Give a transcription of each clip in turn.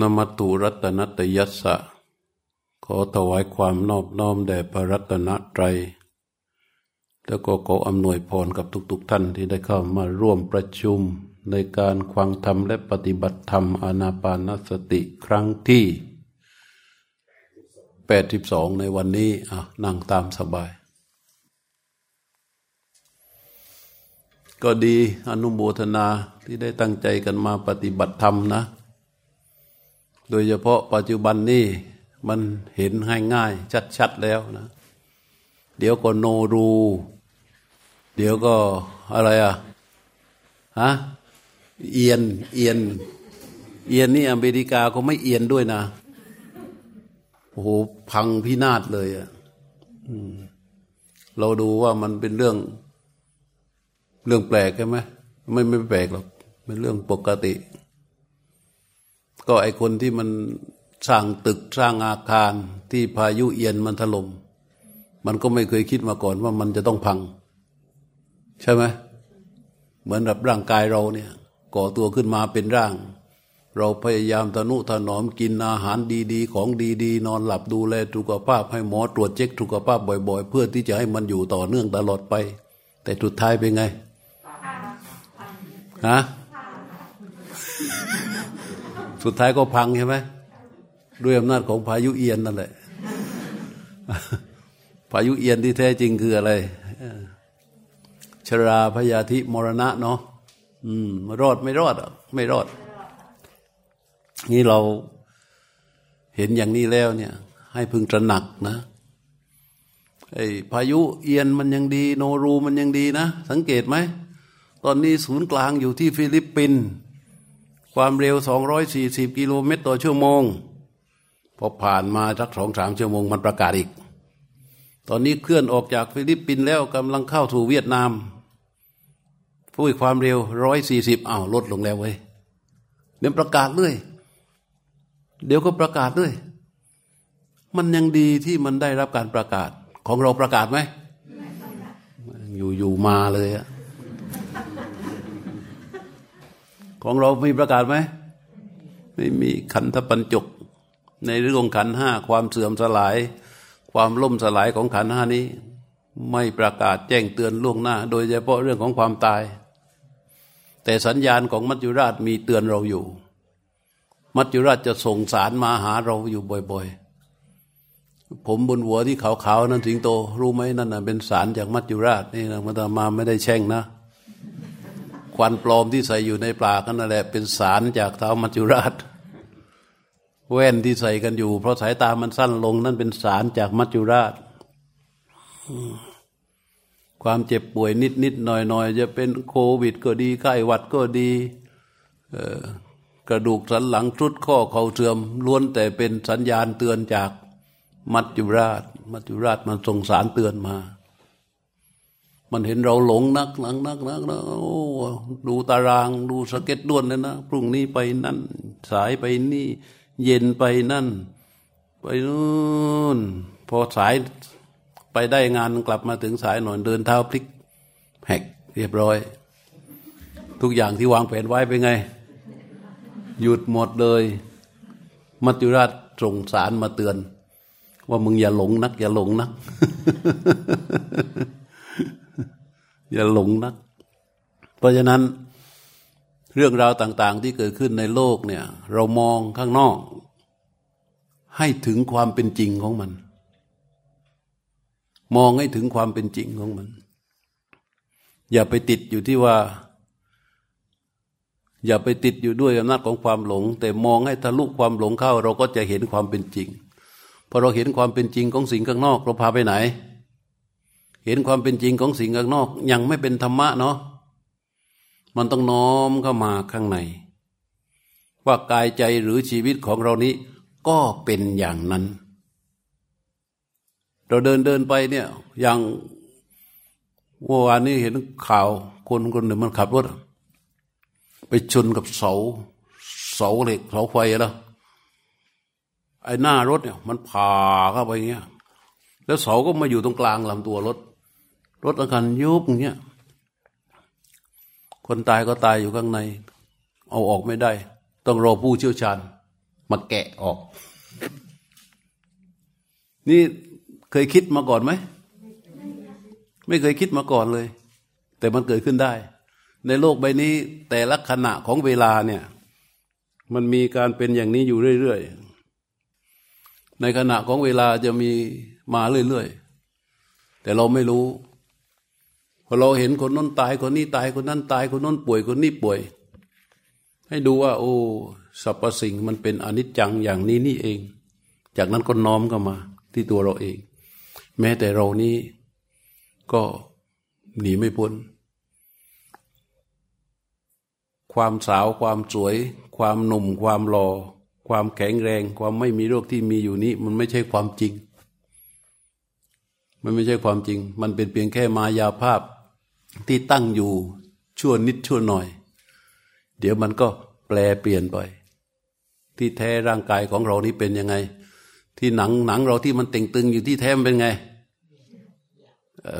นมัตุรัตนตยัสสะ ขอถวายความนอบน้อมแด่พระรัตนตรัย แล้วก็ขออำนวยพรกับทุกๆทท่านที่ได้เข้ามาร่วมประชุมในการควังธรรมและปฏิบัติธรรมอานาปานสติครั้งที่แปดสิบสองในวันนี้อะนั่งตามสบาย ก็ดีอนุโมทนาที่ได้ตั้งใจกันมาปฏิบัติธรรมนะ โดยเฉพาะปัจจุบันนี้มันเห็นให้ง่ายชัดๆแล้วนะ เดี๋ยวก็โนรู เดี๋ยวก็อะไรอะฮะเอียนเอียน เอียนนี่อเมริกาก็ไม่เอียนด้วยนะโอ้โหพังพินาศเลยอะเราดูว่ามันเป็นเรื่อง เรื่องแปลกใช่ไหมไม่ไม่แปลกหรอกเป็นเรื่องปกติ ก็ไอคนที่มันสร้างตึกสร้างอาคารที่พายุเอียนมันถลม่มมันก็ไม่เคยคิดมาก่อนว่ามันจะต้องพัง ใช่ไหมเหมือนกับร่างกายเราเนี่ย ก่อตัวขึ้นมาเป็นร่าง เราพยายามทนุถนอมกินอาหารดีๆ ของดีๆ นอนหลับดูแลสุขภาพให้หมอตรวจเช็คสุขภาพบ่อย ๆ เพื่อที่จะให้มันอยู่ต่อเนื่องตลอดไป แต่สุดท้ายเป็นไงฮะ สุดท้ายก็พังใช่ไหมด้วยอำนาจของพายุเอียนนั่นแหละ พายุเอียนที่แท้จริงคืออะไร ชราพยาธิมรณะเนาะอืมรอดไม่รอดอะไม่รอด นี่เราเห็นอย่างนี้แล้วเนี่ย ให้พึงตระหนักนะไอ้พายุเอียนมันยังดี โนรูมันยังดีนะ สังเกตไหม ตอนนี้ศูนย์กลางอยู่ที่ฟิลิปปินส์ ความเร็ว 240 กิโลเมตรต่อชั่วโมง พอผ่านมาสักสองสามชั่วโมงมันประกาศอีก ตอนนี้เคลื่อนออกจากฟิลิปปินส์แล้วกำลังเข้าสู่เวียดนามพูดความเร็ว 140อ้าวลดลงแล้วเว้ยเดี๋ยวประกาศด้วยเดี๋ยวก็ประกาศด้วย มันยังดีที่มันได้รับการประกาศ ของเราประกาศไหม อยู่อยู่มาเลยอะ ของเรามีประกาศไหม ไม่มีขันธปัญจก ในเรื่องขันห้าความเสื่อมสลาย ความล่มสลายของขันห้านี้ ไม่ประกาศแจ้งเตือนล่วงหน้า โดยเฉพาะเรื่องของความตาย แต่สัญญาณของมัจจุราชมีเตือนเราอยู่ มัจจุราชจะส่งสารมาหาเราอยู่บ่อยๆ ผมบนหัวที่ขาวๆนั้นสิงโต รู้ไหมนั่นน่ะเป็นสารจากมัจจุราชนี่นะมันมาไม่ได้แช่งนะ ควันปลอมที่ใส่อยู่ในปากนั่นแหละ เป็นสารจากเท้ามัจจุราช แว่นที่ใส่กันอยู่ เพราะสายตามันสั้นลงนั่นเป็นสารจากมัจจุราช ความเจ็บป่วยนิดนิดหน่อยหน่อยจะเป็นโควิดก็ดีไข้หวัดก็ดีกระดูกสันหลังทรุดข้อเข่าเสื่อมล้วนแต่เป็นสัญญาณเตือนจากมัจจุราช มัจจุราชมันส่งสารเตือนมา มันเห็นเราหลงนักหลังนักนักนะโอ้ดูตารางดูสเก็ตด้วนเลยนะพรุ่งนี้ไปนั่น สายไปนี่ เย็นไปนั่น ไปนู่น พอสายไปได้งานกลับมาถึงสายหน่อยเดินเท้าพลิกแหกเรียบร้อย ทุกอย่างที่วางแผนไว้เป็นไง หยุดหมดเลย มัจจุราชส่งสารมาเตือน ว่ามึงอย่าหลงนัก อย่าหลงนัก อย่าหลงนัก เพราะฉะนั้นเรื่องราวต่างๆ ที่เกิดขึ้นในโลกเนี่ย เรามองข้างนอก ให้ถึงความเป็นจริงของมัน มองให้ถึงความเป็นจริงของมัน อย่าไปติดอยู่ที่ว่า อย่าไปติดอยู่ด้วยอำนาจของความหลง แต่มองให้ทะลุความหลงเข้า เราก็จะเห็นความเป็นจริงพอเราเห็นความเป็นจริงของสิ่งข้างนอก เราพาไปไหน เห็นความเป็นจริงของสิ่งข้างนอก ยังไม่เป็นธรรมะเนาะมันต้องน้อมเข้ามาข้างใน ว่ากายใจหรือชีวิตของเรานี้ ก็เป็นอย่างนั้น เราเดินเดินไปเนี่ยอย่างเมื่อวานนี้เห็นข่าวคนคนหนึ่งมันขับรถไปชนกับเสาเสาเหล็กเสาไฟแล้วไอ้หน้ารถเนี่ย มันผ่าเข้าไปเงี้ย แล้วเสาก็มาอยู่ตรงกลางลำตัวรถ รถอาการยุบอย่างเงี้ย คนตายก็ตายอยู่ข้างใน เอาออกไม่ได้ ต้องรอผู้เชี่ยวชาญ มาแกะออก นี่เคยคิดมาก่อนไหม ไม่เคยคิดมาก่อนเลย แต่มันเกิดขึ้นได้ ในโลกใบนี้ แต่ละขณะของเวลาเนี่ย มันมีการเป็นอย่างนี้อยู่เรื่อยๆ ในขณะของเวลาจะมีมาเรื่อยๆ แต่เราไม่รู้ อเราเห็นคนนั้นตายคนนี้ตายคนนั้นตายคนนั้นป่วยคนนี้ป่วย ให้ดูว่า โอ้สรรพสิ่งมันเป็นอนิจจังอย่างนี้นี่เอง จากนั้นก็น้อมเข้ามา ที่ตัวเราเอง แม้แต่เรานี้ก็หนีไม่พ้น ความสาวความสวย ความหนุ่ม ความหลอ่อความแข็งแรง ความไม่มีโรคที่มีอยู่นี้ มันไม่ใช่ความจริง มันไม่ใช่ความจริง มันเป็นเพียงแค่มายาภาพ ที่ตั้งอยู่ชั่วนิดชั่วหน่อย เดี๋ยวมันก็แปลเปลี่ยนไป ที่แท้ร่างกายของเรานี้เป็นยังไง ที่หนังหนังเราที่มันต่งตึงอยู่ที่แท้มเป็นไง เอ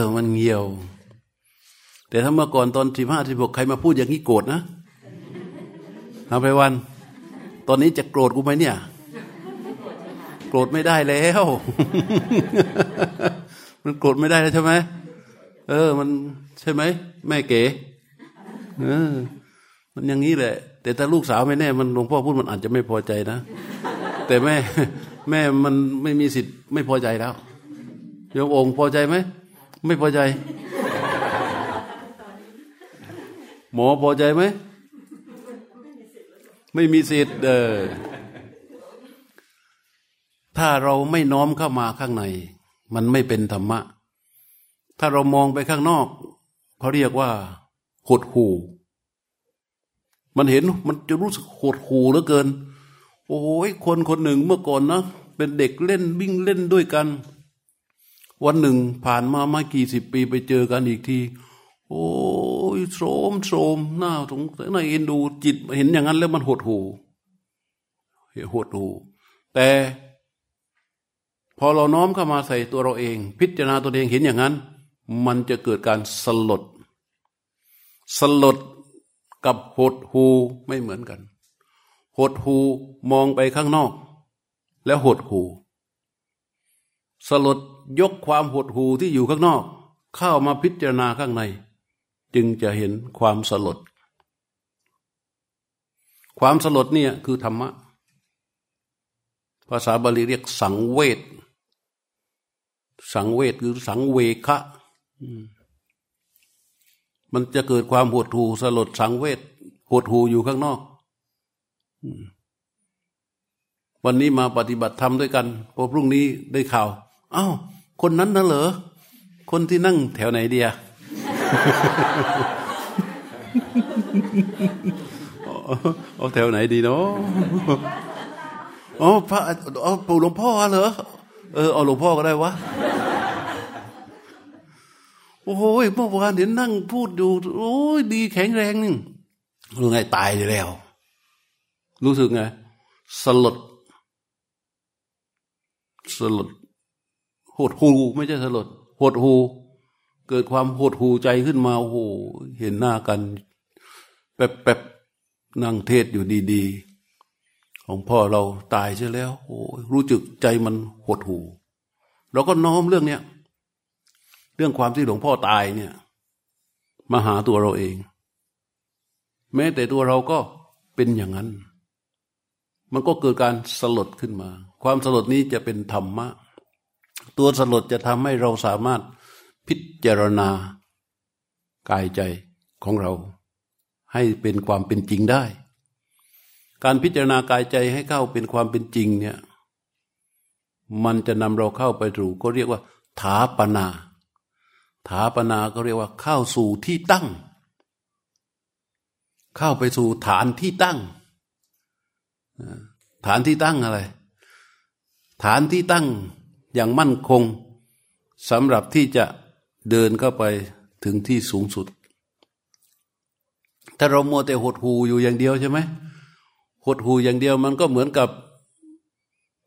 อ มันเหี่ยว แต่ถ้าเมื่อก่อนตอนสิบห้าสิบหกใครมาพูดอย่างนี้โกรธนะเอาไปวัน ตอนนี้จะโกรธกูไหมเนี่ย โกรธไม่ได้แล้ว มันโกรธไม่ได้แล้วใช่ไหม เออ มันใช่ไหมแม่เก๋เออ มันอย่างนี้แหละ แต่ถ้าลูกสาวไม่แน่ มันหลวงพ่อพูดมันอาจจะไม่พอใจนะแต่แม่ แม่มันไม่มีสิทธิ์ไม่พอใจแล้วโยมองค์พอใจไหมไม่พอใจ หมอพอใจไหมไม่มีสิทธิ์เออถ้าเราไม่น้อมเข้ามาข้างใน มันไม่เป็นธรรมะ ถ้าเรามองไปข้างนอกเขาเรียกว่าหดหูมันเห็นมันจะรู้สึกหดหูเหลือเกิน โอ้ยคนคนหนึ่งเมื่อก่อนนะเป็นเด็กเล่นวิ่งเล่นด้วยกัน วันหนึ่งผ่านมาไม่กี่สิบปีไปเจอกันอีกที โอ้ยโสมโสมหน้าสงสัยน่าเอ็นดูจิตเห็นอย่างนั้นแล้วมันหดหูหดหูแต่พอเราน้อมเข้ามาใส่ตัวเราเอง พิจารณาตัวเองเห็นอย่างนั้น มันจะเกิดการสลด สลดกับหดหูไม่เหมือนกัน หดหูมองไปข้างนอก แล้วหดหู สลดยกความหดหูที่อยู่ข้างนอก เข้ามาพิจารณาข้างใน จึงจะเห็นความสลด ความสลดเนี่ยคือธรรมะ ภาษาบาลีเรียกสังเวชสังเวชคือสังเวคะ มันจะเกิดความหดหู่สลดสังเวชหดหู่อยู่ข้างนอกวันนี้มาปฏิบัติธรรมด้วยกันพอพรุ่งนี้ได้ข่าวอ้าวคนนั้นน่ะเหรอคนที่นั่งแถวไหนเดียเอาแถวไหนดีเนาะอ๋อพระอ๋อปู่หลวงพ่อเหรอเออเอาหลวงพ่อก็ได้วะ โอ้ยเมื่อวานเห็นนั่งพูดอยู่ โอ้ยดีแข็งแรงนี่รู้ไงตายแล้ว รู้สึกไงสลด สลดหดหูไม่ใช่สลดหดหูเกิดความหดหูใจขึ้นมาโอ้โหเห็นหน้ากัน แป๊บแป๊บนั่งเทศอยู่ดีๆ ของพ่อเราตายใช่แล้ว โอ้รู้จึกใจมันหดหูเราก็น้อมเรื่องเนี้ย เรื่องความที่หลวงพ่อตายเนี่ย มาหาตัวเราเอง แม้แต่ตัวเราก็เป็นอย่างนั้น มันก็เกิดการสลดขึ้นมา ความสลดนี้จะเป็นธรรมะ ตัวสลดจะทำให้เราสามารถพิจารณากายใจของเรา ให้เป็นความเป็นจริงได้ การพิจารณากายใจให้เข้าเป็นความเป็นจริงเนี่ย มันจะนำเราเข้าไปถูกก็เรียกว่า ถาปนา ถาปนาก็เรียกว่าเข้าสู่ที่ตั้ง เข้าไปสู่ฐานที่ตั้ง ฐานที่ตั้งอะไร ฐานที่ตั้งอย่างมั่นคงสำหรับที่จะเดินเข้าไปถึงที่สูงสุด ถ้าเราโมแต่หดหูอยู่อย่างเดียวใช่ไหมหดหูอย่างเดียวมันก็เหมือนกับ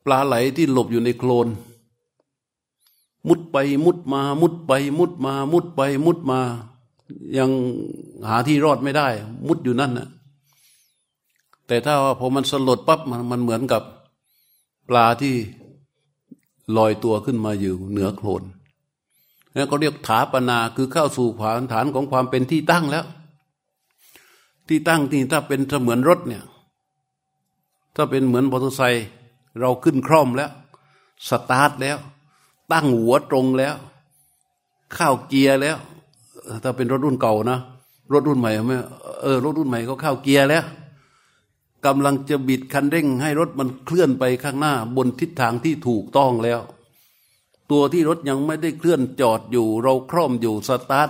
ปลาไหลที่หลบอยู่ในโคลน มุดไปมุดมา มุดไป มุดมา มุดไป มุดมา ยังหาที่รอดไม่ได้ มุดอยู่นั่นนะแต่ถ้าว่าพอมันสลดปั๊บมันมันเหมือนกับปลาที่ลอยตัวขึ้นมาอยู่เหนือโคลนแล้วก็เรียกถาปนาคือเข้าสู่ฐานฐานของความเป็นที่ตั้งแล้ว ที่ตั้งที่ถ้าเป็นเสมือนรถเนี่ย ถ้าเป็นเหมือนมอเตอร์ไซค์เราขึ้นคร่อมแล้ว สตาร์ทแล้ว ตั้งหัวตรงแล้ว เข้าเกียร์แล้ว ถ้าเป็นรถรุ่นเก่านะรถรุ่นใหม่ไม่เออรถรุ่นใหม่ก็เข้าเกียร์แล้วกำลังจะบิดคันเร่ง ให้รถมันเคลื่อนไปข้างหน้า บนทิศทางที่ถูกต้องแล้ว ตัวที่รถยังไม่ได้เคลื่อนจอดอยู่ เราคร่อมอยู่สตาร์ท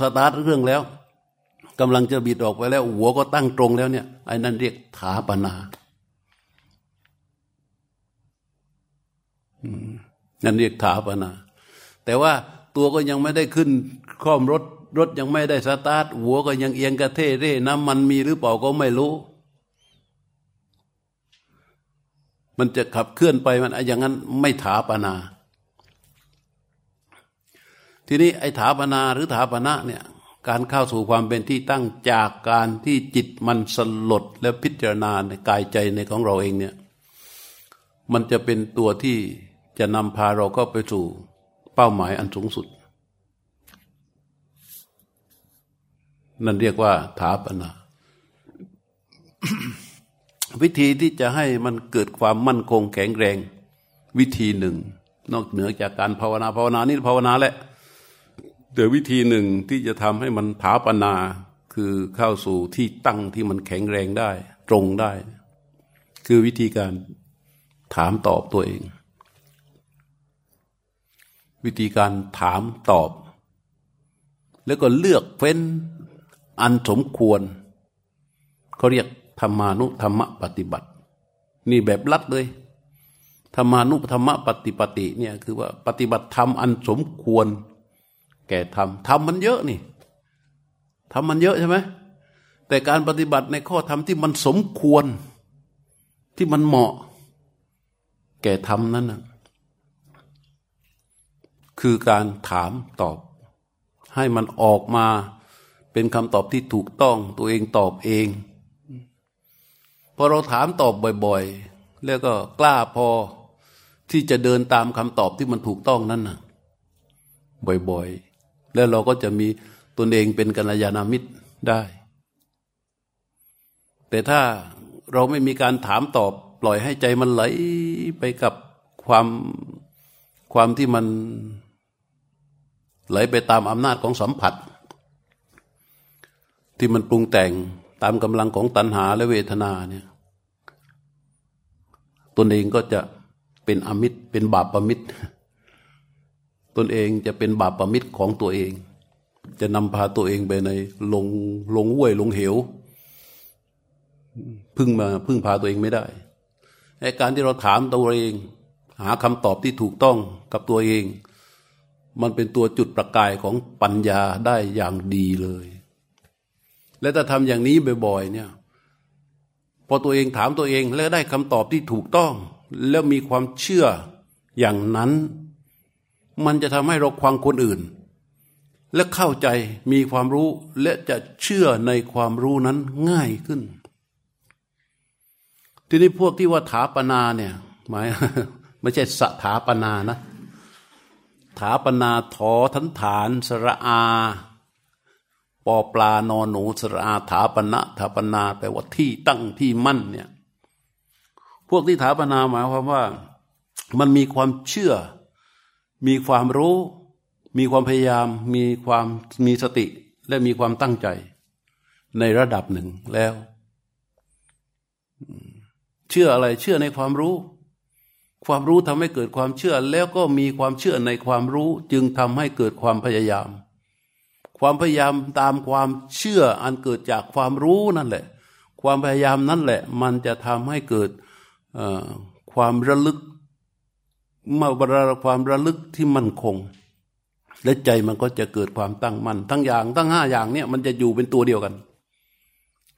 สตาร์ทเครื่องแล้วกำลังจะบิดออกไปแล้ว หัวก็ตั้งตรงแล้วเนี่ยไอ้นั่นเรียกถาปนา นั่นเรียกถาปนา แต่ว่าตัวก็ยังไม่ได้ขึ้นคร่อมรถรถยังไม่ได้สตาร์ทหัวก็ยังเอียงกระเทเร่น้ำมันมีหรือเปล่าก็ไม่รู้ มันจะขับเคลื่อนไปมันอย่างนั้นไม่ถาปนา ทีนี้ไอ้ถาปนาหรือถาปนะเนี่ยการเข้าสู่ความเป็นที่ตั้งจากการที่จิตมันสลดและพิจารณาในกายใจในของเราเองเนี่ย มันจะเป็นตัวที่ จะนำพาเราก็ไปสู่เป้าหมายอันสูงสุด นั่นเรียกว่าถาปนาวิธีที่จะให้มันเกิดความมั่นคงแข็งแรง วิธีหนึ่ง นอกเหนือจากการภาวนาภาวนานี่ภาวนาแหละเดี๋ยววิธีหนึ่งที่จะทำให้มันถาปนาคือเข้าสู่ที่ตั้งที่มันแข็งแรงได้ ตรงได้ คือวิธีการถามตอบตัวเอง วิธีการถามตอบ แล้วก็เลือกเฟ้นอันสมควรเขาเรียกธรรมานุธรรมปฏิบัติ นี่แบบลัดเลยธรรมานุธรรมปฏิปติเนี่ยคือว่าปฏิบัติธรรมอันสมควร แก่ธรรมธรรมมันเยอะนี่ธรรมมันเยอะใช่ไหมแต่การปฏิบัติในข้อธรรมที่มันสมควรที่มันเหมาะ แก่ธรรมนั้นนะ คือการถามตอบ ให้มันออกมาเป็นคำตอบที่ถูกต้องตัวเองตอบเองพอเราถามตอบบ่อย ๆ แล้วก็กล้าพอที่จะเดินตามคำตอบที่มันถูกต้องนั้นนะบ่อยๆ แล้วเราก็จะมีตนเองเป็นกัลยาณมิตรได้ แต่ถ้าเราไม่มีการถามตอบปล่อยให้ใจมันไหลไปกับความความที่มัน ไหลไปตามอำนาจของสัมผัส ที่มันปรุงแต่งตามกำลังของตัณหาและเวทนาเนี่ยตนเองก็จะเป็นอมิตรเป็นบาปประมิตรตนเองจะเป็นบาปประมิตรของตัวเอง จะนำพาตัวเองไปในลงลงห้วยลงเหวพึ่งมาพึ่งพาตัวเองไม่ได้ไอ้การที่เราถามตัวเอง หาคำตอบที่ถูกต้องกับตัวเอง มันเป็นตัวจุดประกายของปัญญาได้อย่างดีเลย และถ้าทำอย่างนี้บ่อยๆเนี่ยพอตัวเองถามตัวเองแล้วได้คำตอบที่ถูกต้อง แล้วมีความเชื่ออย่างนั้น มันจะทำให้เราควังคนอื่น และเข้าใจมีความรู้และจะเชื่อในความรู้นั้นง่ายขึ้น ทีนี้พวกที่ว่าถาปนาเนี่ยหมายไม่ใช่สถาปนานะ ถาปนาทอทันฐานสระอาปอปลานอนหนูสระอาถาปณะถาปนาแปลว่าที่ตั้งที่มั่นเนี่ยพวกที่ถาปนาหมายความว่า มันมีความเชื่อ มีความรู้ มีความพยายาม มีความมีสติ และมีความตั้งใจ ในระดับหนึ่งแล้ว เชื่ออะไรเชื่อในความรู้ ความรู้ทำให้เกิดความเชื่อ แล้วก็มีความเชื่อในความรู้จึงทำให้เกิดความพยายาม ความพยายามตามความเชื่ออันเกิดจากความรู้นั่นแหละ ความพยายามนั่นแหละ มันจะทำให้เกิดความระลึกมาบรความระลึกที่มั่นคง และใจมันก็จะเกิดความตั้งมั่นทั้งอย่างทั้งห้าอย่างเนี่ยมันจะอยู่เป็นตัวเดียวกัน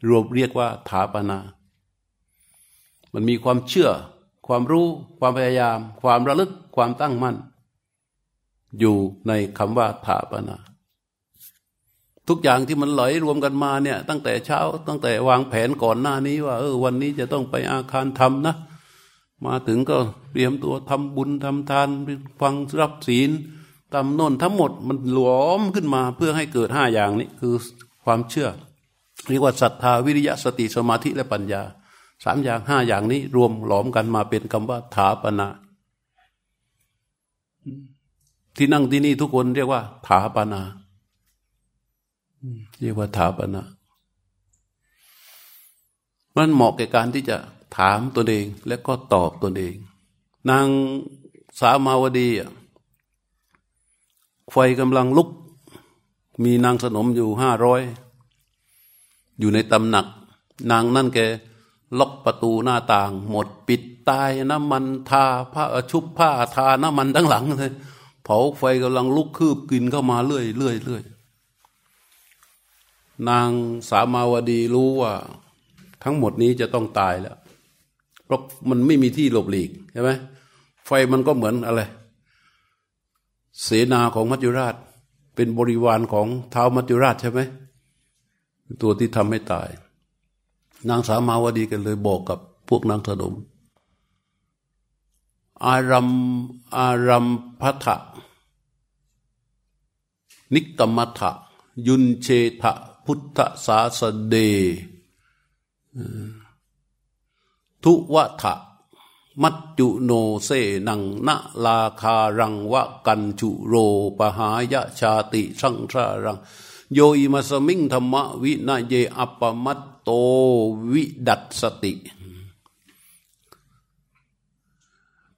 รวมเรียกว่าถาปนา มันมีความเชื่อ ความรู้ความพยายาม ความระลึกความตั้งมั่น อยู่ในคำว่าถาปนาทุกอย่างที่มันไหลรวมกันมาเนี่ยตั้งแต่เช้าตั้งแต่วางแผนก่อนหน้านี้ว่าเออวันนี้จะต้องไปอาคารทำนะ มาถึงก็เตรียมตัวทำบุญทำทานฟังรับศีลตามโน่นทั้งหมดมันหลวมขึ้นมาเพื่อให้เกิดห้าอย่างนี้คือความเชื่อ เรียกว่าศรัทธาวิริยะสติสมาธิและปัญญา สามอย่างห้าอย่างนี้รวมหลอมกันมาเป็นคำว่าถาปนาที่นั่งที่นี่ทุกคนเรียกว่า ถาปนาเรียกว่าถาปนามันเหมาะแก่การที่จะถามตัวเองและก็ตอบตัวเอง นางสามาวดีไฟกำลังลุก มีนางสนมอยู่ห้าร้อยอยู่ในตำหนัก นางนั่นแก ล็อกประตูหน้าต่าง หมดปิดตายน้ำมันทาผ้าชุบผ้าทาน้ำมันทั้งหลังเลยเผาไฟกำลังลุกคืบกินเข้ามาเรื่อยเรื่อยเรื่อยนางสามาวดีรู้ว่า ทั้งหมดนี้จะต้องตายแล้วเพราะมันไม่มีที่หลบหลีกใช่ไหมไฟมันก็เหมือนอะไร เสนาของมัจจุราช เป็นบริวารของเท้ามัจจุราชใช่ไหมตัวที่ทำให้ตาย นางสามาวดีกันเลยบอกกับพวกนางสนม อารัมอารัมพัทะนิกรรมทะยุนเชทะพุทธสาสเด ทุวะทะมัจจุโนเสนังนาลาคารังวะกันจุโรปหายะชาติสังสารัง โยอิมัสมิงธรรมวินาเยอัปมัต โตวิดัตสติ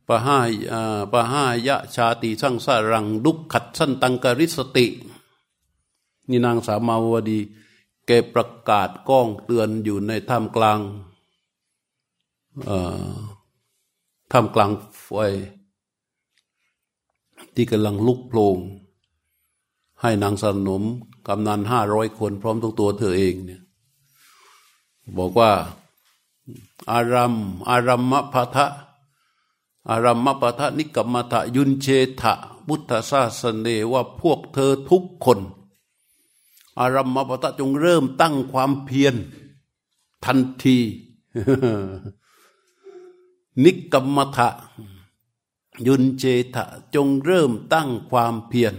ปหายปหายะชาติสังสารังดุกขัดสันตังกริสติ นี่นางสามาวดี แกประกาศก้องเตือนอยู่ในท่ามกลางท่ามกลางไฟที่กำลังลุกโผลงให้นางสนมกำนันห้าร้อยคนพร้อมทุกตัวเธอเองเนี่ย บอกว่าอารัมอารัมมะพะทะอารัมมะพะทะนิกรรมทะยุนเชทะพุทธศาสเนว่าพวกเธอทุกคน อารัมมปตะจงเริ่มตั้งความเพียรทันที นิกรรมทะยุนเจทะจงเริ่มตั้งความเพียร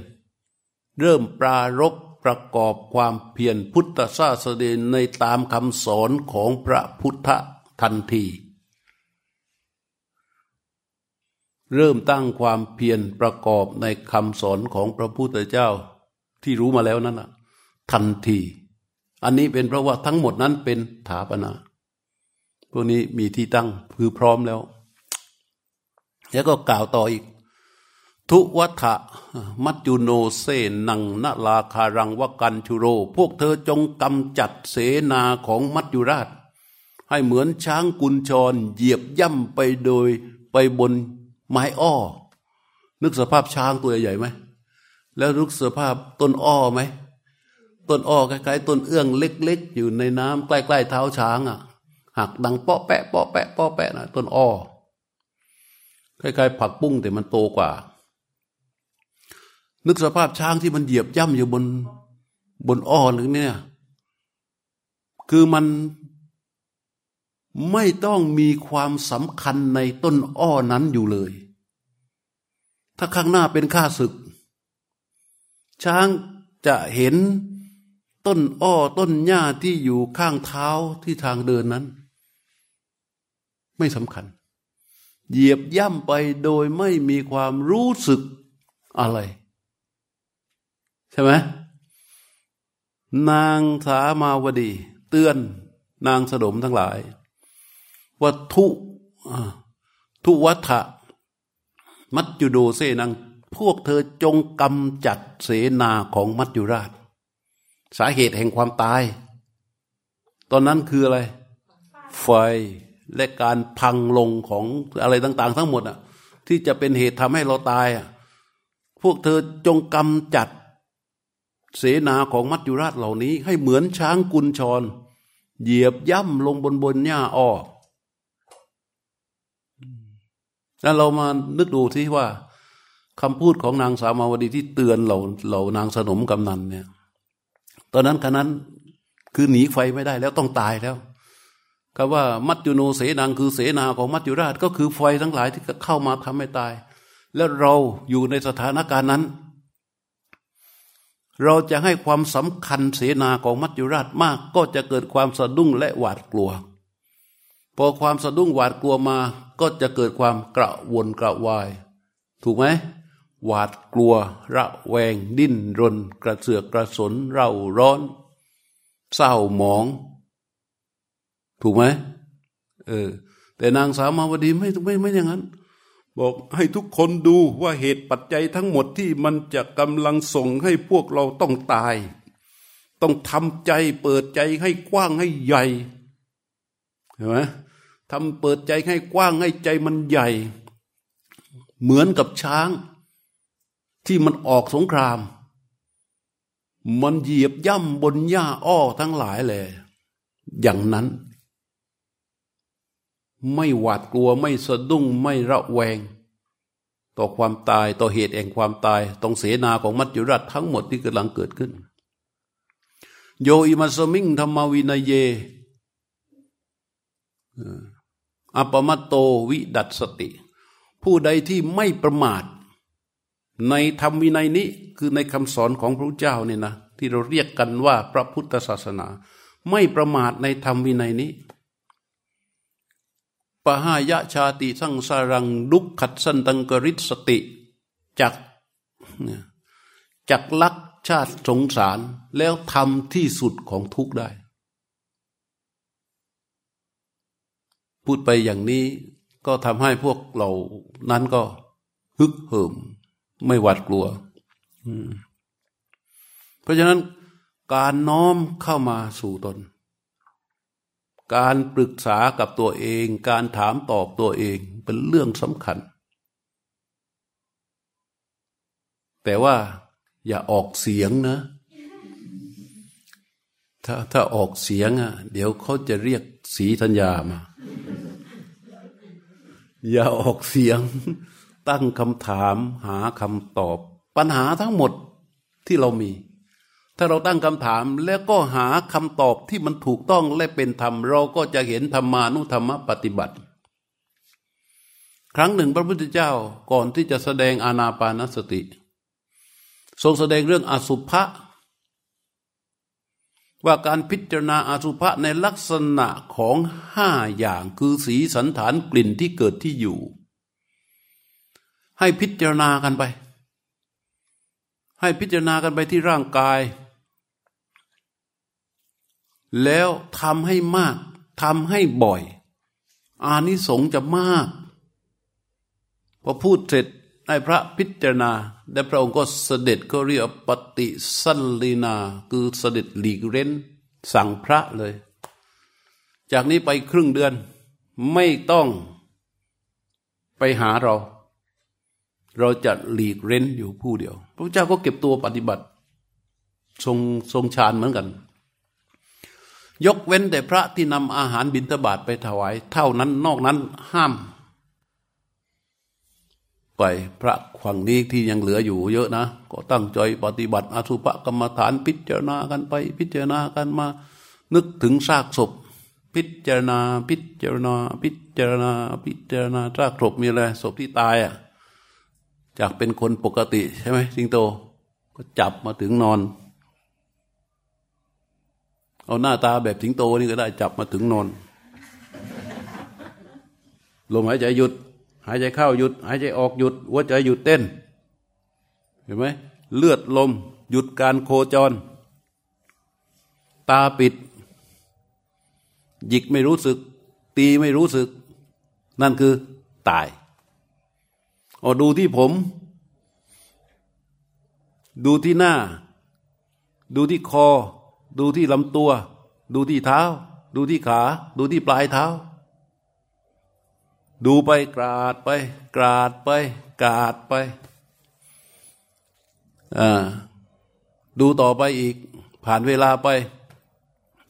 เริ่มปรารบ ประกอบความเพียรพุทธศาสนาในตามคำสอนของพระพุทธทันที เริ่มตั้งความเพียรประกอบในคำสอนของพระพุทธเจ้าที่รู้มาแล้วนั่นนะทันที อันนี้เป็นเพราะว่าทั้งหมดนั้นเป็นถาปนาพวกนี้มีที่ตั้งคือพร้อมแล้ว แล้วก็กล่าวต่ออีก ทุวัฏะมัจจุโนเซนังนาลาคารังวกันชุโร พวกเธอจงกำจัดเสนาของมัจจุราช ให้เหมือนช้างกุญชร เหยียบย่ำไปโดยไปบนไม้อ้อ นึกสภาพช้างตัวใหญ่ไหม แล้วนึกสภาพต้นอ้อไหม ต้นอ้อคล้ายๆต้นเอื้องเล็ก ๆ อยู่ในน้ำใกล้ๆเท้าช้างอะหักดังเปาะแปะเปาะแปะเปาะแปะนะต้นอ้อคล้ายๆผักปุ้งแต่มันโตกว่า นึกสภาพช้างที่มันเหยียบย่ำอยู่บนบนอ้อหรือเนี่ย คือมันไม่ต้องมีความสำคัญในต้นอ้อนั้นอยู่เลย ถ้าข้างหน้าเป็นข้าศึก ช้างจะเห็นต้นอ้อต้นหญ้าที่อยู่ข้างเท้าที่ทางเดินนั้น ไม่สำคัญ เหยียบย่ำไปโดยไม่มีความรู้สึกอะไร ช่ไหมนางสามาวดี เตือนนางสดมทั้งหลายว่าทุทุวัฏะมัจจุโดเซนัง พวกเธอจงกำจัดเสนาของมัจจุราช สาเหตุแห่งความตาย ตอนนั้นคืออะไร ไฟและการพังลงของอะไรต่าง ๆ ทั้งหมดอะ ที่จะเป็นเหตุทำให้เราตายอะพวกเธอจงกำจัด เสนาของมัจจุราชเหล่านี้ ให้เหมือนช้างกุญชร เหยียบย่ำลงบนบนหญ้าอ้อแล้วเรามานึกดูที่ว่าคำพูดของนางสามาวดีที่เตือนเราเรานางสนมกำนันเนี่ย ตอนนั้นขณะนั้นคือหนีไฟไม่ได้แล้วต้องตายแล้วคำว่ามัจจุโนเสนังคือเสนาของมัจจุราช ก็คือไฟทั้งหลายที่เข้ามาทำให้ตาย แล้วเราอยู่ในสถานการณ์นั้น เราจะให้ความสำคัญเสนาของมัจจุราชมาก ก็จะเกิดความสะดุ้งและหวาดกลัว พอความสะดุ้งหวาดกลัวมา ก็จะเกิดความกระวนกระวาย ถูกไหมหวาดกลัว ระแวง ดิ้นรน กระเสือกกระสนเร่าร้อน เศร้าหมอง ถูกไหมเออแต่นางสาวมาวดีไม่ไม่ไม่อย่างนั้น บอกให้ทุกคนดูว่าเหตุปัจจัยทั้งหมดที่มันจะกำลังส่งให้พวกเราต้องตาย ต้องทำใจเปิดใจให้กว้างให้ใหญ่เห็นไหมทำเปิดใจให้กว้างให้ใจมันใหญ่ เหมือนกับช้าง ที่มันออกสงคราม มันเหยียบย่ำบนหญ้าอ้อทั้งหลายเลย อย่างนั้น ไม่หวาดกลัวไม่สะดุ้งไม่ระแวง ต่อความตายต่อเหตุแห่งความตายตรงเสนาของมัจจุราชทั้งหมดที่กำลังเกิดขึ้น โยอิมาสมิงธรรมวินัยเยอปมัตโตวิดัตสติ ผู้ใดที่ไม่ประมาท ในธรรมวินัยนี้คือในคำสอนของพระเจ้าเนี่ยนะ ที่เราเรียกกันว่าพระพุทธศาสนา ไม่ประมาทในธรรมวินัยนี้ หายะชาติสังสารังดุกขัดสันตังกริสติจักจักลักชาติสงสารแล้วทำที่สุดของทุกได้ พูดไปอย่างนี้ก็ทำให้พวกเรานั้นก็ฮึกเหิม ไม่หวาดกลัว เพราะฉะนั้นการน้อมเข้ามาสู่ตน การปรึกษากับตัวเอง การถามตอบตัวเองเป็นเรื่องสำคัญ แต่ว่าอย่าออกเสียงนะ ถ้าถ้าออกเสียงอะ เดี๋ยวเขาจะเรียกสีธัญญามา อย่าออกเสียง ตั้งคำถามหาคำตอบ ปัญหาทั้งหมดที่เรามี ถ้าเราตั้งคำถามแล้วก็หาคำตอบที่มันถูกต้องและเป็นธรรม เราก็จะเห็นธรรมานุธรรมปฏิบัติ ครั้งหนึ่งพระพุทธเจ้าก่อนที่จะแสดงอานาปานสติ ทรงแสดงเรื่องอสุภะว่าการพิจารณาอาสุภะในลักษณะของห้าอย่างคือสีสันฐานกลิ่นที่เกิดที่อยู่ ให้พิจารณากันไป ให้พิจารณากันไปที่ร่างกาย แล้วทำให้มากทำให้บ่อย อานิสงส์จะมากพอพูดเสร็จให้พระพิจารณาและพระองค์ก็เสด็จก็เรียกปฏิสันลีนา คือเสด็จหลีกเร้น สั่งพระเลย จากนี้ไปครึ่งเดือนไม่ต้องไปหาเรา เราจะหลีกเร้นอยู่ผู้เดียว พระเจ้าก็เก็บตัวปฏิบัติ ทรงทรงฌานเหมือนกัน ยกเว้นแต่พระที่นำอาหารบิณฑบาตไปถวาย เท่านั้นนอกนั้นห้าม ไปพระฝั่งนี้ที่ยังเหลืออยู่เยอะนะ ก็ตั้งใจปฏิบัติอสุภกรรมฐานพิจารณากันไป พิจารณากันมา นึกถึงซากศพ พิจารณา พิจารณา พิจารณา พิจารณาซากศพมีอะไรศพที่ตายอะจากเป็นคนปกติใช่ไหมสิงโตก็จับมาถึงนอน เอาหน้าตาแบบสิงโตนี่ก็ได้จับมาถึงนอนลมหายใจหยุด หายใจเข้าหยุด หายใจออกหยุดหัวใจหยุดเต้น เห็นไหมเลือดลม หยุดการโคจร ตาปิด หยิกไม่รู้สึก ตีไม่รู้สึก นั่นคือตายออดูที่ผม ดูที่หน้า ดูที่คอ ดูที่ลำตัว ดูที่เท้า ดูที่ขา ดูที่ปลายเท้า ดูไปกราดไป กราดไปกราดไปอ่าดูต่อไปอีก ผ่านเวลาไป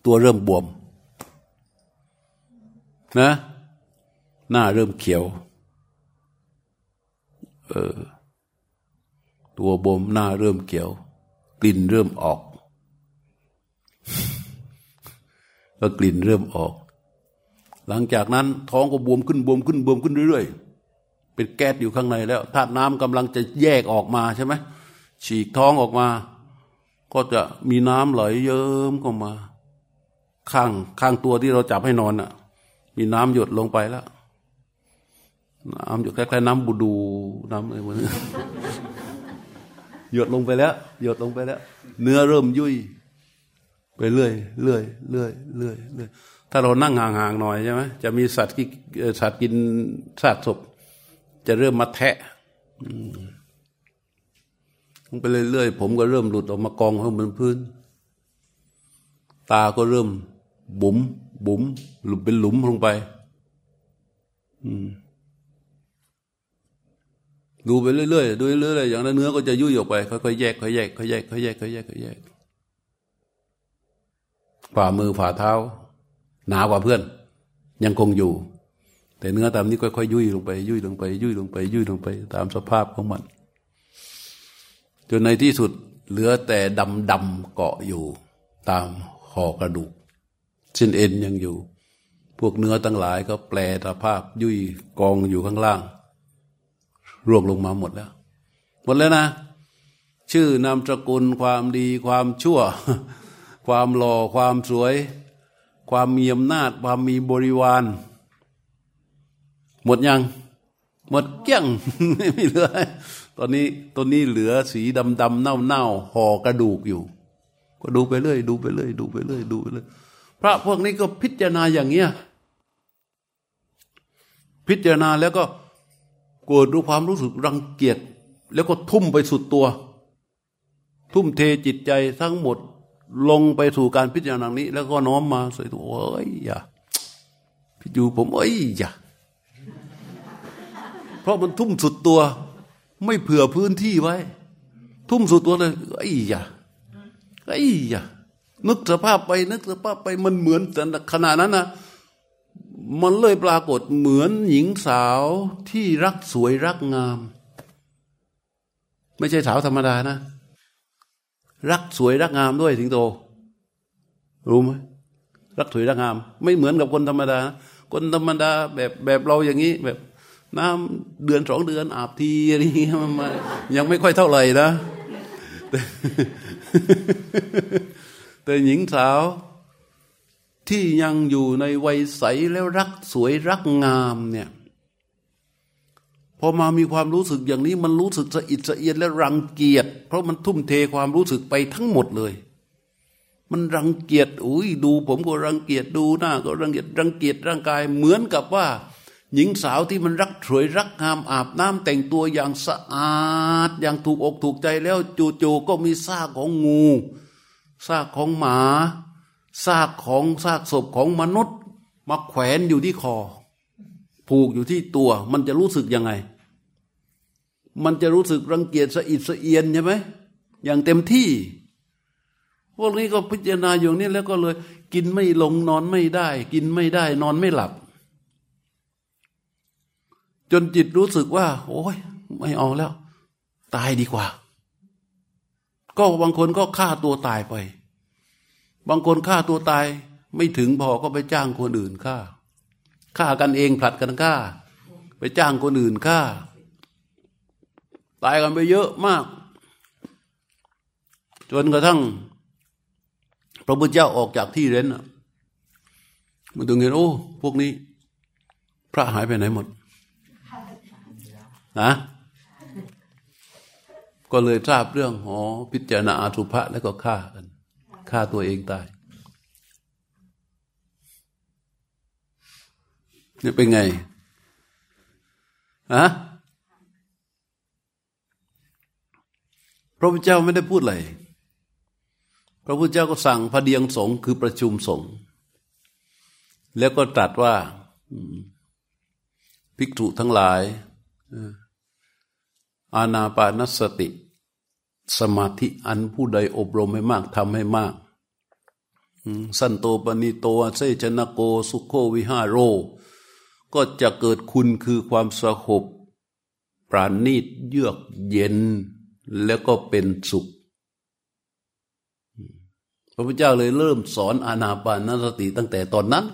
ตัวเริ่มบวม นะ หน้าเริ่มเขียว เออ ตัวบวมหน้าเริ่มเกี่ยว กลิ่นเริ่มออก ก็กลิ่นเริ่มออก หลังจากนั้นท้องก็บวมขึ้นบวมขึ้นบวมขึ้นเรื่อยๆ เป็นแก๊สอยู่ข้างในแล้วธาตุน้ำกำลังจะแยกออกมาใช่ไหมฉีกท้องออกมา ก็จะมีน้ำไหลเยิ้มเข้ามา ข้างข้างตัวที่เราจับให้นอนอะ มีน้ำหยดลงไปแล้วน้ำหยดคล้ายๆน้ำบูดูน้ำอะไรพวกนี้หยดลงไปแล้ว หยดลงไปแล้ว เนื้อเริ่มยุ่ย ไปเรื่อยเรื่อยเรื่อยเรื่อยเรื่อยถ้าเรานั่งห่างๆหน่อยใช่ไหมจะมีสัตว์ที่สัตว์กินสัตว์ศพจะเริ่มมาแทะไปเรื่อยๆผมก็เริ่มหลุดออกมากองข้างบนพื้น ตาก็เริ่ม บุ๋มบุ๋มหลุมเป็นหลุมลงไปดูไปเรื่อยๆดูเรื่อยๆอย่างนั้นเนื้อก็จะยุ่ยออกไปค่อยๆแยกค่อยๆแยกค่อยๆแยกค่อยๆแยกค่อยๆแยกค่อยๆแยก ฝ่ามือฝ่าเท้า หนากว่าเพื่อน ยังคงอยู่ แต่เนื้อตามนี้ค่อยๆยุ่ยลงไป ยุ่ยลงไป ยุ่ยลงไป ยุ่ยลงไป ตามสภาพของมัน จนในที่สุดเหลือแต่ดำดำเกาะอยู่ ตามหอกระดูกชิ้นเอ็นยังอยู่ พวกเนื้อตั้งหลายก็แปลสภาพยุ่ยกองอยู่ข้างล่างร่วงลงมาหมดแล้ว หมดแล้วนะ ชื่อนามสกุลความดีความชั่ว ความหล่อความสวย ความมีอำนาจ ความมีบริวาร หมดยัง หมดเกี้ยงไม่เหลือตอนนี้ตอนนี้เหลือสีดำดำเน่าเน่าห่อกระดูกอยู่ ก็ดูไปเรื่อยดูไปเรื่อยดูไปเรื่อยดูไปเรื่อยพระพวกนี้ก็พิจารณาอย่างเงี้ยพิจารณาแล้วก็โกรธด้วยความรู้สึกรังเกียจแล้วก็ทุ่มไปสุดตัว ทุ่มเทจิตใจทั้งหมด ลงไปสู่การพิจารณานี้ แล้วก็น้อมมาใส่ตัวเอ้ยอย่าพี่จูผมเอ้ยอย่าเพราะมันทุ่มสุดตัว ไม่เผื่อพื้นที่ไว้ ทุ่มสุดตัวเลยไอ้ยอย่าไอ้ยอย่านึกสภาพไปนึกสภาพไปมันเหมือนแต่ขนาดนั้นนะมันเลยปรากฏเหมือนหญิงสาวที่รักสวยรักงาม ไม่ใช่สาวธรรมดานะ รักสวยรักงามด้วยสิงโต รู้ไหมรักสวยรักงาม ไม่เหมือนกับคนธรรมดา คนธรรมดาแบบแบบเราอย่างนี้ แบบ น้ำเดือนสองเดือนอาบทีอะไรเงี้ยมันยังไม่ค่อยเท่าไหร่นะแต่หญิงสาวที่ยังอยู่ในวัยใสแล้วรักสวยรักงามเนี่ย พอมามีความรู้สึกอย่างนี้มันรู้สึกสะอิดสะเอียนและรังเกียจเพราะมันทุ่มเทความรู้สึกไปทั้งหมดเลย มันรังเกียจอุ้ยดูผมก็รังเกียจดูหน้าก็รังเกียจรังเกียจร่างกายเหมือนกับว่า หญิงสาวที่มันรักสวยรักงามอาบน้ำแต่งตัวอย่างสะอาด อย่างถูกอกถูกใจแล้วจู่ๆก็มีซากของงูซากของหมาซากของซากศพของมนุษย์มาแขวนอยู่ที่คอ ผูกอยู่ที่ตัวมันจะรู้สึกยังไง มันจะรู้สึกรังเกียจสะอิดสะเอียนใช่ไหมอย่างเต็มที่ พวกนี้ก็พิจารณาอย่างนี้แล้วก็เลย กินไม่ลงนอนไม่ได้ กินไม่ได้ นอนไม่หลับ จนจิตรู้สึกว่า โอ้ยไม่เอาแล้ว ตายดีกว่า ก็บางคนก็ฆ่าตัวตายไป บางคนฆ่าตัวตาย ไม่ถึงพอก็ไปจ้างคนอื่นฆ่า ฆ่ากันเองผลัดกันฆ่า ไปจ้างคนอื่นฆ่า ตายกันไปเยอะมาก จนกระทั่ง พระพุทธเจ้าออกจากที่เร้นมันถึงเห็นโอ้ พวกนี้ พระหายไปไหนหมดนะก็เลยทราบเรื่องหอพิจารณาอาสุภะแล้วก็ฆ่ากันฆ่าตัวเองตาย นี่เป็นไงอะพระพุทธเจ้าไม่ได้พูดอะไร พระพุทธเจ้าก็สั่งพระเดียงสงคือประชุมสงฆ์แล้วก็ตรัสว่าภิกษุทั้งหลาย อาณาปานสติ สมาธิอันผู้ใดอบรมให้มากทำให้มาก สันโตปณิโตเซชนะโก สุโควิหาโร ก็จะเกิดคุณคือความสงบปราณีตเยือกเย็นแล้วก็เป็นสุข พระพุทธเจ้าเลยเริ่มสอนอานาปานสติตั้งแต่ตอนนั้น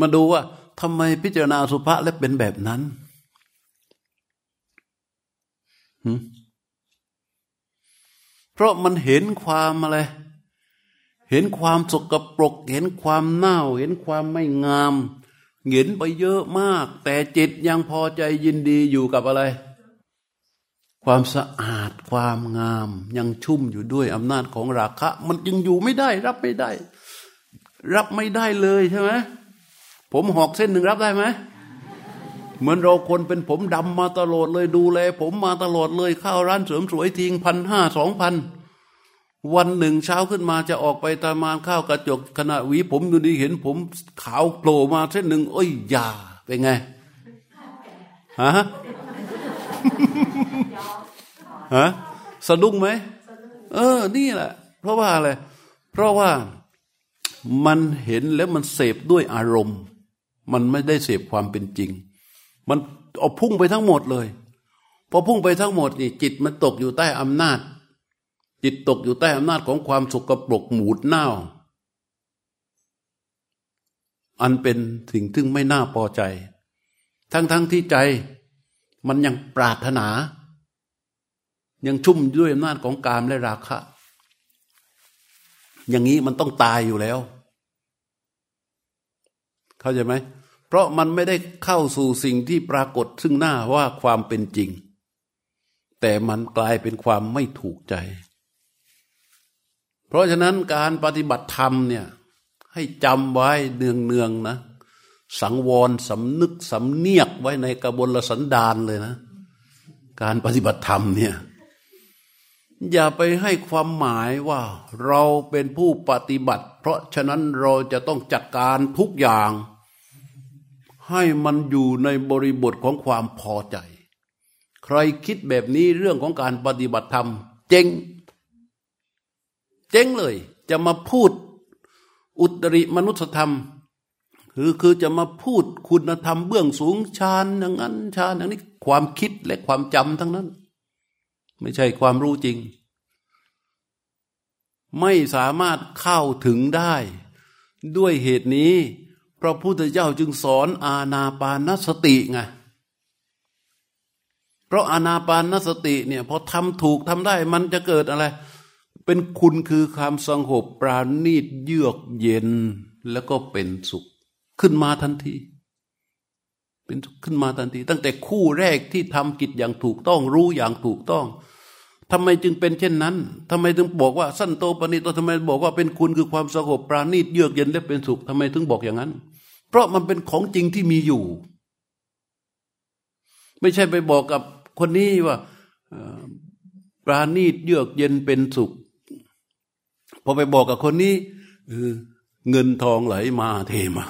มาดูว่าทำไมพิจารณาสุภาษและเป็นแบบนั้นเพราะมันเห็นความอะไร เห็นความสกปรก เห็นความเน่า เห็นความไม่งาม เห็นไปเยอะมาก แต่จิตยังพอใจยินดีอยู่กับอะไร ความสะอาดความงามยังชุ่มอยู่ด้วยอำนาจของราคะ มันยังอยู่ไม่ได้ รับไม่ได้ รับไม่ได้เลยใช่ไหมผมหอกเส้นหนึ่งรับได้ไหมเหมือนเราคนเป็นผมดำมาตลอดเลยดูแล ผมมาตลอดเลยเข้าร้านเสริมสวยทิ้งพันห้าสองพัน วันหนึ่งเช้าขึ้นมาจะออกไปตามานข้าวกระจกขณะหวีผมดูดีเห็นผมขาวโผล่มาเส้นหนึ่งเอ้ยอย่าเป็นไงฮะฮะสะดุ้งไหมเออ นี่แหละ เพราะว่าอะไรเพราะว่ามันเห็นแล้วมันเสพด้วยอารมณ์ มันไม่ได้เสพความเป็นจริง มันเอาพุ่งไปทั้งหมดเลยพอพุ่งไปทั้งหมดนี่จิตมันตกอยู่ใต้อำนาจ จิตตกอยู่ใต้อำนาจของความสกปรกหมูดเน่า อันเป็นสิ่งที่ไม่น่าพอใจ ทั้งๆทที่ใจมันยังปรารถนา ยังชุ่มด้วยอำนาจของกามและราคะ อย่างนี้มันต้องตายอยู่แล้ว เข้าใจไหม เพราะมันไม่ได้เข้าสู่สิ่งที่ปรากฏซึ่งหน้าว่าความเป็นจริง แต่มันกลายเป็นความไม่ถูกใจ เพราะฉะนั้นการปฏิบัติธรรมเนี่ยให้จำไว้เนืองๆนะ สังวรสำนึกสำเนียกไว้ในกระบวนสันดานเลยนะ การปฏิบัติธรรมเนี่ยอย่าไปให้ความหมายว่าเราเป็นผู้ปฏิบัติ เพราะฉะนั้นเราจะต้องจัดการทุกอย่าง ให้มันอยู่ในบริบทของความพอใจ ใครคิดแบบนี้เรื่องของการปฏิบัติธรรม เจ๊ง เจ๊งเลย จะมาพูดอุตริมนุสธรรม คือคือจะมาพูดคุณธรรมเบื้องสูงชาญอย่างนั้นชาญอย่างนี้ความคิดและความจำทั้งนั้น ไม่ใช่ความรู้จริง ไม่สามารถเข้าถึงได้ ด้วยเหตุนี้ พระพุทธเจ้าจึงสอนอาณาปานสติไงเพราะอาณาปานสติเนี่ยพอทำถูกทำได้มันจะเกิดอะไร เป็นคุณคือความสงบปราณีตเยือกเย็นแล้วก็เป็นสุข ขึ้นมาทันที เป็นขึ้นมาทันที ตั้งแต่คู่แรกที่ทำกิจอย่างถูกต้องรู้อย่างถูกต้องทำไมจึงเป็นเช่นนั้นทำไมถึงบอกว่าสั้นโตปณิโตทำไมบอกว่าเป็นคุณคือความสงบปราณีตเยือกเย็นและเป็นสุขทำไมถึงบอกอย่างนั้น เพราะมันเป็นของจริงที่มีอยู่ ไม่ใช่ไปบอกกับคนนี้ว่าปราณีตเยือกเย็นเป็นสุข อไปบอกกับคนนี้เงินทองไหลมาเทมา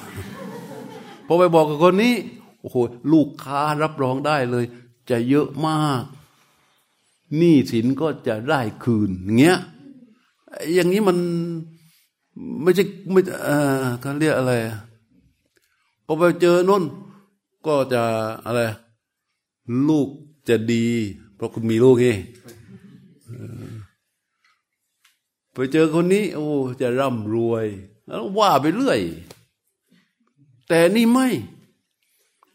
พอไปบอกกับคนนี้โอ้โหลูกค้ารับรองได้เลย จะเยอะมากหนี้สินก็จะได้คืนเงี้ยอย่างนี้มันไม่ใช่ไม่เออเขาเรียกอะไรพอไปเจอน้นก็จะอะไร ลูกจะดี เพราะคุณมีลูกไง ไปเจอคนนี้ โอ้จะร่ำรวยแล้วว่าไปเรื่อย แต่นี่ไม่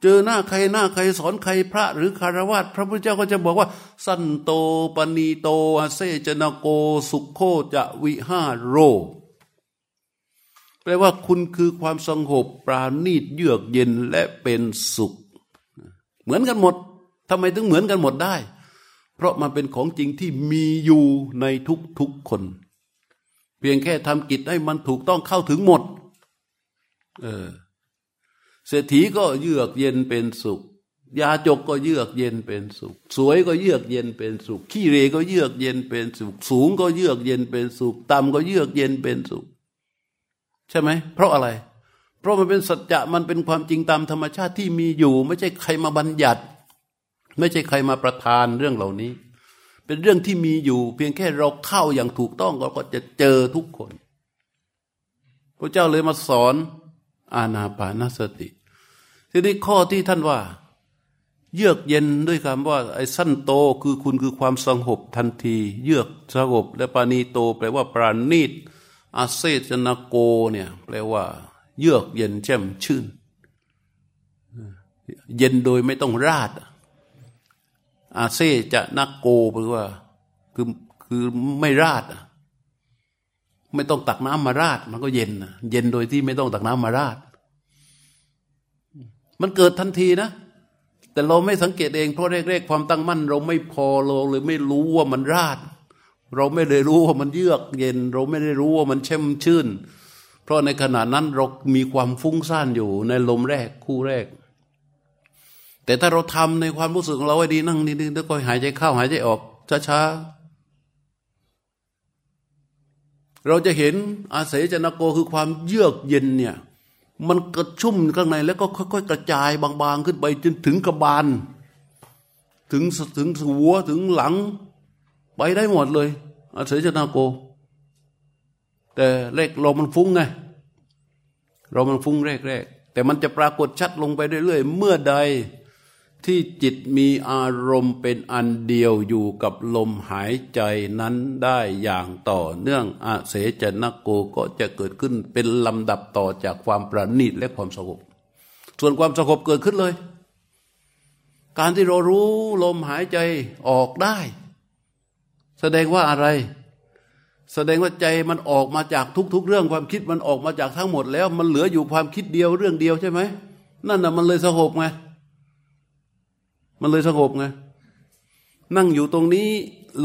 เจอหน้าใครหน้าใครสอนใครพระหรือคารวะพระพุทธเจ้าก็จะบอกว่า สันโตปณีโตเซจนโกสุขโคจะวิหาโรแปลว่าคุณคือความสงบปราณีตเยือกเย็นและเป็นสุข เหมือนกันหมดทำไมถึงเหมือนกันหมดได้ เพราะมันเป็นของจริงที่มีอยู่ในทุกๆคน พียงแค่ทำกิจให้มันถูกต้องเข้าถึงหมด เออ เศรษฐีก็เยือกเย็นเป็นสุข ยาจกก็เยือกเย็นเป็นสุข สวยก็เยือกเย็นเป็นสุข ขี้เรก็เยือกเย็นเป็นสุข สูงก็เยือกเย็นเป็นสุข ต่ำก็เยือกเย็นเป็นสุข ใช่ไหม เพราะอะไร เพราะมันเป็นสัจจะ มันเป็นความจริงตามธรรมชาติที่มีอยู่ ไม่ใช่ใครมาบัญญัติ ไม่ใช่ใครมาประทานเรื่องเหล่านี้ เป็นเรื่องที่มีอยู่ เพียงแค่เราเข้าอย่างถูกต้องเราก็จะเจอทุกคน พระเจ้าเลยมาสอนอาณาปานสติ ทีนี้ข้อที่ท่านว่า เยือกเย็นด้วยคำว่า ไอ้สั้นโตคือคุณคือความสงบทันที เยือกสงบ และปานีโต แปลว่าปราณีตอาเซจนาโกเนี่ยแปลว่า เยือกเย็นแจ่มชื่น เย็นโดยไม่ต้องราด อาเซจะนักโกแปลว่าคือคือไม่ราดไม่ต้องตักน้ำมาราด มันก็เย็นเย็นโดยที่ไม่ต้องตักน้ำมาราด มันเกิดทันทีนะ แต่เราไม่สังเกตเองเพราะแรกๆความตั้งมั่น เราไม่พอเราเลยไม่รู้ว่ามันราด เราไม่ได้รู้ว่ามันเยือก เย็น เราไม่ได้รู้ว่ามันเช่มชื่น เพราะในขณะนั้นเรามีความฟุ้งซ่านอยู่ในลมแรกคู่แรก แต่ถ้าเราทำในความรู้สึกของเราไว้ดีนั่งนิดๆแล้วก็หายใจเข้าหายใจออกช้าๆเราจะเห็นอาศัยจนโกคือความเยือกเย็นเนี่ยมันกระชุ่มข้างในแล้วก็ค่อยๆกระจายบางๆ ขึ้นไปจนถึงกระบาล ถึงถึงหัวถึงหลัง ไปได้หมดเลย อาศัยชนาโก แต่เลขเรามันฟุ้งไงเรามันฟุ้งแรกๆแต่มันจะปรากฏชัดลงไปเรื่อยๆเมื่อใด ที่จิตมีอารมณ์เป็นอันเดียวอยู่กับลมหายใจนั้นได้อย่างต่อเนื่องอาเสจนโกก็จะเกิดขึ้นเป็นลำดับต่อจากความประณีตและความสงบ ส่วนความสงบเกิดขึ้นเลย การที่เรารู้ลมหายใจออกได้ แสดงว่าอะไร แสดงว่าใจมันออกมาจากทุก ๆ เรื่องความคิดมันออกมาจากทั้งหมดแล้ว มันเหลืออยู่ความคิดเดียวเรื่องเดียวใช่ไหมนั่นน่ะมันเลยสงบไง มันเลยสงบไงนั่งอยู่ตรงนี้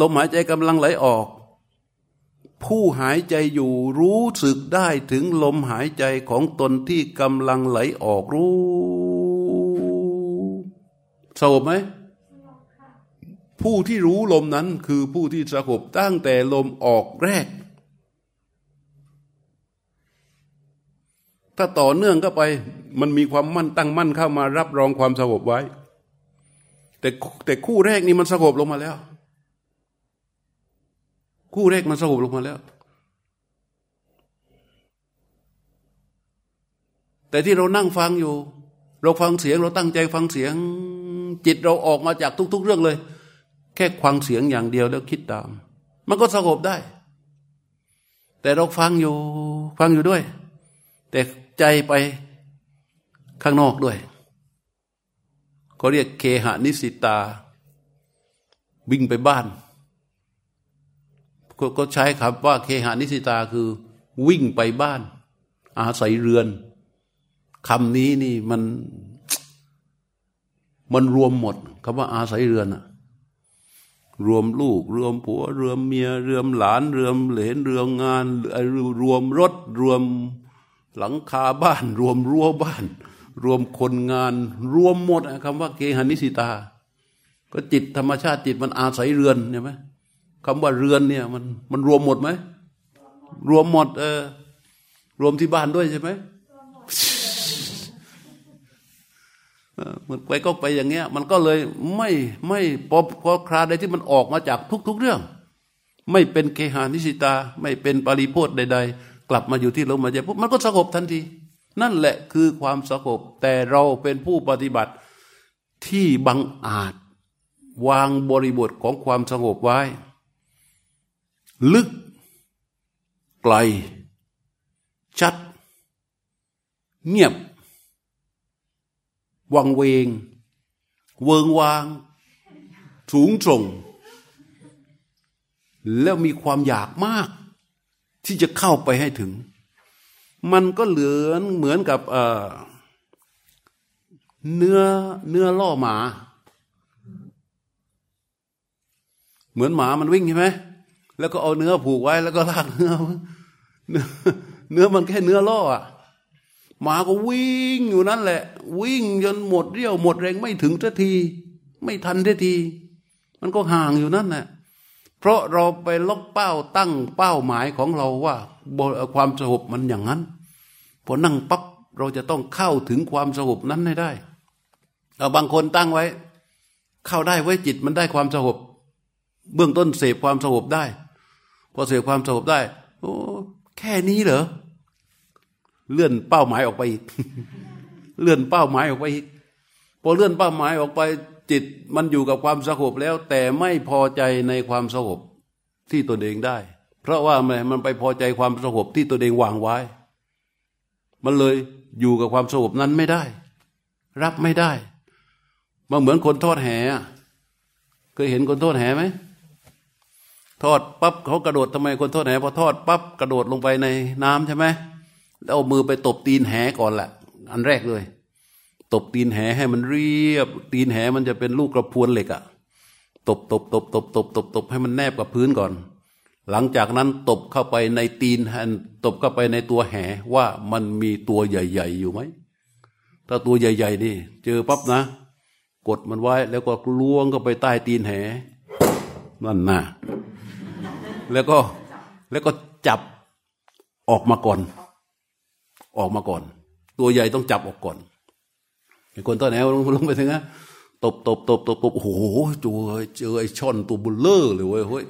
ลมหายใจกำลังไหลออก ผู้หายใจอยู่รู้สึกได้ถึงลมหายใจของตนที่กำลังไหลออกรู้สงบไหมผู้ที่รู้ลมนั้นคือผู้ที่สงบตั้งแต่ลมออกแรก ถ้าต่อเนื่องก็ไป มันมีความมั่นตั้งมั่นเข้ามารับรองความสงบไว้ แต่แต่คู่แรกนี่มันสงบลงมาแล้ว คู่แรกมันสงบลงมาแล้ว แต่ที่เรานั่งฟังอยู่ เราฟังเสียงเราตั้งใจฟังเสียง จิตเราออกมาจากทุก ๆ เรื่องเลย แค่ฟังเสียงอย่างเดียวแล้วคิดตาม มันก็สงบได้ แต่เราฟังอยู่ ฟังอยู่ด้วย แต่ใจไปข้างนอกด้วย เขาเรียกเคหานิสิตา วิ่งไปบ้านก็ใช้คำว่าเคหานิสิตาคือ วิ่งไปบ้าน อาศัยเรือนคำนี้นี่มันมันรวมหมดคำว่าอาศัยเรือนอะรวมลูก รวมผัว รวมเมียรวมหลาน รวมเหลนรวมงานรวมรถ รวมหลังคาบ้าน รวมรั้วบ้าน รวมคนงาน รวมหมดคำว่าเกหานิสิตา ก็จิตธรรมชาติจิตมันอาศัยเรือนใช่ไหมคำว่าเรือนเนี่ยมันมันรวมหมดไหม รวมหมดเออรวมที่บ้านด้วยใช่ไหมมันไปก็ไปอย่างเงี้ย มันก็เลยไม่ไม่พอพอคราใดที่มันออกมาจากทุก ๆเรื่อง ไม่เป็นเคหานิสิตา ไม่เป็นปริโพธใด ๆ กลับมาอยู่ที่ลมหายใจปุ๊บมันก็สงบทันที นั่นแหละคือความสงบแต่เราเป็นผู้ปฏิบัติที่บังอาจวางบริบทของความสงบไว้ ลึก ไกล ชัด เงียบ วังเวง เวิงวาง สูงส่ง แล้วมีความอยากมาก ที่จะเข้าไปให้ถึง มันก็เหลือนเหมือนกับเนื้อเนื้อล่อหมา เหมือนหมามันวิ่งใช่ไหมแล้วก็เอาเนื้อผูกไว้แล้วก็ลากเนื้อเนื้อมันแค่เนื้อล่ออะหมาก็วิ่งอยู่นั่นแหละ วิ่งจนหมดเรี่ยวหมดแรงไม่ถึงสักที ไม่ทันสักที มันก็ห่างอยู่นั่นแหละ เพราะเราไปล็อกเป้าตั้งเป้าหมายของเราว่าความสงบมันอย่างนั้นพอนั่งปั๊บเราจะต้องเข้าถึงความสงบนั้นให้ได้เอาบางคนตั้งไว้ เข้าได้ไว้จิตมันได้ความสงบเบื้องต้นเสพความสงบได้ พอเสพความสงบได้ โอ้แค่นี้เหรอเลื่อนเป้าหมายออกไปอีก เลื่อนเป้าหมายออกไปอีกพอเลื่อนเป้าหมายออกไป จิตมันอยู่กับความสงบแล้ว แต่ไม่พอใจในความสงบที่ตนเองได้ เพราะว่ามันมันไปพอใจความสงบที่ตนเองวางไว้ มันเลยอยู่กับความสงบนั้นไม่ได้ รับไม่ได้มันเหมือนคนทอดแหเคยเห็นคนทอดแหไหมทอดปั๊บเขากระโดดทำไมคนทอดแหพอทอดปั๊บกระโดดลงไปในน้ำใช่ไหมแล้วเอามือไปตบตีนแหก่อนแหละอันแรกเลย ตบตีนแหให้มันเรียบ ตีนแหมันจะเป็นลูกกระพวนเหล็กอะตบตบตบตบตบตบตบให้มันแนบกับพื้นก่อน หลังจากนั้นตบเข้าไปในตีนตบเข้าไปในตัวแหว่ามันมีตัวใหญ่ ๆ อยู่ไหมถ้าตัวใหญ่ ๆ นี่ เจอปั๊บนะ กดมันไว้แล้วก็ล้วงเข้าไปใต้ตีนแหนั่นน่ะแล้วก็แล้วก็จับออกมาก่อน ออกมาก่อน ตัวใหญ่ต้องจับออกก่อน คนต้นแนลงลงไปถึงนะตบตบตบตบตบโอ้โหจูเจอไอ้ช่อนตัวบุลเลอร์เลยเว้ยเฮ้ย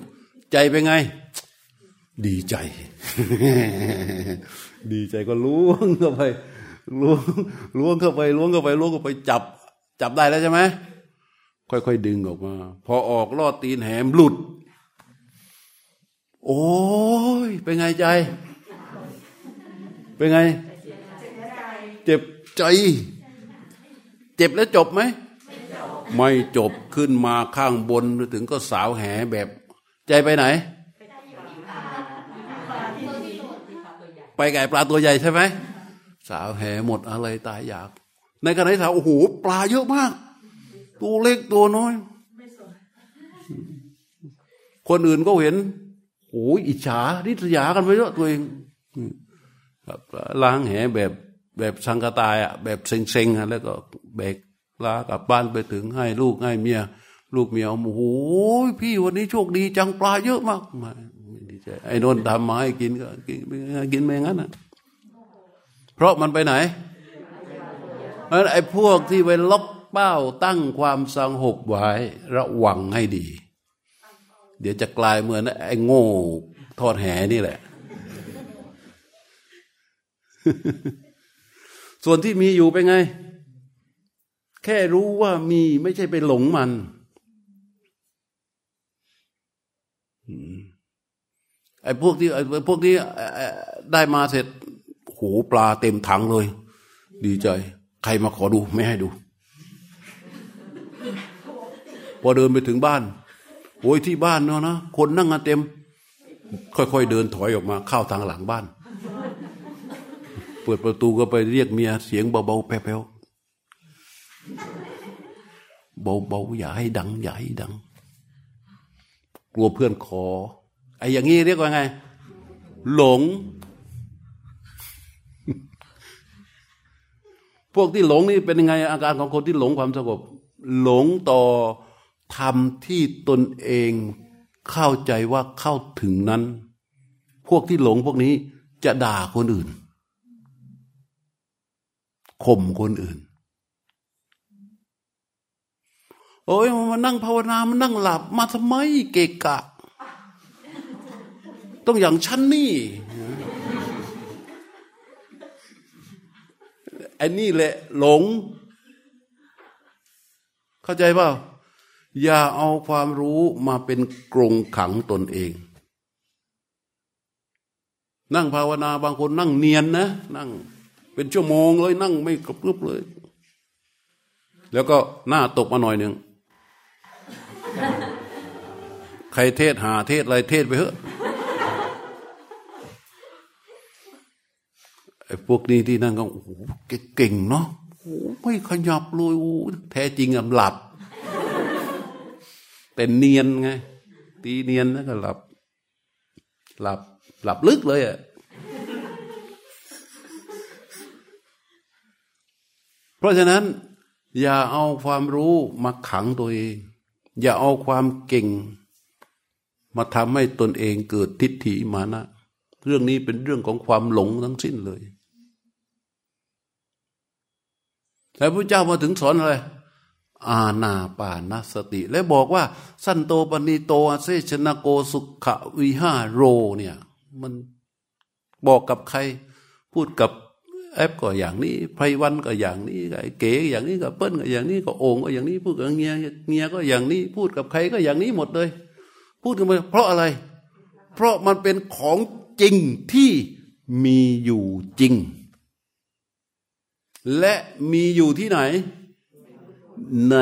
ใจเป็นไง ดีใจ ดีใจก็ล้วงเข้าไปล้วงล้วงเข้าไปล้วงเข้าไปล้วงเข้าไปจับ จับได้แล้วใช่ไหมค่อยๆดึงออกมา พอออกลอดตีนแหมหลุด โอ้ยเป็นไงใจ เป็นไง เจ็บใจ เจ็บแล้วจบไหมไม่จบขึ้นมาข้างบนถึงก็สาวแหแบบใจไปไหน ไปไก่ปลาตัวใหญ่ใช่ไหมสาวแหหมดอะไรตายอยาก ในขณะที่สาวโอ้โหปลาเยอะมาก ตัวเล็กตัวน้อย คนอื่นก็เห็นโอ้ยอิจฉาริษยากันไปเยอะตัวเองล้างแหแบบแบบสังกตายอะแบบเซ็งๆแล้วก็ แบกลากลับบ้านไปถึงให้ลูกให้เมีย ลูกเมียโอ้โหพี่วันนี้โชคดีจังปลาเยอะมากมาดีใจไอ้นนทำมาให้กินก็กินกินไม่งั้นอะเพราะมันไปไหนเพราะไอ้พวกที่ไปล็อกเป้าตั้งความสังหบไว้ระวังให้ดี เดี๋ยวจะกลายเหมือนไอ้โง่ทอดแหนี่แหละ ส่วนที่มีอยู่เป็นไง แค่รู้ว่ามีไม่ใช่ไปหลงมัน ไอ้พวกที่ไอ้พวกที่ได้มาเสร็จโหปลาเต็มถังเลย ดีใจ ใครมาขอดูไม่ให้ดู พอเดินไปถึงบ้าน โอ้ยที่บ้านเนาะนะคนนั่งกันเต็ม ค่อยๆเดินถอยออกมาเข้าทางหลังบ้าน เปิดประตูก็ไปเรียกเมียเสียงเบาๆแผ่วๆ เบาๆอย่าให้ดัง อย่าให้ดัง กลัวเพื่อนขอไอ้อย่างนี้เรียกว่าไง หลง พวกที่หลงนี่เป็นยังไง อาการของคนที่หลงความสงบหลงต่อทำที่ตนเองเข้าใจว่าเข้าถึงนั้น พวกที่หลงพวกนี้จะด่าคนอื่นข่มคนอื่น โอ้ยมานั่งภาวนามานั่งหลับ มาทำไมเกะกะ ต้องอย่างฉันนี่ไอ้นี่แหละหลง เข้าใจเปล่าอย่าเอาความรู้มาเป็นกรงขังตนเอง นั่งภาวนาบางคนนั่งเนียนนะ นั่งเป็นชั่วโมงเลย นั่งไม่กระพริบเลย แล้วก็หน้าตกมาหน่อยหนึ่ง ใครเทศหาเทศอะไรเทศไปเถอะไอ้พวกนี้ที่นั่งก็โอ้โหเก่งเนาะโอ้ไม่ขยับเลยโอ้แท้จริงอะหลับ แต่เนียนไง ตีเนียนแล้วก็หลับ หลับ หลับลึกเลยอะ่ะเพราะฉะนั้น อย่าเอาความรู้มาขังตัวเอง อย่าเอาความเก่ง มาทำให้ตนเองเกิดทิฏฐิมานะ เรื่องนี้เป็นเรื่องของความหลงทั้งสิ้นเลยแต่พระเจ้ามาถึงสอนอะไร อาณาปานสติ และบอกว่า สันโตปณิโตเซชนโกสุขวิหาโรเนี่ย มันบอกกับใคร พูดกับ แอปก็อย่างนี้ไพรวันก็อย่างนี้ไอ้เก๋อย่างนี้ก็เปิ้ลก็อย่างนี้ก็โอ่งก็อย่างนี้พูดกับเงียเงียก็อย่างนี้พูดกับใครก็อย่างนี้หมดเลย พูดกันไปเพราะอะไร เพราะมันเป็นของจริงที่มีอยู่จริง และมีอยู่ที่ไหน ใน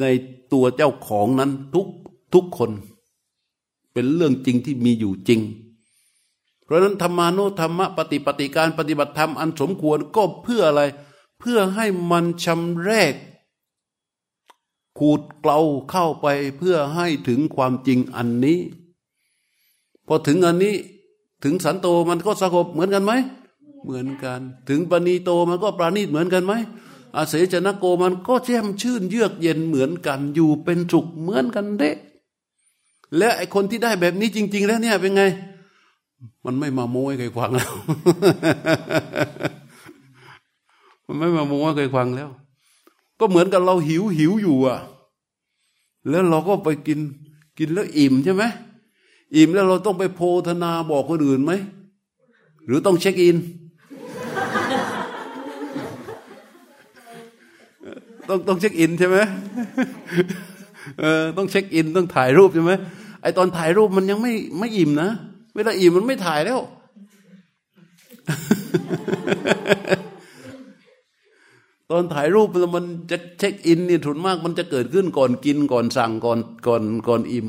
ในตัวเจ้าของนั้นทุกทุกคน เป็นเรื่องจริงที่มีอยู่จริง ราะนั้นธรรมานุธรรมะปฏิปฏิการปฏิบัติธรรมอันสมควรก็เพื่ออะไร เพื่อให้มันชำแรก ขูดเกลาเข้าไปเพื่อให้ถึงความจริงอันนี้ พอถึงอันนี้ถึงสันโตมันก็สงบเหมือนกันไหม เหมือนกัน ถึงปณีโตมันก็ปราณีตเหมือนกันไหมอาเสจนโกมันก็แจ่มชื่นเยือกเย็นเหมือนกันอยู่เป็นสุขเหมือนกันเด็และไอคนที่ได้แบบนี้จริง ๆ แล้วเนี่ยเป็นไง มันไม่มาโม้ให้ใครฟังแล้ว มันไม่มาโม้ให้ใครฟังแล้ว ก็เหมือนกับเราหิวหิวอยู่อะ แล้วเราก็ไปกิน กินแล้วอิ่มใช่ไหมอิ่มแล้วเราต้องไปโพธนาบอกคนอื่นไหม หรือต้องเช็คอิน ต้องต้องเช็คอินใช่ไหมเออต้องเช็คอินต้องถ่ายรูปใช่ไหมไอตอนถ่ายรูปมันยังไม่ไม่อิ่มนะ เวลาอิ่มมันไม่ถ่ายแล้ว ตอนถ่ายรูปมันจะเช็คอินนี่ถุนมาก มันจะเกิดขึ้นก่อนกินก่อนสั่งก่อนก่อนก่อนอิ่ม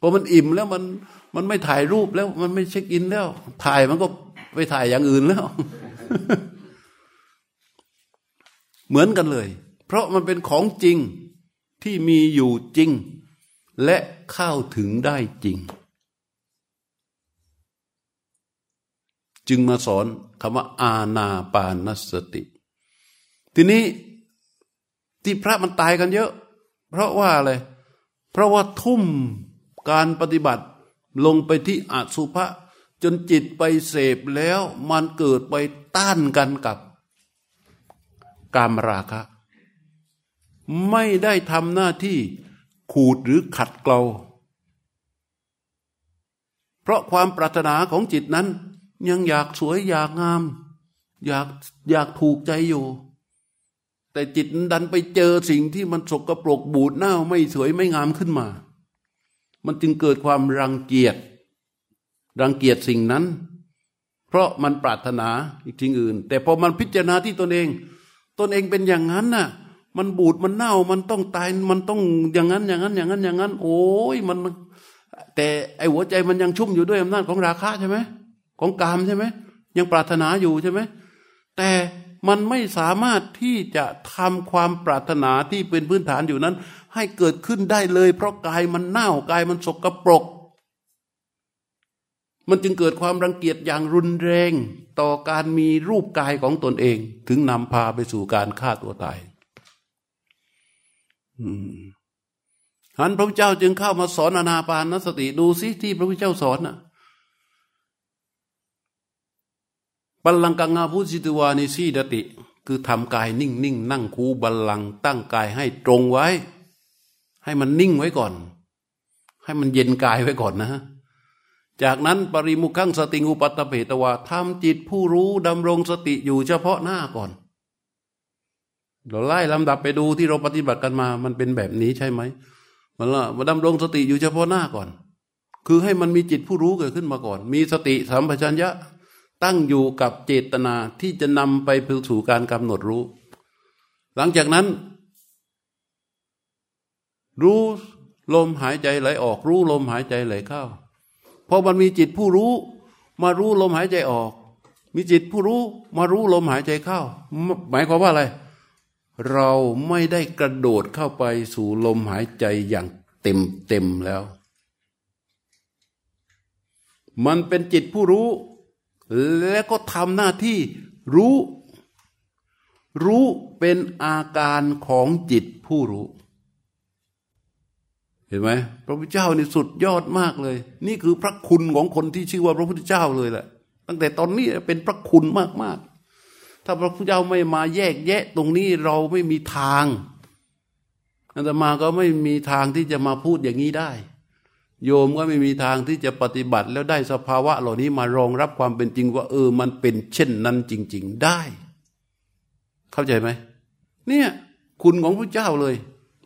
พอมันอิ่มแล้วมันมันไม่ถ่ายรูปแล้วมันไม่เช็คอินแล้ว ถ่ายมันก็ไปถ่ายอย่างอื่นแล้ว เหมือนกันเลย เพราะมันเป็นของจริงที่มีอยู่จริง และเข้าถึงได้จริง จึงมาสอนคำว่าอาณาปานสติ ทีนี้ที่พระมันตายกันเยอะ เพราะว่าอะไร เพราะว่าทุ่มการปฏิบัติลงไปที่อสุภะจนจิตไปเสพแล้วมันเกิดไปต้านกันกับกามราคะ ไม่ได้ทำหน้าที่ขูดหรือขัดเกลา เพราะความปรารถนาของจิตนั้น ยังอยากสวยอยากงาม อยากอยากถูกใจอยู่ แต่จิตดันไปเจอสิ่งที่มันสกรปรกบูดเน่าไม่สวยไม่งามขึ้นมา มันจึงเกิดความรังเกียจรังเกียจสิ่งนั้น เพราะมันปรารถนาอีกสิ่งอื่น แต่พอมันพิจารณาที่ตนเอง ตนเองเป็นอย่างนั้นน่ะ มันบูดมันเน่ามันต้องตายมันต้องอย่างนั้นอย่างนั้นอย่างนั้นอย่างนั้น โอ้ยมัน แต่ไอหัวใจมันยังชุ่มอยู่ด้วยอำนาจของราคะใช่ไหม ของกามใช่ไหมยังปรารถนาอยู่ใช่ไหมแต่มันไม่สามารถที่จะทำความปรารถนาที่เป็นพื้นฐานอยู่นั้น ให้เกิดขึ้นได้เลย เพราะกายมันเน่ากายมันสกรปรก มันจึงเกิดความรังเกียจอย่างรุนแรง ต่อการมีรูปกายของตนเอง ถึงนำพาไปสู่การฆ่าตัวตายหันพระพุทธเจ้าจึงเข้ามาสอนอนาปานสติดูสิที่พระพุทธเจ้าสอนน่ะ บัลลังกังาพุสิตวานิสีดติ คือทำกายนิ่งนิ่งนั่งคูบัลลังตั้งกายให้ตรงไว้ ให้มันนิ่งไว้ก่อน ให้มันเย็นกายไว้ก่อนนะ จากนั้นปริมุขังสติงูปัตตเปตวาทำจิตผู้รู้ดำรงสติอยู่เฉพาะหน้าก่อน เราไล่ลำดับไปดูที่เราปฏิบัติกันมา มันเป็นแบบนี้ใช่ไหมมันละมาดำรงสติอยู่เฉพาะหน้าก่อน คือให้มันมีจิตผู้รู้เกิดขึ้นมาก่อน มีสติสัมปชัญญะ ตั้งอยู่กับเจตนาที่จะนำไปสู่การกำหนดรู้ หลังจากนั้น รู้ลมหายใจไหลออก รู้ลมหายใจไหลเข้าพอมันมีจิตผู้รู้ มารู้ลมหายใจออก มีจิตผู้รู้ มารู้ลมหายใจเข้า หมายความว่าอะไร เราไม่ได้กระโดดเข้าไปสู่ลมหายใจอย่างเต็มเต็มแล้ว มันเป็นจิตผู้รู้ และก็ทำหน้าที่รู้ รู้เป็นอาการของจิตผู้รู้ เห็นไหมพระพุทธเจ้านี่สุดยอดมากเลย นี่คือพระคุณของคนที่ชื่อว่าพระพุทธเจ้าเลยแหละตั้งแต่ตอนนี้เป็นพระคุณมากถ้าพระพุทธเจ้าไม่มาแยกแยะตรงนี้เราไม่มีทางอาตมาก็ไม่มีทางที่จะมาพูดอย่างนี้ได้ โยมก็ไม่มีทางที่จะปฏิบัติแล้วได้สภาวะเหล่านี้มารองรับความเป็นจริงว่า เออ มันเป็นเช่นนั้นจริง ๆ ได้ เข้าใจไหมเนี่ย คุณของพระเจ้าเลย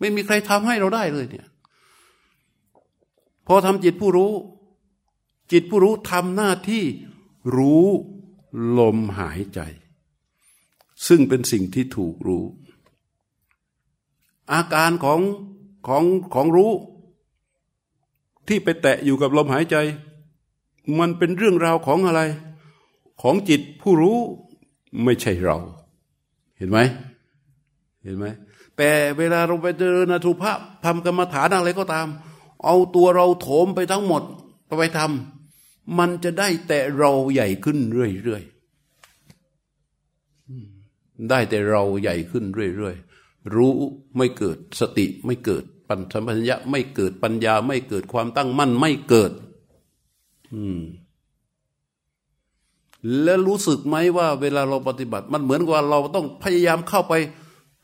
ไม่มีใครทำให้เราได้เลยเนี่ย พอทำจิตผู้รู้ จิตผู้รู้ทำหน้าที่รู้ลมหายใจ ซึ่งเป็นสิ่งที่ถูกรู้ อาการของของของรู้ ที่ไปแตะอยู่กับลมหายใจ มันเป็นเรื่องราวของอะไร ของจิตผู้รู้ไม่ใช่เรา เห็นไหมเห็นไหมแต่เวลาเราไปเจอนาทุภาพทำกรรมฐานอะไรก็ตาม เอาตัวเราโถมไปทั้งหมดไปทำมันจะได้แต่เราใหญ่ขึ้นเรื่อยๆได้แต่เราใหญ่ขึ้นเรื่อยๆรู้ไม่เกิดสติไม่เกิด ปัญสัมปัญญะไม่เกิดปัญญาไม่เกิดความตั้งมั่นไม่เกิด อืม แล้วรู้สึกไหมว่า เวลาเราปฏิบัติ มันเหมือนกับเราต้องพยายามเข้าไป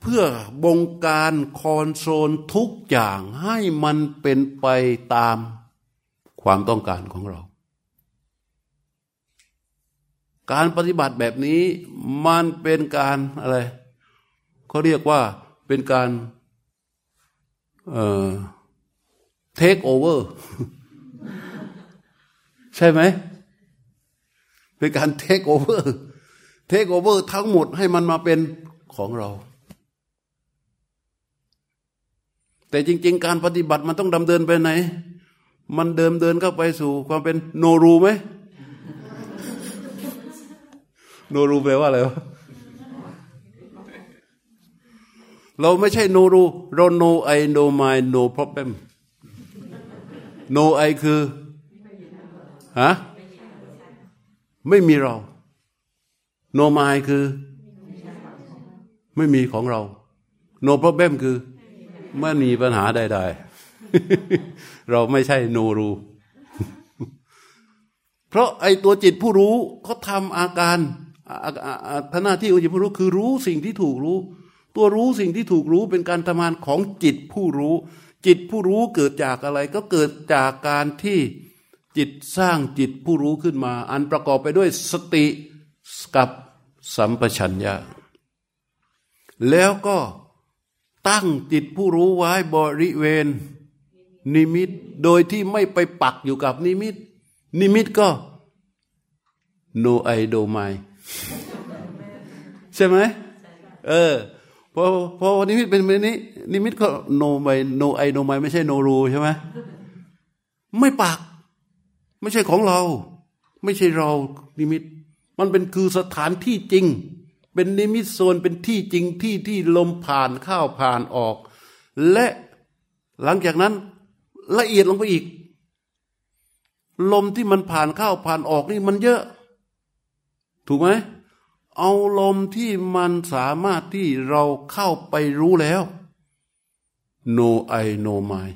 เพื่อบงการคอนโซลทุกอย่างให้มันเป็นไปตามความต้องการของเรา การปฏิบัติแบบนี้มันเป็นการอะไรเขาเรียกว่าเป็นการ เอ่อ take over ใช่ไหมเป็นการ take over take over ทั้งหมดให้มันมาเป็นของเรา แต่จริง ๆ การปฏิบัติมันต้องดำเดินไปไหน มันเดิมเดินเข้าไปสู่ความเป็นโนรูไหมโนรูแปลว่าอะไรวะ เราไม่ใช่โนรูเราโนไอโนมายโนพรอ b เ e m โนไอคือฮะไม่มีเรา โนมายคือ ไม่มีของเรา โนพรอ b เ e m คือไม่มีปัญหาใดๆ เราไม่ใช่โนรู เพราะไอตัวจิตผู้รู้เขาทำอาการทหน้าที่ของจิตผู้รู้คือรู้สิ่งที่ถูกรู้ ตัวรู้สิ่งที่ถูกรู้เป็นการทำงานของจิตผู้รู้ จิตผู้รู้เกิดจากอะไรก็เกิดจากการที่จิตสร้างจิตผู้รู้ขึ้นมา อันประกอบไปด้วยสติกับสัมปชัญญะแล้วก็ตั้งจิตผู้รู้ไว้บริเวณนิมิต โดยที่ไม่ไปปักอยู่กับนิมิต นิมิตก็โนไอโดไมใช่ไหมเออ พอพอนิมิตเป็นแบบนี้ นิมิตก็โนไมโนไอโนไมไม่ใช่โนรูใช่ไหมไม่ปาก ไม่ใช่ของเรา ไม่ใช่เรานิมิต มันเป็นคือสถานที่จริง เป็นนิมิตโซนเป็นที่จริงที่ที่ลมผ่านเข้าผ่านออก และหลังจากนั้นละเอียดลงไปอีก ลมที่มันผ่านเข้าผ่านออกนี่มันเยอะ ถูกไหม เอาลมที่มันสามารถที่เราเข้าไปรู้แล้ว no I no my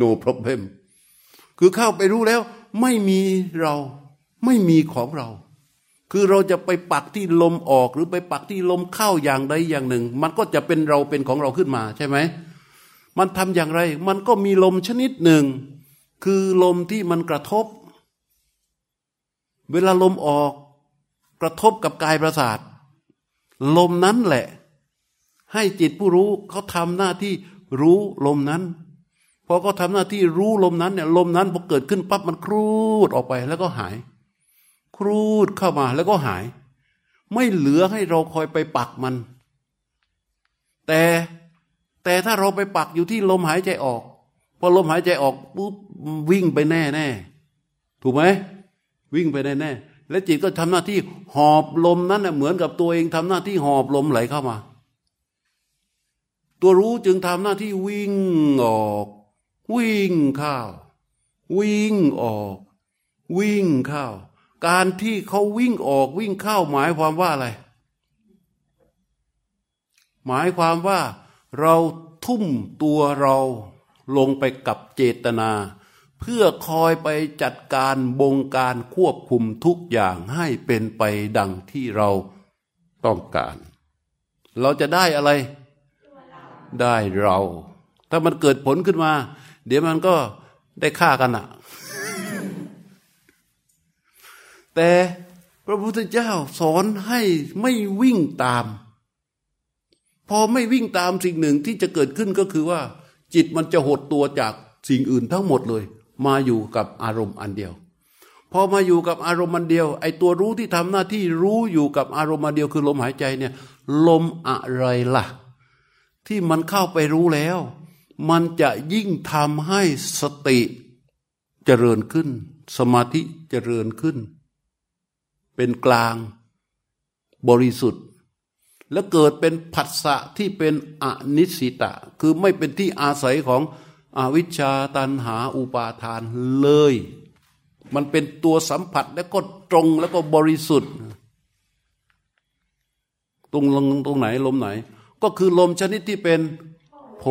no problem คือเข้าไปรู้แล้ว ไม่มีเราไม่มีของเรา คือเราจะไปปักที่ลมออกหรือไปปักที่ลมเข้าอย่างใดอย่างหนึ่ง มันก็จะเป็นเราเป็นของเราขึ้นมาใช่ไหม มันทำอย่างไร มันก็มีลมชนิดหนึ่ง คือลมที่มันกระทบ เวลาลมออก กระทบกับกายประสาท ลมนั้นแหละ ให้จิตผู้รู้เขาทำหน้าที่รู้ลมนั้นพอเขาทำหน้าที่รู้ลมนั้นเนี่ยลมนั้นพอเกิดขึ้นปั๊บมันครูดออกไปแล้วก็หาย ครูดเข้ามาแล้วก็หาย ไม่เหลือให้เราคอยไปปักมัน แต่แต่ถ้าเราไปปักอยู่ที่ลมหายใจออก พอลมหายใจออกปุ๊บวิ่งไปแน่แน่ถูกไหมวิ่งไปแน่แน่ และจิตก็ทำหน้าที่หอบลมนั้นเหมือนกับตัวเองทำหน้าที่หอบลมไหลเข้ามา ตัวรู้จึงทำหน้าที่วิ่งออก วิ่งเข้า วิ่งออก วิ่งเข้า การที่เขาวิ่งออกวิ่งเข้าหมายความว่าอะไร หมายความว่าเราทุ่มตัวเราลงไปกับเจตนา พื่อคอยไปจัดการบงการควบคุมทุกอย่างให้เป็นไปดังที่เราต้องการ เราจะได้อะไร ได้เรา ถ้ามันเกิดผลขึ้นมา เดี๋ยวมันก็ได้ฆ่ากันอะแต่พระพุทธเจ้าสอนให้ไม่วิ่งตาม พอไม่วิ่งตามสิ่งหนึ่งที่จะเกิดขึ้นก็คือว่า จิตมันจะหดตัวจากสิ่งอื่นทั้งหมดเลย มาอยู่กับอารมณ์อันเดียว พอมาอยู่กับอารมณ์อันเดียว ไอ้ตัวรู้ที่ทำหน้าที่รู้อยู่กับอารมณ์อันเดียวคือลมหายใจเนี่ย ลมอะไรล่ะ ที่มันเข้าไปรู้แล้ว มันจะยิ่งทำให้สติเจริญขึ้น สมาธิเจริญขึ้น เป็นกลางบริสุทธิ์ แล้วเกิดเป็นผัสสะที่เป็นอนิสิตะ คือไม่เป็นที่อาศัยของ อวิชชาตันหาอุปาทานเลย มันเป็นตัวสัมผัสแล้วก็ตรงแล้วก็บริสุทธิ์ ตรงลงตรงไหนลมไหน ก็คือลมชนิดที่เป็นโพ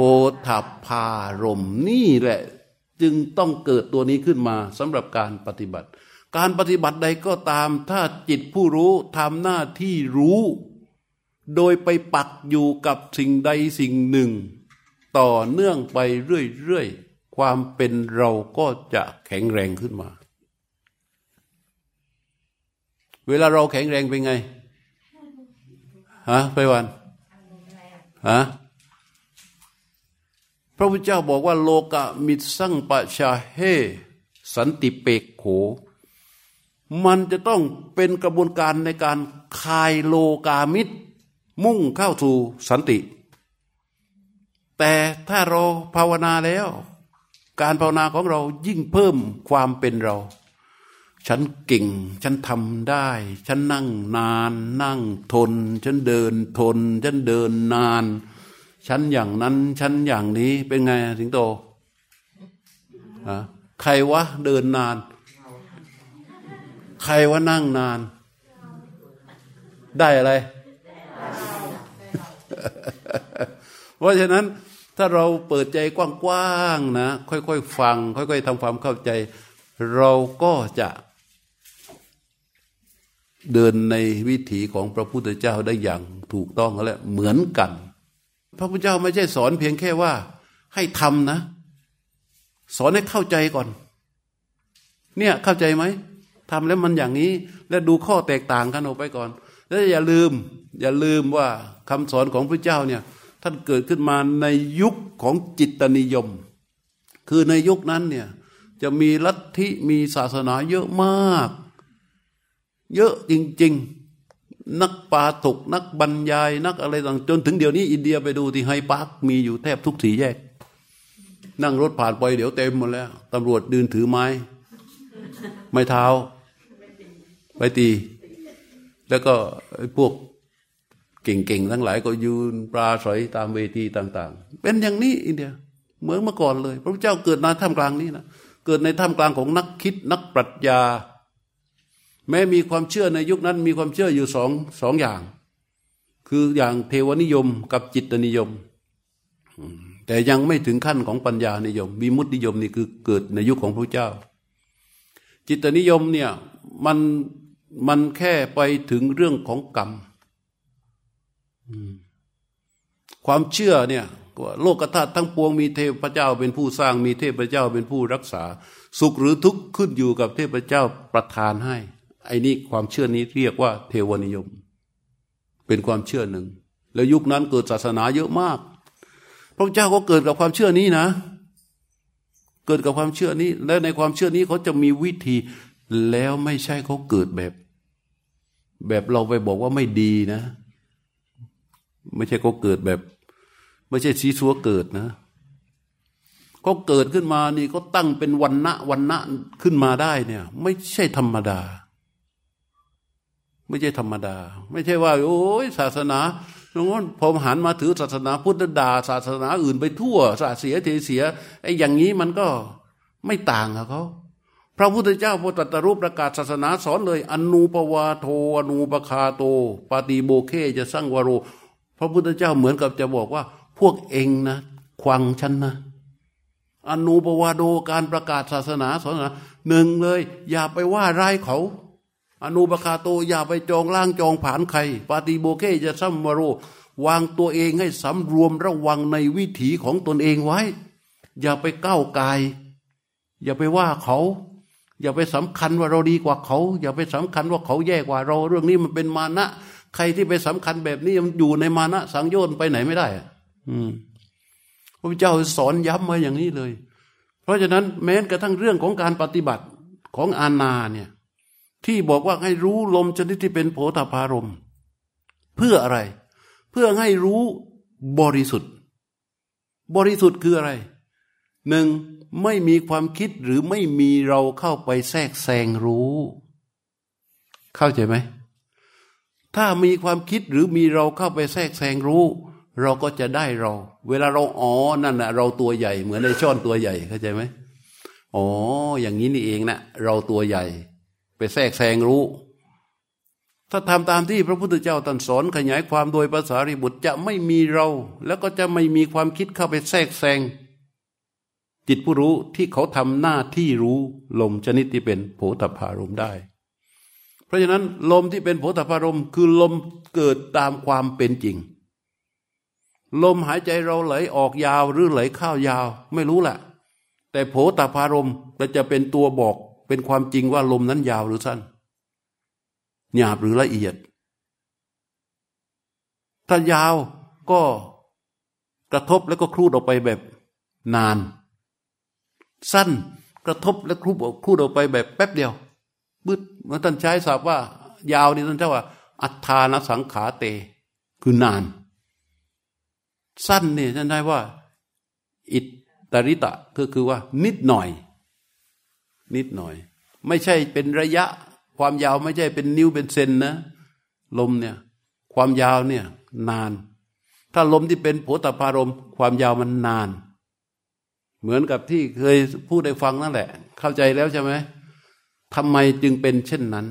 ธพารมนี่แหละ จึงต้องเกิดตัวนี้ขึ้นมาสำหรับการปฏิบัติ การปฏิบัติใดก็ตาม ถ้าจิตผู้รู้ทำหน้าที่รู้ โดยไปปักอยู่กับสิ่งใดสิ่งหนึ่ง ต่อเนื่องไปเรื่อยๆ ความเป็นเราก็จะแข็งแรงขึ้นมา เวลาเราแข็งแรงเป็นไงฮะไปวันฮะพระพุทธเจ้าบอกว่าโลกะมิสังปะชาเฮสันติเปกโข มันจะต้องเป็นกระบวนการในการคายโลกามิตรมุ่งเข้าสู่สันติ แต่ถ้าเราภาวนาแล้ว การภาวนาของเรายิ่งเพิ่มความเป็นเรา ฉันเก่ง ฉันทำได้ ฉันนั่งนาน นั่งทน ฉันเดินทน ฉันเดินนาน ฉันอย่างนั้น ฉันอย่างนี้เป็นไงสิงโตใครวะเดินนาน ใครว่านั่งนาน ได้อะไร เพราะฉะนั้น ถ้าเราเปิดใจกว้างๆนะ ค่อยๆฟัง ค่อย ๆทำความเข้าใจ เราก็จะเดินในวิถีของพระพุทธเจ้าได้อย่างถูกต้องและเหมือนกัน พระพุทธเจ้าไม่ใช่สอนเพียงแค่ว่า ให้ทำนะ สอนให้เข้าใจก่อน เนี่ยเข้าใจไหมทำแล้วมันอย่างนี้ และดูข้อแตกต่างกันออกไปก่อน แล้วอย่าลืม อย่าลืมว่าคำสอนของพระเจ้าเนี่ย ท่านเกิดขึ้นมาในยุคของจิตนิยม คือในยุคนั้นเนี่ยจะมีลัทธิมีศาสนาเยอะมาก เยอะจริง ๆ นักปาถกนักบรรยายนักอะไรต่างจนถึงเดี๋ยวนี้อินเดียไปดูที่ไฮพาร์คมีอยู่แทบทุกสีแยก นั่งรถผ่านไปเดี๋ยวเต็มหมดแล้วตำรวจดืนถือไม้ ไม้เท้า ไปตี แล้วก็พวก เก่งๆทั้งหลายก็ยืนปลาสอยตามเวทีต่าง ๆ เป็นอย่างนี้อินเดียเหมือนเมื่อก่อนเลย พระพุทธเจ้าเกิดในท่ามกลางนี้นะเกิดในท่ามกลางของนักคิดนักปรัชญา แม้มีความเชื่อในยุคนั้นมีความเชื่ออยู่สองสองอย่าง คืออย่างเทวนิยมกับจิตนิยม แต่ยังไม่ถึงขั้นของปัญญานิยมวิมุตตินิยมนี่คือเกิดในยุคของพระเจ้า จิตนิยมเนี่ยมันมันแค่ไปถึงเรื่องของกรรม ความเชื่อเนี่ยว่าโลกธาตุทั้งปวงมีเทพเจ้าเป็นผู้สร้างมีเทพเจ้าเป็นผู้รักษา สุขหรือทุกข์ขึ้นอยู่กับเทพเจ้าประทานให้ ไอ้นี่ความเชื่อนี้เรียกว่า เทวนิยม เป็นความเชื่อหนึ่ง แล้วยุคนั้นเกิดศาสนาเยอะมาก พระเจ้าก็เกิดกับความเชื่อนี้นะ เกิดกับความเชื่อนี้ และในความเชื่อนี้เขาจะมีวิธี แล้วไม่ใช่เขาเกิดแบบ แบบเราไปบอกว่าไม่ดีนะ ไม่ใช่เขาเกิดแบบ ไม่ใช่ซีซัวเกิดนะเขาเกิดขึ้นมานี่เขาตั้งเป็นวันณะวันณะขึ้นมาได้เนี่ย ไม่ใช่ธรรมดา ไม่ใช่ธรรมดา ไม่ใช่ว่า โอ้ยศาสนาตรงนั้นพอหันมาถือศาสนาพุทธดาศาสนาอื่นไปทั่วศาสเสียเทเสียไอ้อย่างนี้มันก็ไม่ต่างกับเขาพระพุทธเจ้าพระตรัสรู้ประกาศศาสนาสอนเลย อนุปวาโทอนุปคาโตปาติโบเคจะสร้างวโร พระพุทธเจ้าเหมือนกับจะบอกว่า พวกเองนะควังฉันนะอนุปวาโดการประกาศศาสนาสอนนะหนึ่งเลย อย่าไปว่าร้ายเขา อนุปคาโตอย่าไปจองล่างจองผานใคร ปาติโบเคจะสร้างวโร วางตัวเองให้สำรวมระวังในวิถีของตนเองไว้ อย่าไปก้าวกาย อย่าไปว่าเขา อย่าไปสำคัญว่าเราดีกว่าเขา อย่าไปสำคัญว่าเขาแย่กว่าเรา เรื่องนี้มันเป็นมานะ ใครที่ไปสำคัญแบบนี้มันอยู่ในมานะสังโยชน์ไปไหนไม่ได้ อืมพระเจ้าสอนย้ำมาอย่างนี้เลย เพราะฉะนั้นแม้กระทั่งเรื่องของการปฏิบัติของอาณาเนี่ย ที่บอกว่าให้รู้ลมชนิดที่เป็นโผฏฐารมเพื่ออะไร เพื่อให้รู้บริสุทธิ์ บริสุทธิ์คืออะไรหนึ่งไม่มีความคิดหรือไม่มีเราเข้าไปแทรกแซงรู้ เข้าใจไหม ถ้ามีความคิดหรือมีเราเข้าไปแทรกแซงรู้ เราก็จะได้เรา เวลาเราอ๋อนั่นนะเราตัวใหญ่เหมือนในช่อนตัวใหญ่เข้าใจไหมอ๋อ อย่างนี้นี่เองนะเราตัวใหญ่ ไปแทรกแซงรู้ ถ้าทำตามที่พระพุทธเจ้าตรัสสอนขยายความโดยภาษาริบุตรจะไม่มีเรา แล้วก็จะไม่มีความคิดเข้าไปแทรกแซงจิตผู้รู้ที่เขาทำหน้าที่รู้ลมชนิดที่เป็นโผฏฐารมได้ เพราะฉะนั้นลมที่เป็นโผฏฐารมคือลมเกิดตามความเป็นจริง ลมหายใจเราไหลออกยาวหรือไหลเข้ายาว ไม่รู้แหละแต่โผฏฐารมจะเป็นตัวบอกเป็นความจริงว่าลมนั้นยาวหรือสั้นหยาบหรือละเอียด ถ้ายาวก็กระทบแล้วก็คลูดออกไปแบบนาน สั้นกระทบและครูบครูดออกไปแบบแป๊บเดียว บึดเมื่อท่านใช้ศัพท์ว่า ยาวนี่ท่านเจ้าว่า อัฏฐานสังขาเต คือนาน สั้นนี่ท่านได้ว่า อิตริตะก็คือว่า นิดหน่อย นิดหน่อย ไม่ใช่เป็นระยะ ความยาวไม่ใช่เป็นนิ้วเป็นเซนนะ ลมเนี่ย ความยาวเนี่ย นาน ถ้าลมที่เป็นโผตพารม ความยาวมันนาน เหมือนกับที่เคยพูดได้ฟังนั่นแหละ เข้าใจแล้วใช่ไหม ทำไมจึงเป็นเช่นนั้น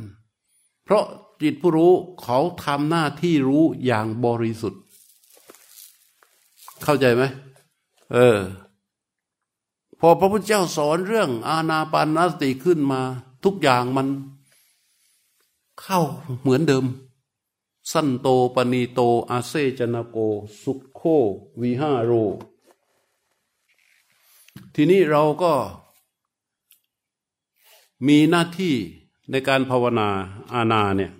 เพราะจิตผู้รู้เขาทำหน้าที่รู้อย่างบริสุทธิ์ เข้าใจไหมเออ พอพระพุทธเจ้าสอนเรื่อง อาณาปานสติขึ้นมา ทุกอย่างมัน เข้าเหมือนเดิม สั้นโตปณีโต อาเซจนาโก สุขโควิหาโร ทีนี้เราก็ มีหน้าที่ในการภาวนาอาณาเนี่ย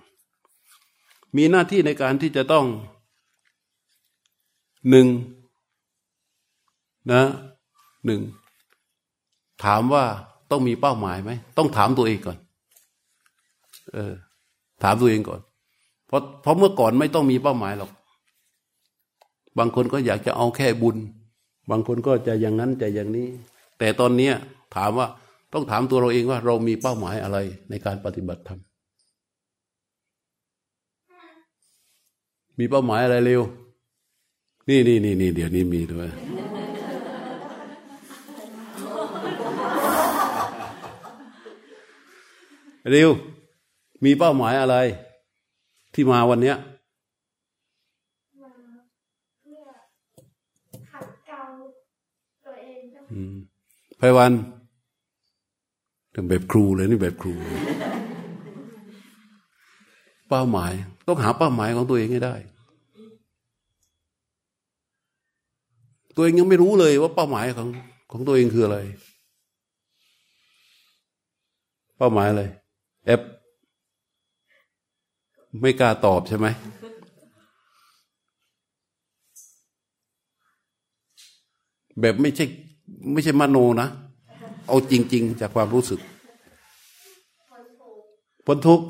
มีหน้าที่ในการที่จะต้องหนึ่งนะหนึ่งถามว่าต้องมีเป้าหมายไหมต้องถามตัวเองก่อน เออ ถามตัวเองก่อน เพราะเพราะเมื่อก่อนไม่ต้องมีเป้าหมายหรอก บางคนก็อยากจะเอาแค่บุญ บางคนก็จะอย่างนั้นจะอย่างนี้ แต่ตอนนี้ถามว่า ต้องถามตัวเราเองว่า เรามีเป้าหมายอะไรในการปฏิบัติธรรม มีเป้าหมายอะไรเร็ว นี่นี่นี่นี่เดี๋ยวนี้มีด้วยเร็ว มีเป้าหมายอะไร ที่มาวันเนี้ยไพวัน ถึงแบบครูเลยนี่แบบครู เป้าหมาย ต้องหาเป้าหมายของตัวเองให้ได้ ตัวเองยังไม่รู้เลยว่าเป้าหมายของของตัวเองคืออะไร เป้าหมายอะไรแอปไม่กล้าตอบใช่ไหมแบบไม่ใช่ ไม่ใช่มโนนะ เอาจริง ๆ จากความรู้สึกพ้นทุกข์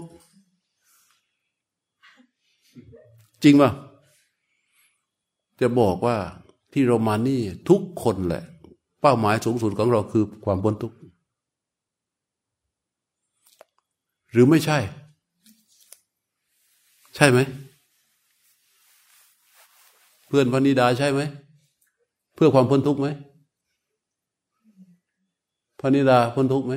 จริงป่ะจะบอกว่าที่เรามานี่ทุกคนแหละ เป้าหมายสูงสุดของเราคือความพ้นทุกข์หรือไม่ใช่ ใช่ไหม เพื่อนพนิดาใช่ไหม เพื่อความพ้นทุกข์ไหม ระนิดาพ้นทุกข์ไหม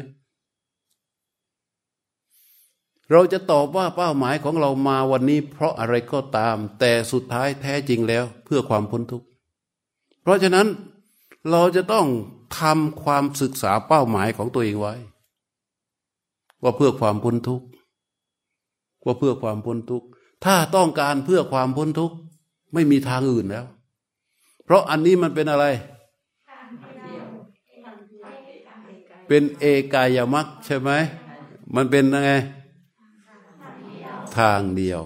เราจะตอบว่าเป้าหมายของเรามาวันนี้ เพราะอะไรก็ตาม แต่สุดท้ายแท้จริงแล้ว เพื่อความพ้นทุกข์ เพราะฉะนั้นเราจะต้องทำความศึกษาเป้าหมายของตัวเองไว้ ว่าเพื่อความพ้นทุกข์ว่าเพื่อความพ้นทุกข์ถ้าต้องการเพื่อความพ้นทุกข์ไม่มีทางอื่นแล้ว เพราะอันนี้มันเป็นอะไร เป็นเอกายมักใช่ไหมมันเป็นยังไง ทางเดียว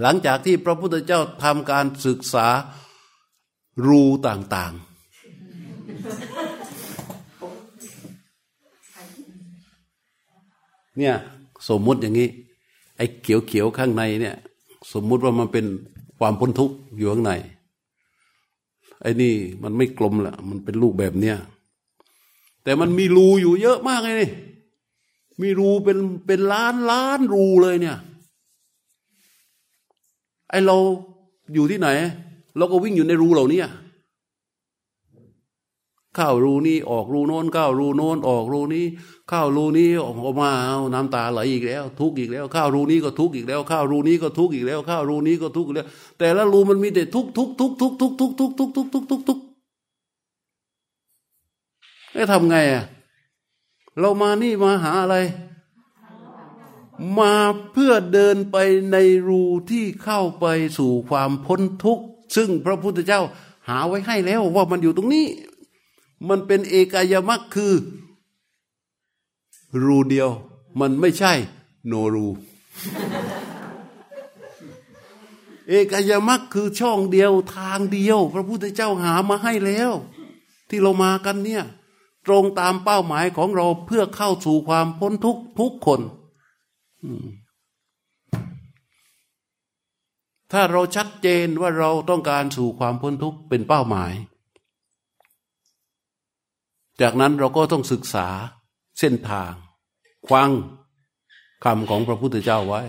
หลังจากที่พระพุทธเจ้าทำการศึกษารูต่าง ๆ เนี่ยสมมุติอย่างนี้ ไอ้เขียวๆข้างในเนี่ย สมมุติว่ามันเป็นความพ้นทุกข์อยู่ข้างในไอ้นี่มันไม่กลมละมันเป็นลูกแบบเนี้ย แต่มันมีรูอยู่เยอะมากเลยนี่มีรูเป็นเป็นล้านล้านรูเลยเนี่ย ไอเราอยู่ที่ไหน เราก็วิ่งอยู่ในรูเหล่านี้เข้ารูนี้ออกรูโน้นเข้ารูโน้นออกรูนี้เข้ารูนี้ออกมาเอาน้ำตาไหลอีกแล้ว ทุกอีกแล้วเข้ารูนี้ก็ทุกอีกแล้วเข้ารูนี้ก็ทุกอีกแล้วเข้ารูนี้ก็ทุกอีกแล้ว แต่ละรูมันมีแต่ทุกทุกทุกทุกทุกทุกทุกทุกทุกทุกทุก ทุกจะทำไงอะ เรามานี่มาหาอะไร มาเพื่อเดินไปในรูที่เข้าไปสู่ความพ้นทุกข์ ซึ่งพระพุทธเจ้าหาไว้ให้แล้วว่ามันอยู่ตรงนี้ มันเป็นเอกายมักคือ รูเดียว มันไม่ใช่ โนรูเอกายมักคือช่องเดียวทางเดียว พระพุทธเจ้าหามาให้แล้ว ที่เรามากันเนี่ย ตรงตามเป้าหมายของเราเพื่อเข้าสู่ความพ้นทุกทุกคนถ้าเราชัดเจนว่าเราต้องการสู่ความพ้นทุกข์เป็นเป้าหมาย จากนั้นเราก็ต้องศึกษาเส้นทาง ควังคำของพระพุทธเจ้าไว้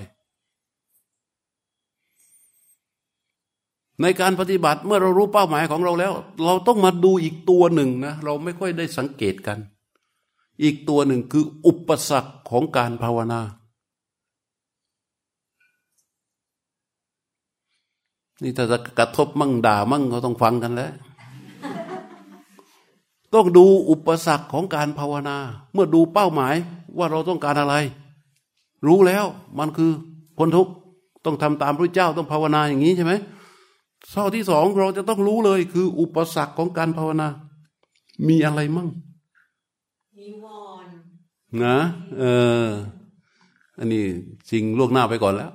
ในการปฏิบัติเมื่อเรารู้เป้าหมายของเราแล้ว เราต้องมาดูอีกตัวหนึ่งนะ เราไม่ค่อยได้สังเกตกัน อีกตัวหนึ่งคืออุปสรรคของการภาวนา นี่ถ้าจะกระทบมั่งด่ามั่งเขาต้องฟังกันแล้ว ต้องดูอุปสรรคของการภาวนา เมื่อดูเป้าหมายว่าเราต้องการอะไร รู้แล้วมันคือพ้นทุกข์ต้องทำตามพระเจ้าต้องภาวนาอย่างนี้ใช่ไหม ข้อที่สองเราจะต้องรู้เลยคืออุปสรรคของการภาวนา มีอะไรมั่งนิวรณ์นะเอออันนี้จริงล่วงหน้าไปก่อนแล้ว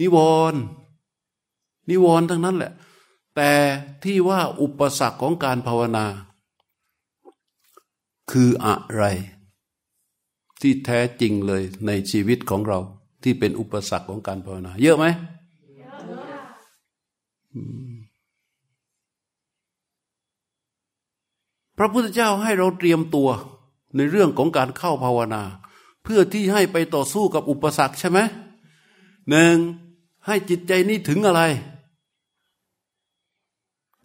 นิวรณ์นิวรณ์ทั้งนั้นแหละ แต่ที่ว่าอุปสรรคของการภาวนา คืออะไร ที่แท้จริงเลยในชีวิตของเราที่เป็นอุปสรรคของการภาวนา เยอะไหม พระพุทธเจ้าให้เราเตรียมตัวในเรื่องของการเข้าภาวนา เพื่อที่ให้ไปต่อสู้กับอุปสรรคใช่ไหมหนึ่งให้จิตใจนี้ถึงอะไร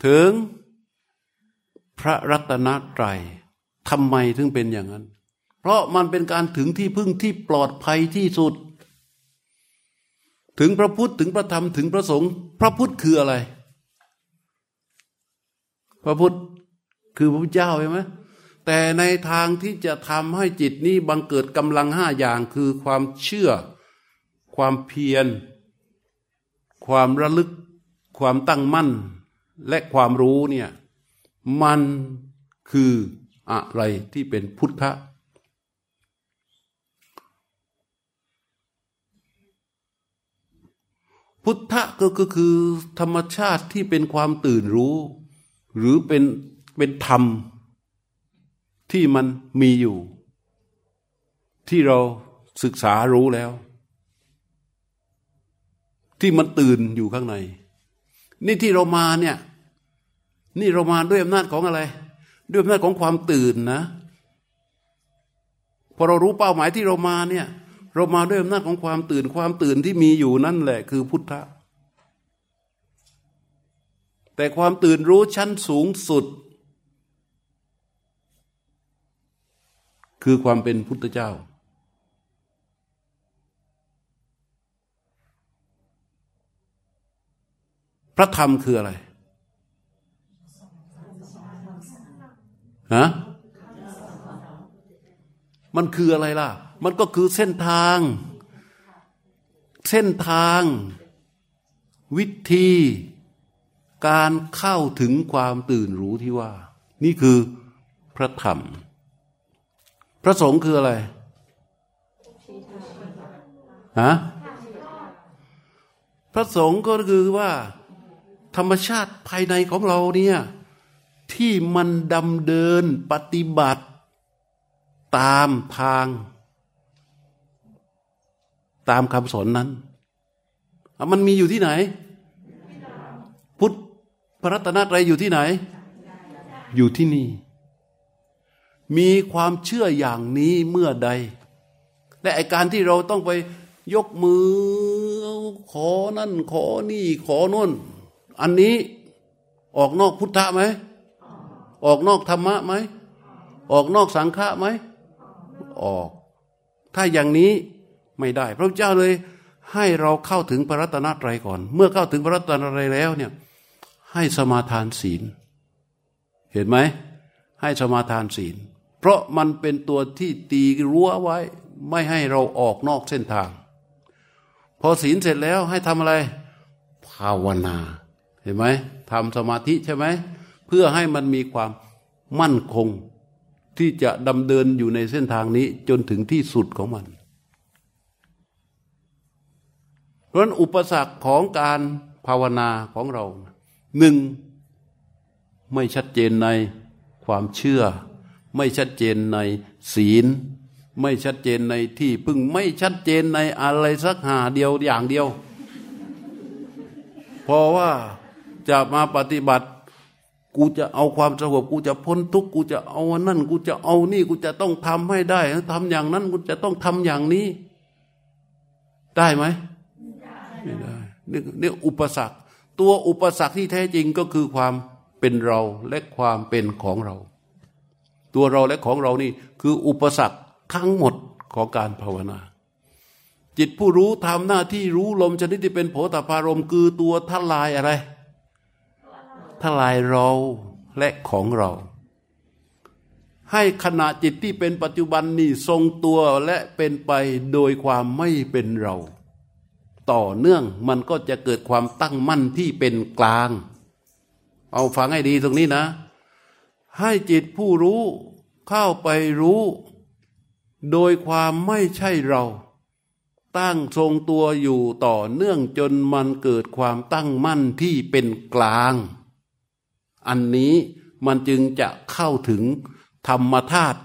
ถึงพระรัตนตรัยทำไมถึงเป็นอย่างนั้น เพราะมันเป็นการถึงที่พึ่งที่ปลอดภัยที่สุด ถึงพระพุทธถึงพระธรรมถึงพระสงฆ์พระพุทธคืออะไร พระพุทธคือพระพุทธเจ้าใช่ไหมแต่ในทางที่จะทำให้จิตนี้บังเกิดกำลังห้าอย่างคือความเชื่อ ความเพียร ความระลึก ความตั้งมั่น และความรู้เนี่ย มันคืออะไรที่เป็นพุทธะ พุทธะก็คือธรรมชาติที่เป็นความตื่นรู้ หรือเป็นเป็นธรรมที่มันมีอยู่ ที่เราศึกษารู้แล้ว ที่มันตื่นอยู่ข้างใน นี่ที่เรามาเนี่ย นี่เรามาด้วยอำนาจของอะไร ด้วยอำนาจของความตื่นนะพอเรารู้เป้าหมายที่เรามาเนี่ย เรามาด้วยอำนาจของความตื่นความตื่นที่มีอยู่นั่นแหละคือพุทธะ แต่ความตื่นรู้ชั้นสูงสุด คือความเป็นพุทธเจ้า พระธรรมคืออะไรฮะมันคืออะไรล่ะ มันก็คือเส้นทาง เส้นทาง วิธี การเข้าถึงความตื่นรู้ที่ว่า นี่คือพระธรรม พระสงฆ์คืออะไรฮะพระสงฆ์ก็คือว่า ธรรมชาติภายในของเราเนี่ยที่มันดำเดินปฏิบัติ ตามทาง ตามคำสอนนั้น มันมีอยู่ที่ไหน พุทธพระรัตนตรัยอยู่ที่ไหน อยู่ที่นี่ มีความเชื่ออย่างนี้เมื่อใด และไอการที่เราต้องไปยกมือ ขอนั่น ขอนี่ ขอนู่น อันนี้ออกนอกพุทธะไหม ออกนอกธรรมะไหม ออกนอกสังฆะไหม ออก ถ้าอย่างนี้ ไม่ได้ พระเจ้าเลยให้เราเข้าถึงพระรัตนตรัยก่อน เมื่อเข้าถึงพระรัตนตรัยแล้วเนี่ยให้สมาทานศีล เห็นไหม ให้สมาทานศีล เพราะมันเป็นตัวที่ตีรั้วไว้ ไม่ให้เราออกนอกเส้นทาง พอศีลเสร็จแล้วให้ทำอะไร ภาวนา เห็นไหมทำสมาธิใช่ไหม เพื่อให้มันมีความมั่นคงที่จะดำเดินอยู่ในเส้นทางนี้จนถึงที่สุดของมัน เพราะนั้นอุปสรรคของการภาวนาของเราหนึ่งไม่ชัดเจนในความเชื่อ ไม่ชัดเจนในศีล ไม่ชัดเจนในที่พึ่งไม่ชัดเจนในอะไรสักหาเดียวอย่างเดียว เพราะว่าจะมาปฏิบัติกูจะเอาความสงบกูจะพ้นทุกข์กูจะเอานั่น กูจะเอานี่กูจะต้องทำให้ได้ทำอย่างนั้นกูจะต้องทำอย่างนี้ ได้ไหม ไม่ได้นี่นี่อุปสรรค ตัวอุปสรรคที่แท้จริงก็คือความเป็นเราและความเป็นของเรา ตัวเราและของเรานี่คืออุปสรรคทั้งหมดของการภาวนา จิตผู้รู้ทำหน้าที่รู้ลมชนิดที่เป็นโผฏฐารมคือตัวทลายอะไรทลายเราและของเรา ให้ขณะจิตที่เป็นปัจจุบันนี่ทรงตัวและเป็นไปโดยความไม่เป็นเรา ต่อเนื่องมันก็จะเกิดความตั้งมั่นที่เป็นกลาง เอาฟังให้ดีตรงนี้นะ ให้จิตผู้รู้เข้าไปรู้ โดยความไม่ใช่เรา ตั้งทรงตัวอยู่ต่อเนื่องจนมันเกิดความตั้งมั่นที่เป็นกลาง อันนี้มันจึงจะเข้าถึงธรรมธาตุ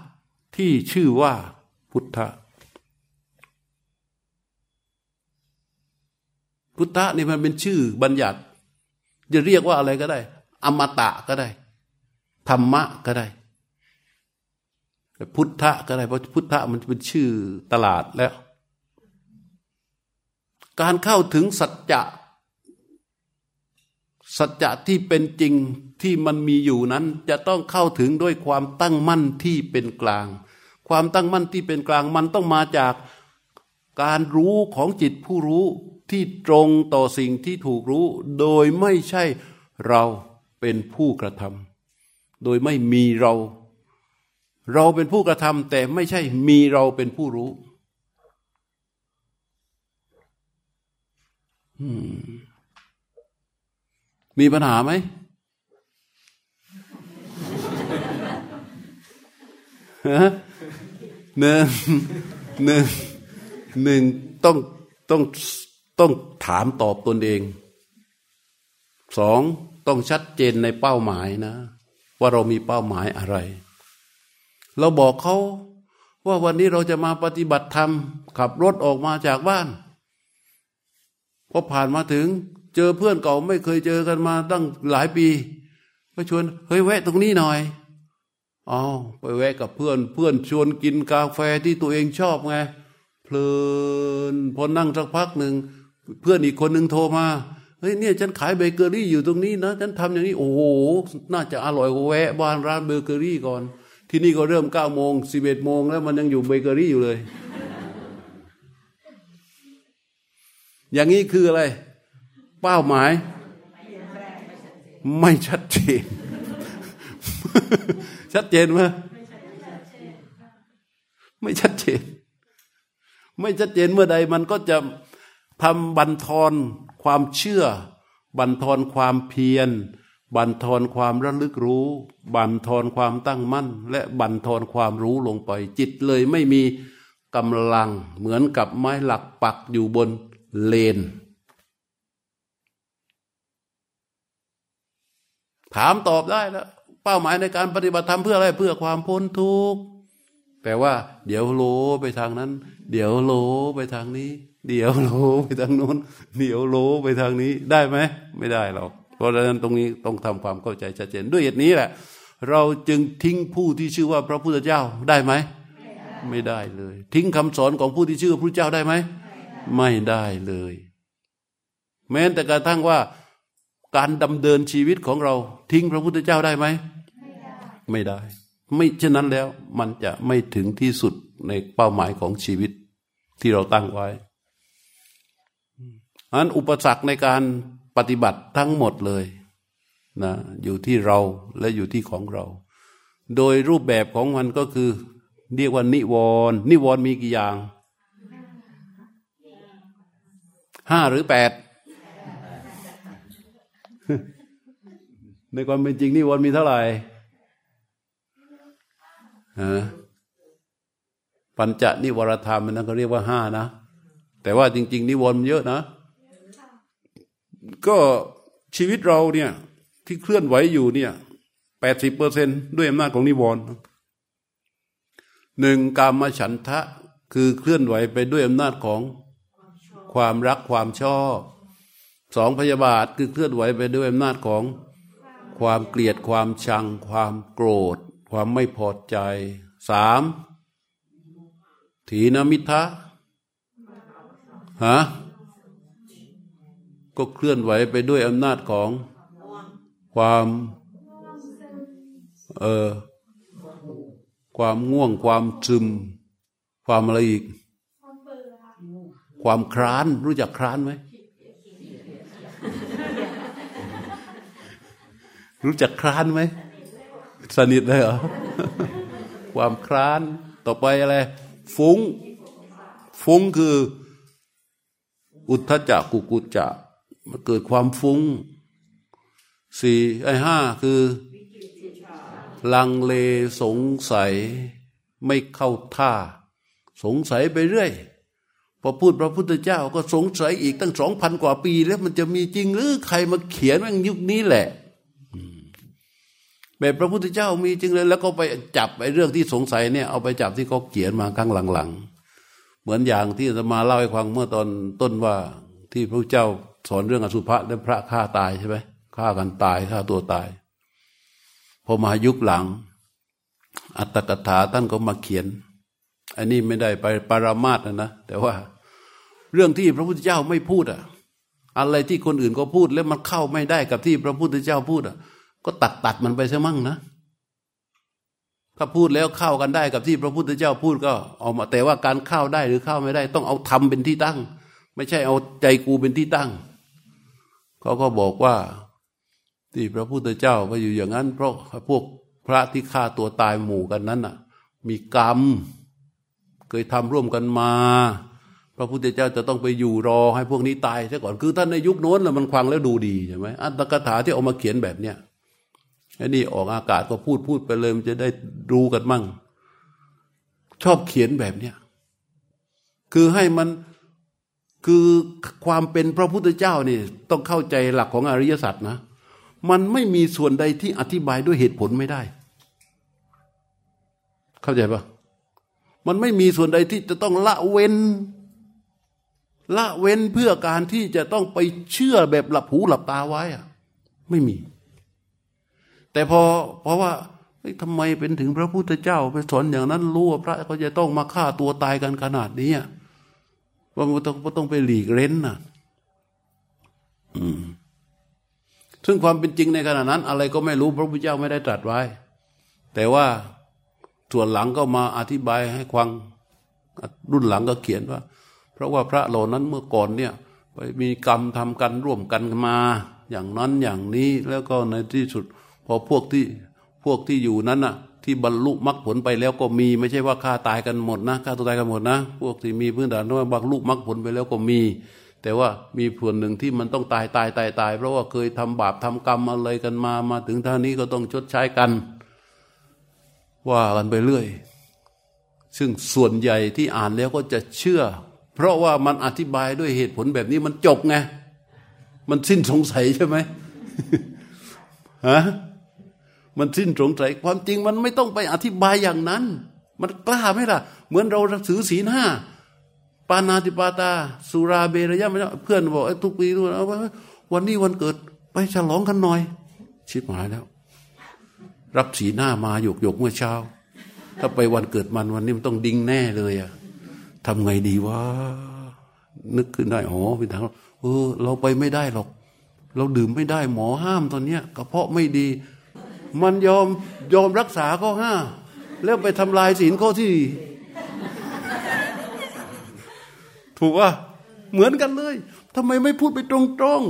ที่ชื่อว่าพุทธะ พุทธะนี่มันเป็นชื่อบัญญัติ จะเรียกว่าอะไรก็ได้ อมตะก็ได้ ธรรมะก็ได้ พุทธะก็ได้ เพราะพุทธะมันเป็นชื่อตลาดแล้ว การเข้าถึงสัจจะ สัจจะที่เป็นจริงที่มันมีอยู่นั้น จะต้องเข้าถึงด้วยความตั้งมั่นที่เป็นกลาง ความตั้งมั่นที่เป็นกลางมันต้องมาจากการรู้ของจิตผู้รู้ ที่ตรงต่อสิ่งที่ถูกรู้ โดยไม่ใช่เราเป็นผู้กระทำโดยไม่มีเรา เราเป็นผู้กระทำแต่ไม่ใช่มีเราเป็นผู้รู้มีปัญหาไหม หนึ่งหนึ่งหนึ่งต้องต้อง ต้องถามตอบตนเองสองต้องชัดเจนในเป้าหมายนะ ว่าเรามีเป้าหมายอะไร เราบอกเขาว่าวันนี้เราจะมาปฏิบัติธรรม ขับรถออกมาจากบ้านพอผ่านมาถึง เจอเพื่อนเก่าไม่เคยเจอกันมาตั้งหลายปีก็ชวนเฮ้ยแวะตรงนี้หน่อยอ๋อไปแวะกับเพื่อน เพื่อนชวนกินกาแฟที่ตัวเองชอบไงเพลินพอนั่งสักพักหนึ่ง เพื่อนอีกคนหนึ่งโทรมาเฮ้ยเนี่ยฉันขายเบเกอรี่อยู่ตรงนี้นะฉันทำอย่างนี้โอ้โหน่าจะอร่อยแวะบ้านร้านเบเกอรี่ก่อน ที่นี่ก็เริ่มเก้าโมงสิบเอ็ดโมงแล้วมันยังอยู่เบเกอรี่อยู่เลย อย่างนี้คืออะไร เป้าหมาย ไม่ชัดเจน ชัดเจนไหมไม่ชัดเจน ไม่ชัดเจนเมื่อใดมันก็จะ ทำบันทอนความเชื่อ บันทอนความเพียร บันทอนความระลึกรู้ บันทอนความตั้งมั่น และบันทอนความรู้ลงไป จิตเลยไม่มีกำลังเหมือนกับไม้หลักปักอยู่บนเลน ถามตอบได้แล้วเป้าหมายในการปฏิบัติธรรมเพื่ออะไรเพื่อความพ้นทุกข์แปลว่า เดี๋ยวโลไปทางนั้น เดี๋ยวโลไปทางนี้ เดี๋ยวโลไปทางโน้นเดี๋ยวโลไปทางนี้ได้ไหมไม่ได้หรอกเพราะฉะนั้นตรงนี้ต้องทำความเข้าใจชัดเจนด้วยเหตุนี้แหละ เราจึงทิ้งผู้ที่ชื่อว่าพระพุทธเจ้าได้ไหมไม่ได้เลย ทิ้งคำสอนของผู้ที่ชื่อพระเจ้าได้ไหมไม่ได้เลย แม้แต่กระทั่งว่าการดำเดินชีวิตของเรา ทิ้งพระพุทธเจ้าได้ไหมไม่ได้ ไม่เช่นนั้นแล้วมันจะไม่ถึงที่สุดในเป้าหมายของชีวิตที่เราตั้งไว้ อันอุปสรรคในการปฏิบัติทั้งหมดเลยนะอยู่ที่เราและอยู่ที่ของเรา โดยรูปแบบของมันก็คือ เรียกว่านิวรณ์นิวรณ์มีกี่อย่างห้าหรือแปดในความเป็นจริงนิวรณ์มีเท่าไหร่ฮะปัญจนิวรธรรมมันั้นก็เรียกว่าห้านะ แต่ว่าจริง ๆ นิวรณ์เยอะนะ ก็ชีวิตเราเนี่ยที่เคลื่อนไหวอยู่เนี่ยแปดสิบเปอร์เซนด้วยอำนาจของนิวรณ์หนึ่งกามฉันทะคือเคลื่อนไหวไปด้วยอำนาจของความรักความชอบสองพยาบาทคือเคลื่อนไหวไปด้วยอำนาจของความเกลียดความชัง ความโกรธ ความไม่พอใจสามถีนมิทะฮะ ก็เคลื่อนไหวไปด้วยอำนาจของความเออความง่วงความซึม ความอะไรอีก ความคร้านรู้จักคร้านไหมรู้จักคร้านไหมสนิทเลยเหรอความคร้านต่อไปอะไร ฟุ้ง ฟุ้งคือ อุทธจักกุกุจจะ มันเกิดความฟุง้งสี่ไอ้ห้าคือลังเลสงสัยไม่เข้าท่า สงสัยไปเรื่อยพอพูดพระพุทธเจ้าก็สงสัยอีกตั้งสองพันกว่าปี แล้วมันจะมีจริงหรือใครมาเขียนว่ายุคนี้แหละแบบพระพุทธเจ้ามีจริงเลย แล้วก็ไปจับไอ้เรื่องที่สงสัยเนี่ยเอาไปจับที่เขาเขียนมาข้างหลังๆเหมือนอย่างที่จะมาเล่าให้ฟังเมื่อตอนต้นว่าที่พระเจ้า สอนเรื่องอสุภะและพระฆ่าตายใช่ไหมฆ่ากันตายฆ่าตัวตาย พอมายุคหลัง อัตตกถาท่านก็มาเขียน อันนี้ไม่ได้ไปปรามาสนะนะ แต่ว่าเรื่องที่พระพุทธเจ้าไม่พูดอะอะไรที่คนอื่นก็พูดแล้วมันเข้าไม่ได้กับที่พระพุทธเจ้าพูดอะก็ตัดตัดมันไปซะมั่งนะถ้าพูดแล้วเข้ากันได้กับที่พระพุทธเจ้าพูดก็ออกมาแต่ว่าการเข้าได้หรือเข้าไม่ได้ ต้องเอาธรรมเป็นที่ตั้ง ไม่ใช่เอาใจกูเป็นที่ตั้ง เขาก็บอกว่าที่พระพุทธเจ้าไปอยู่อย่างนั้น เพราะพวกพระที่ฆ่าตัวตายหมู่กันนั้นน่ะ มีกรรม เคยทำร่วมกันมา พระพุทธเจ้าจะต้องไปอยู่รอให้พวกนี้ตายซะก่อนคือท่านในยุคโน้นมันควังแล้วดูดีใช่ไหมอัตถกถาที่เอามาเขียนแบบเนี้ยไอ้นี่ออกอากาศก็พูดพูดไปเลยมันจะได้รู้กันมั่ง ชอบเขียนแบบเนี้ยคือให้มัน คือความเป็นพระพุทธเจ้านี่ต้องเข้าใจหลักของอริยสัจนะ มันไม่มีส่วนใดที่อธิบายด้วยเหตุผลไม่ได้ เข้าใจปะมันไม่มีส่วนใดที่จะต้องละเว้น ละเว้นเพื่อการที่จะต้องไปเชื่อแบบหลับหูหลับตาไว้อะไม่มี แต่พอเพราะว่าทำไมเป็นถึงพระพุทธเจ้าไปสอนอย่างนั้นรู้ว่าพระก็จะต้องมาฆ่าตัวตายกันขนาดนี้ ว่ามันต้องต้องไปหลีกเล้นนะอืมซึ่งความเป็นจริงในขณะนั้น อะไรก็ไม่รู้พระพุทธเจ้าไม่ได้ตรัสไว้ แต่ว่าส่วนหลังก็มาอธิบายให้ควังรุ่นหลังก็เขียนว่า เพราะว่าพระเหล่านั้นเมื่อก่อนเนี่ยไปมีกรรมทำกันร่วมกันมา อย่างนั้นอย่างนี้แล้วก็ในที่สุด พอพวกที่พวกที่อยู่นั้นน่ะ ที่บรรลุมรรคผลไปแล้วก็มี ไม่ใช่ว่าฆ่าตายกันหมดนะฆ่าตัวตายกันหมดนะ พวกที่มีพื้นฐานว่าบรรลุมรรคผลไปแล้วก็มี แต่ว่ามีส่วนหนึ่งที่มันต้องตายตายตายตายเพราะว่าเคยทำบาปทำกรรมอะไรกันมามาถึงท่านี้ก็ต้องชดใช้กัน ว่ากันไปเรื่อย ซึ่งส่วนใหญ่ที่อ่านแล้วก็จะเชื่อ เพราะว่ามันอธิบายด้วยเหตุผลแบบนี้มันจบไงมันสิ้นสงสัยใช่ไหมฮะ มันสิ้นสงสัยความจริงมันไม่ต้องไปอธิบายอย่างนั้น มันกล้าไหมล่ะ เหมือนเราถือศีลห้าปานาติปาตา สุราเบรยะไม่เพื่อนบอกทุกปีทุกวันนี้วันเกิดไปฉลองกันหน่อย ชิบหายแล้ว รับสีหน้ามาหยกหยกเมื่อเช้า ถ้าไปวันเกิดมันวันนี้มันต้องดิ้งแน่เลยอะทำไงดีวะนึกขึ้นได้อ๋อพี่ทางเออ เราไปไม่ได้หรอก เราดื่มไม่ได้หมอห้ามตอนเนี้ยกระเพาะไม่ดี มันยอมยอมรักษาข้อห้าแล้วไปทำลายศีลข้อที่ ถูกว่าเหมือนกันเลยทำไมไม่พูดไปตรง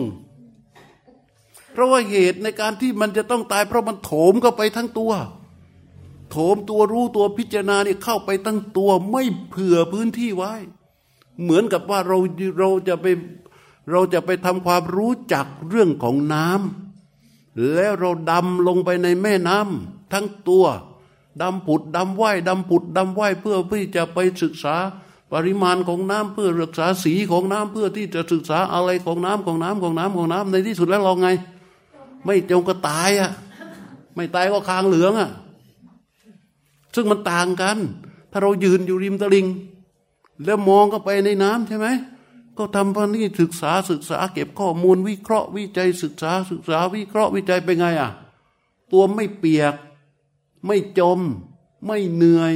ๆ เพราะว่าเหตุในการที่มันจะต้องตาย เพราะมันโถมเข้าไปทั้งตัว โถมตัวรู้ตัวพิจารณาเนี่ยเข้าไปทั้งตัวไม่เผื่อพื้นที่ไว้ เหมือนกับว่าเราเราจะไปเราจะไปทำความรู้จักเรื่องของน้ำ แล้วเราดำลงไปในแม่น้ำทั้งตัวดำผุดดำว่ายดำผุดดำว่ายเพื่อเพื่อจะไปศึกษาปริมาณของน้ำเพื่อรักษาสีของน้ำเพื่อที่จะศึกษาอะไรของน้ำของน้ำของน้ำของน้ำในที่สุดแล้วเราไง ไม่จงก็ตายอะไม่ตายก็คางเหลืองอะซึ่งมันต่างกัน ถ้าเรายืนอยู่ริมตลิ่ง แล้วมองก็ไปในน้ำใช่ไหม ก็ทำพันนี้ศึกษาศึกษาเก็บข้อมูลวิเคราะห์วิจัยศึกษาศึกษาวิเคราะห์วิจัยไปไงอะตัวไม่เปียก ไม่จม ไม่เหนื่อย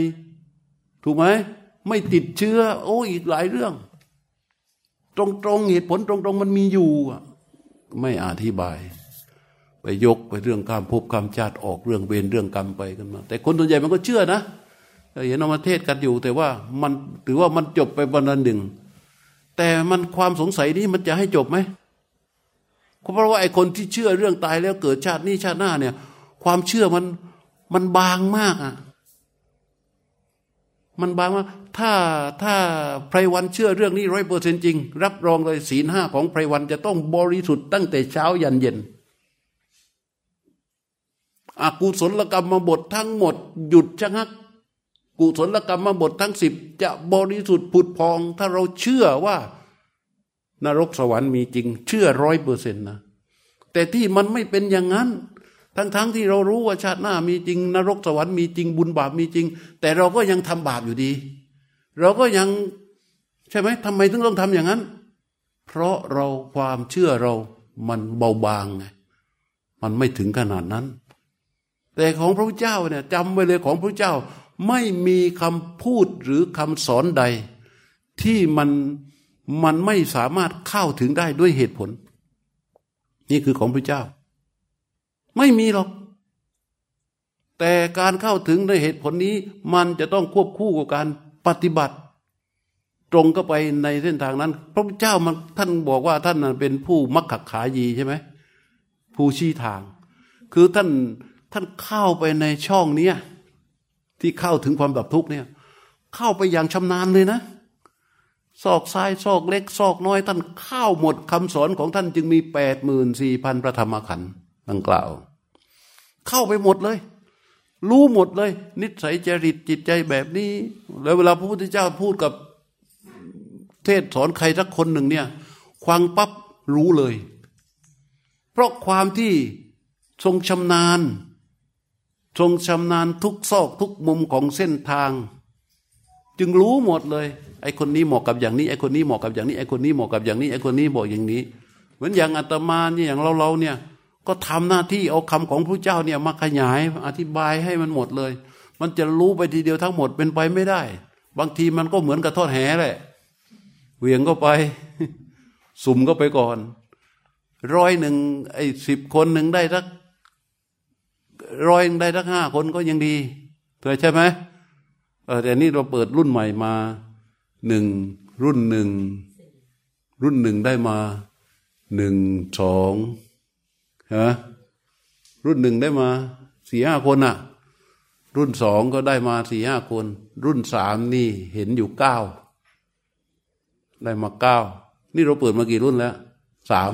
ถูกไหมไม่ติดเชื้อ โอ้อีกหลายเรื่อง ตรงๆเหตุผลตรงๆมันมีอยู่ไม่อธิบาย ไปยกไปเรื่องการพบกรรมชาติออกเรื่องเวรเรื่องกรรมไปกันมา แต่คนส่วนใหญ่มันก็เชื่อนะเห็นเอามาเทศกันอยู่ แต่ว่ามันถือว่ามันจบไปวันหนึ่ง แต่มันความสงสัยนี้มันจะให้จบไหมเพราะว่าไอ้คนที่เชื่อเรื่องตายแล้วเกิดชาตินี้ชาติหน้าเนี่ย ความเชื่อมันมันบางมากอะ มันบางว่าถ้าถ้าไพรวันเชื่อเรื่องนี้ร้อยเปอร์เซนจริง รับรองเลยศีลห้าของไพรวันจะต้องบริสุทธิ์ตั้งแต่เช้ายันเย็นอากุศลกรรมมาบททั้งหมด หยุดชะงัก กุศลกรรมมาบททั้งสิบจะบริสุทธิ์ผุดพอง ถ้าเราเชื่อว่า นรกสวรรค์มีจริง เชื่อร้อยเปอร์เซ็นต์นะแต่ที่มันไม่เป็นอย่างนั้น ทั้งๆทที่เรารู้ว่าชาติหน้ามีจริง นรกสวรรค์มีจริงบุญบาปมีจริง แต่เราก็ยังทำบาปอยู่ดี เราก็ยังใช่ไหมทำไมถึงต้องทำอย่างนั้น เพราะเราความเชื่อเรามันเบาบางไงมันไม่ถึงขนาดนั้น แต่ของพระเจ้าเนี่ยจำไว้เลยของพระเจ้า ไม่มีคำพูดหรือคำสอนใด ที่มันมันไม่สามารถเข้าถึงได้ด้วยเหตุผล นี่คือของพระเจ้า ไม่มีหรอก แต่การเข้าถึงในเหตุผลนี้ มันจะต้องควบคู่กับการปฏิบัติ ตรงก็ไปในเส้นทางนั้น พระเจ้ามันท่านบอกว่าท่านเป็นผู้มักขักขายีใช่ไหมผู้ชี้ทาง คือท่านท่านเข้าไปในช่องเนี้ย ที่เข้าถึงความดับทุกเนี่ย เข้าไปอย่างชำนาญเลยนะซอกซ้ายซอกเล็กซอกน้อย ท่านเข้าหมดคำสอนของท่านจึงมีแปดหมื่นสี่พันพระธรรมขันธ์ดังกล่าว เข้าไปหมดเลย รู้หมดเลย นิสัยจริตจิตใจแบบนี้ แล้วเวลาพระพุทธเจ้าพูดกับเทศสอนใครสักคนหนึ่งเนี่ยควางปั๊บรู้เลย เพราะความที่ทรงชำนาญ ทรงชำนาญทุกซอกทุกมุมของเส้นทาง จึงรู้หมดเลย ไอคนนี้เหมาะกับอย่างนี้ไอคนนี้เหมาะกับอย่างนี้ไอคนนี้เหมาะกับอย่างนี้ไอคนนี้บอกอย่างนี้ เหมือนอย่างอาตมาเนี่ยอย่างเราเราเนี่ยก็ทำหน้าที่เอาคำของพระเจ้าเนี่ยมาขยายอธิบายให้มันหมดเลย มันจะรู้ไปทีเดียวทั้งหมดเป็นไปไม่ได้ บางทีมันก็เหมือนกับทอดแหแหละเหวี่ยงก็ไป สุ่มก็ไปก่อนร้อยหนึ่งไอ้สิบคนหนึ่งได้สัก ร้อยได้สักห้าคนก็ยังดีเถอใช่ไหมเออแต่นี่เราเปิดรุ่นใหม่มาหนึ่งรุ่นหนึ่งรุ่นหนึ่งได้มาหนึ่งสองฮะรุ่นหนึ่งได้มาสี่ห้าคนอะรุ่นสองก็ได้มาสี่ห้าคน รุ่นสามนี่เห็นอยู่เก้าได้มาเก้านี่เราเปิดมากี่รุ่นแล้วสาม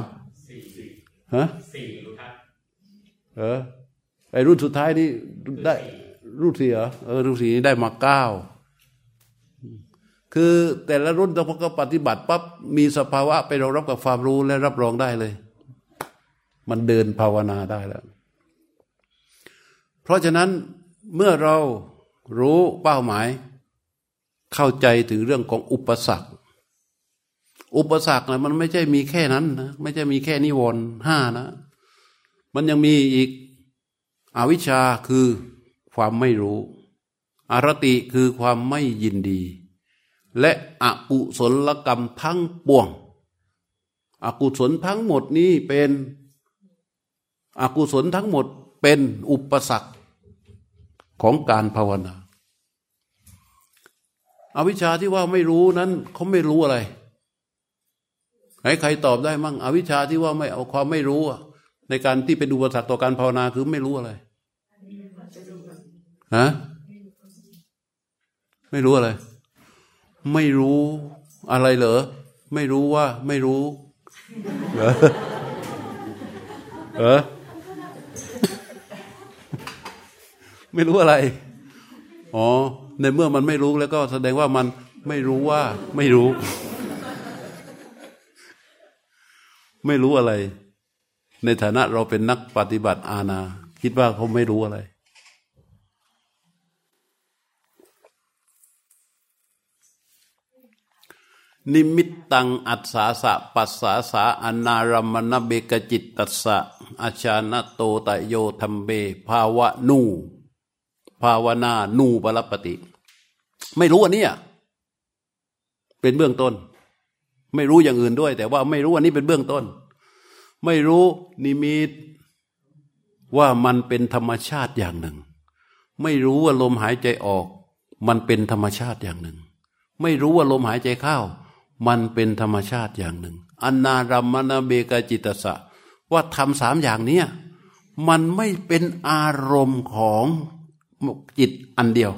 ฮะสี่รู้ครับเออ ไอรุ่นสุดท้ายนี่ได้รุ่นสี่เหรอเออรุ่นสี่นี่ได้มาเก้าคือแต่ละรุ่นต้องก็ปฏิบัติปั๊บมีสภาวะไปรองรับกับความรู้และรับรองได้เลย มันเดินภาวนาได้แล้ว เพราะฉะนั้นเมื่อเรารู้เป้าหมาย เข้าใจถึงเรื่องของอุปสรรค อุปสรรคนะมันไม่ใช่มีแค่นั้นนะไม่ใช่มีแค่นิวรณ์ห้านะ มันยังมีอีก อวิชชาคือความไม่รู้ อารติคือความไม่ยินดี และอกุศลกรรมทั้งปวง อกุศลทั้งหมดนี้เป็นอกุศลทั้งหมดเป็นอุปสรรคของการภาวนาอวิชชาที่ว่าไม่รู้นั้นเขาไม่รู้อะไรใครใครตอบได้มั่งอวิชชาที่ว่าไม่เอาความไม่รู้อะ ในการที่เป็นอุปสรรคต่อการภาวนาคือไม่รู้อะไรฮะไม่รู้อะไร ไม่รู้อะไรเหรอ ไม่รู้ว่า ไม่รู้เหรอเออไม่รู้อะไร อ๋อ ในเมื่อมันไม่รู้แล้วก็แสดงว่ามันไม่รู้ว่า ไม่รู้ ไม่รู้อะไร ในฐานะเราเป็นนักปฏิบัติอาณาคิดว่าเขาไม่รู้อะไร นิมิตตังอัศสาสะปัสสาสาอนารมณเบกจิตตัสสะอาชานโตตโยธรรมเบ ภาวะนูภาวนานูปรปติ ไม่รู้อันนี้เป็นเบื้องต้น ไม่รู้อย่างอื่นด้วย แต่ว่าไม่รู้อันนี้เป็นเบื้องต้น ไม่รู้นิมิตว่ามันเป็นธรรมชาติอย่างหนึ่ง ไม่รู้ว่าลมหายใจออก มันเป็นธรรมชาติอย่างหนึ่ง ไม่รู้ว่าลมหายใจเข้า มันเป็นธรรมชาติอย่างหนึ่งอนนารัมมณเบกจิตสะ ว่าทำสามอย่างเนี้ยมันไม่เป็นอารมณ์ของจิตอันเดียว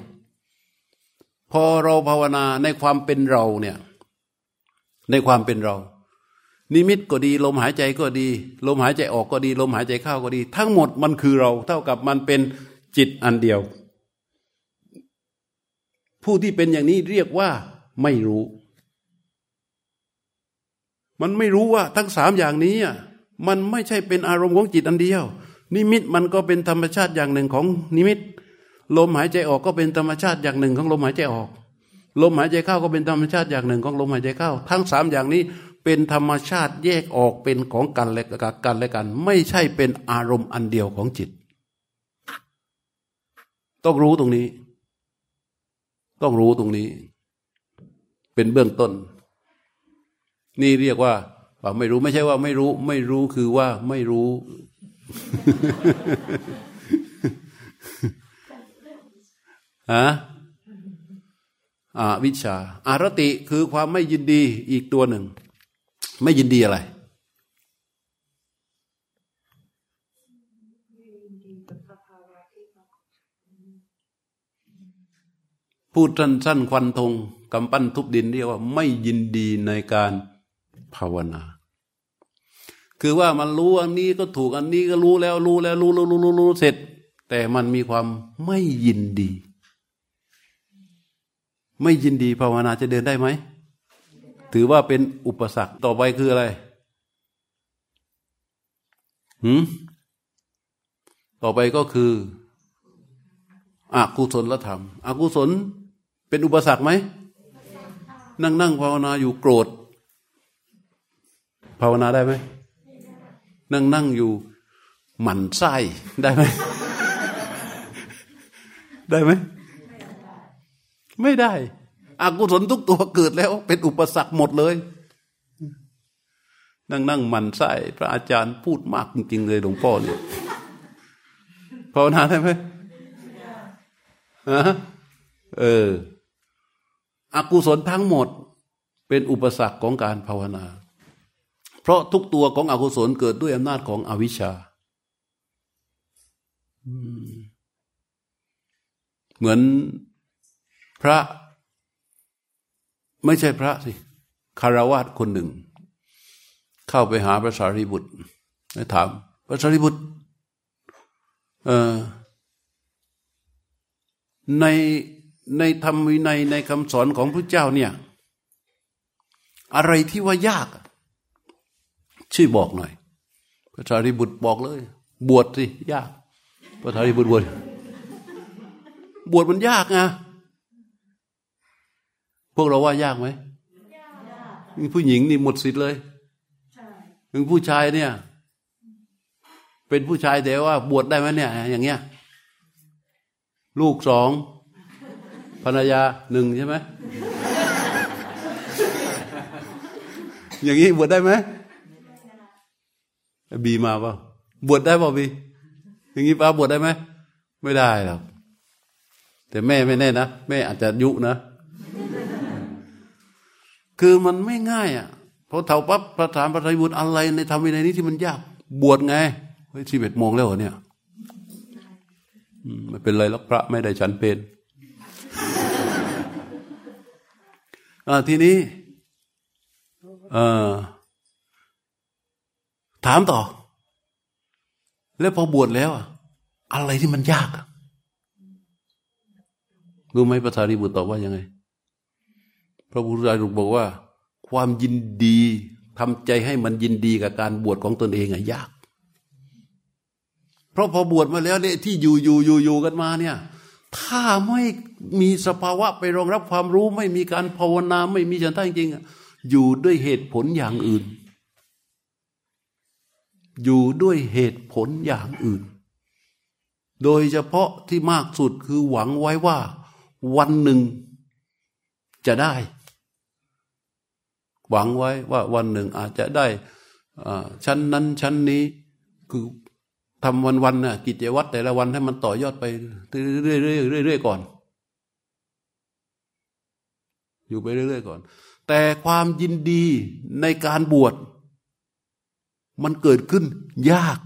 พอเราภาวนาในความเป็นเราเนี่ยในความเป็นเรา นิมิตก็ดี ลมหายใจก็ดี ลมหายใจออกก็ดี ลมหายใจเข้าก็ดี ทั้งหมดมันคือเรา เท่ากับมันเป็นจิตอันเดียว ผู้ที่เป็นอย่างนี้เรียกว่าไม่รู้ มันไม่รู้ว่าทั้งสามอย่างนี้มันไม่ใช่เป็นอารมณ์ของจิตอันเดียว นิมิตมันก็เป็นธรรมชาติอย่างหนึ่งของนิมิต ลมหายใจออกก็เป็นธรรมชาติอย่างหนึ่งของลมหายใจออก ลมหายใจเข้าก็เป็นธรรมชาติอย่างหนึ่งของลมหายใจเข้า ทั้งสามอย่างนี้ เป็นธรรมชาติแยกออกเป็นของกันและกันและกัน ไม่ใช่เป็นอารมณ์อันเดียวของจิต ต้องรู้ตรงนี้ ต้องรู้ตรงนี้ เป็นเบื้องต้น นี่เรียกว่าว่าไม่รู้ไม่ใช่ว่าไม่รู้ ไม่รู้คือว่าไม่รู้ ฮะอาวิชาอารติคือความไม่ยินดีอีกตัวหนึ่ง ไม่ยินดีอะไร พูดสั้นๆควันธงกำปั้นทุบดินเรียกว่า ไม่ยินดีในการภาวนา คือว่ามันรู้อันนี้ก็ถูกอันนี้ก็รู้แล้วรู้แล้วรู้รู้รู้รู้รู้เสร็จ แต่มันมีความไม่ยินดี ไม่ยินดีภาวนาจะเดินได้ไหม ถือว่าเป็นอุปสรรคต่อไปคืออะไรหืมต่อไปก็คืออกุศลธรรมอกุศลเป็นอุปสรรคไหม นั่งนั่งภาวนาอยู่โกรธ ภาวนาได้ไหม นั่งนั่งอยู่หมันไส้ได้ไหม ได้ไหม ไม่ได้ อกุศลทุกตัวเกิดแล้ว เป็นอุปสรรคหมดเลยนั่งนั่งมันไส้พระอาจารย์พูดมากจริงๆเลยหลวงพ่อเนี่ยภาวนาได้ไหมฮะเอออกุศลทั้งหมด เป็นอุปสรรคของการภาวนา เพราะทุกตัวของอกุศลเกิดด้วยอำนาจของอวิชชาเหมือนพระ ไม่ใช่พระสิคารวาสคนหนึ่ง เข้าไปหาพระสารีบุตรไปถาม พระสารีบุตรเออในในธรรมวินัยในคำสอนของพระเจ้าเนี่ย อะไรที่ว่ายาก ช่วยบอกหน่อย พระสารีบุตรบอกเลย บวชสิยาก พระสารีบุตรบวชบวชมันยากนะ พวกเราว่ายากไหมผู้หญิงนี่หมดสิทธิ์เลยถึงผู้ชายเนี่ย เป็นผู้ชายแต่ว่าบวชได้ไหมเนี่ย อย่างเงี้ย ลูกสองภรรยาหนึ่งใช่ไหมอย่างนี้บวชได้ไหมบีมาเปล่าบวชได้เปล่าบีอย่างนี้ป้าบวชได้ไหมไม่ได้หรอกแต่แม่ไม่แน่นะแม่อาจจะยุนะ คือมันไม่ง่ายอะพอเท่าปั๊บประธานประทายบุญอะไรในธรรมวินัยนี้ที่มันยาก บวชไงเฮ้ยสิบเอ็ดโมงแล้วเหรอเนี่ยไม่เป็นไรล้วพระไม่ได้ฉันเป็นทีนี้ถามต่อ แล้วพอบวชแล้ว อะไรที่มันยากรู้ไหมพระสารีบุตรตอบว่ายังไง พระพุทธเจ้าบอกว่า ความยินดีทำใจให้มันยินดีกับการบวชของตนเองอะยาก เพราะพอบวชมาแล้วเนี่ยที่อยู่อยู่อยู่อยู่กันมาเนี่ยถ้าไม่มีสภาวะไปรองรับความรู้ไม่มีการภาวนาไม่มีฉันท่าจริงๆอยู่ด้วยเหตุผลอย่างอื่น อยู่ด้วยเหตุผลอย่างอื่น โดยเฉพาะที่มากสุดคือหวังไว้ว่า วันหนึ่งจะได้ หวังไว้ว่าวันหนึ่งอาจจะได้ชั้นนั้นชั้นนี้คือทำวันวันน่ะกิจวัตรแต่ละวันให้มันต่อยอดไปเรื่อยๆเรื่อยๆก่อน อยู่ไปเรื่อยๆก่อน แต่ความยินดีในการบวช มันเกิดขึ้นยาก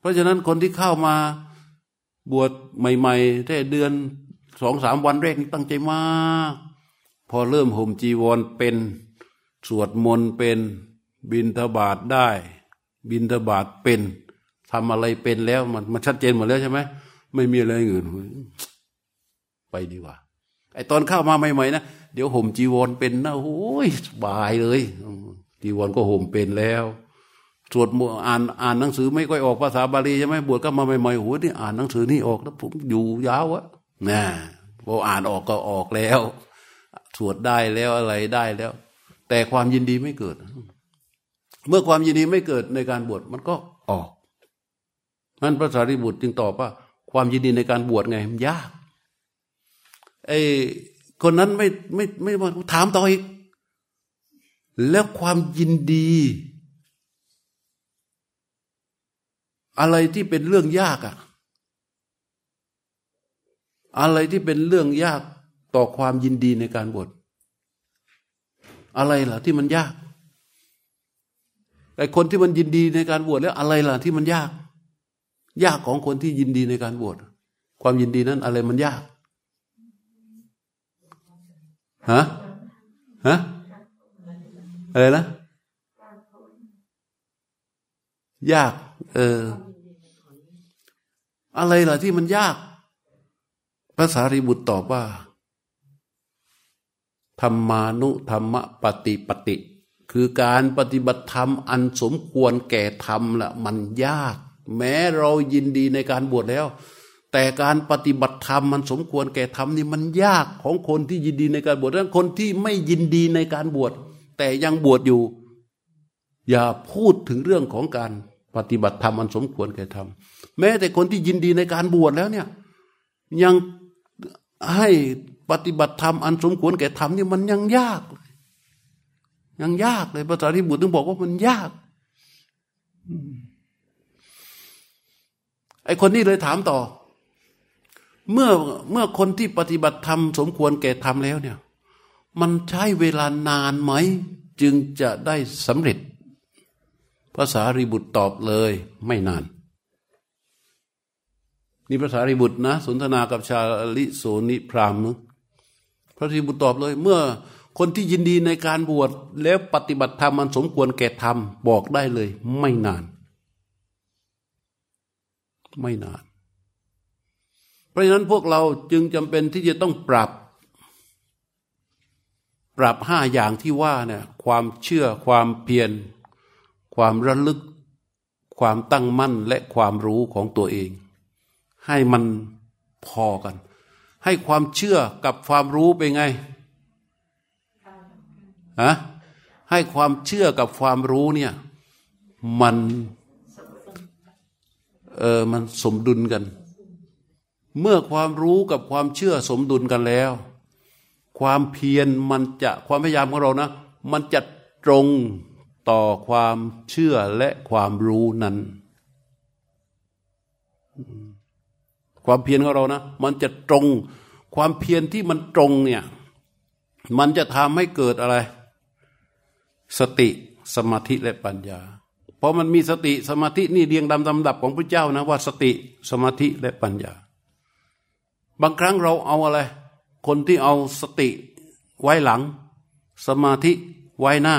เพราะฉะนั้นคนที่เข้ามาบวชใหม่ๆแค่เดือนสองสามวันแรกตั้งใจมาก พอเริ่มห่มจีวรเป็นสวดมนต์เป็นบินทบาทได้ บินทบาทเป็นทำอะไรเป็นแล้วมันมันชัดเจนหมดแล้วใช่ไหมไม่มีอะไรอื่นไปดีกว่า ไอตอนเข้ามาใหม่ๆนะเดี๋ยวห่มจีวรเป็นนะโอ้ยสบายเลยจีวรก็ห่มเป็นแล้วสวดมอ่านอ่านหนังสือไม่ค่อยออกภาษาบาลีใช่ไหมบวชก็มาใหม่ๆโอ้ยนี่อ่านหนังสือนี่ออกแล้วผมอยู่ยาวอะนะพออ่านออกก็ออกแล้ว สวดได้แล้วอะไรได้แล้ว แต่ความยินดีไม่เกิด เมื่อความยินดีไม่เกิดในการบวชมันก็ออกนั้นพระสารีบุตรจึงตอบว่า ความยินดีในการบวชไงมันยากไอ้คนนั้นไม่ไม่ไม่มาถามต่ออีก แล้วความยินดี อะไรที่เป็นเรื่องยากอะอะไรที่เป็นเรื่องยาก ต่อความยินดีในการบวชอะไรล่ะที่มันยากแต่คนที่มันยินดีในการบวชแล้วอะไรล่ะที่มันยาก ยากของคนที่ยินดีในการบวชความยินดีนั้นอะไรมันยากฮะฮะอะไรนะยาก เออ อะไรล่ะที่มันยาก พระสารีบุตรตอบว่า ธรรมานุธรรมปฏิปติ คือการปฏิบัติธรรมอันสมควรแก่ธรรมละมันยาก แม้เรายินดีในการบวชแล้ว แต่การปฏิบัติธรรมมันสมควรแก่ธรรมนี่มันยากของคนที่ยินดีในการบวชและคนที่ไม่ยินดีในการบวชแต่ยังบวชอยู่ อย่าพูดถึงเรื่องของการปฏิบัติธรรมอันสมควรแก่ธรรมแม้แต่คนที่ยินดีในการบวชแล้วเนี่ยยังให้ ปฏิบัติธรรมอันสมควรแก่ธรรมนี่มันยังยากยังยากเลยภาษาที่บุตรต้องบอกว่ามันยากไอคนนี้เลยถามต่อ เมื่อเมื่อคนที่ปฏิบัติธรรมสมควรแก่ธรรมแล้วเนี่ย มันใช้เวลานานไหม จึงจะได้สำเร็จภาษาริบุตรตอบเลยไม่นานนี่ภาษาริบุตรนะ สนทนากับชาลิโสนิพราม พระริบุตรตอบเลย เมื่อคนที่ยินดีในการบวชแล้วปฏิบัติธรรมมันสมควรแก่ธรรมบอกได้เลย ไม่นาน ไม่นาน เพราะฉะนั้นพวกเราจึงจำเป็นที่จะต้องปรับ ปรับห้าอย่างที่ว่าเนี่ยความเชื่อความเพียรความระลึก ความตั้งมั่นและความรู้ของตัวเอง ให้มันพอกัน ให้ความเชื่อกับความรู้เป็นไงฮะให้ความเชื่อกับความรู้เนี่ยมันเออมันสมดุลกัน เมื่อความรู้กับความเชื่อสมดุลกันแล้ว ความเพียรมันจะความพยายามของเรานะ มันจะตรงต่อความเชื่อและความรู้นั้น ความเพียรของเรานะ มันจะตรง ความเพียรที่มันตรงเนี่ย มันจะทำให้เกิดอะไร สติสมาธิและปัญญา เพราะมันมีสติสมาธินี่เรียงดำดำดับของพระเจ้านะว่าสติสมาธิและปัญญา บางครั้งเราเอาอะไร คนที่เอาสติไว้หลัง สมาธิไว้หน้า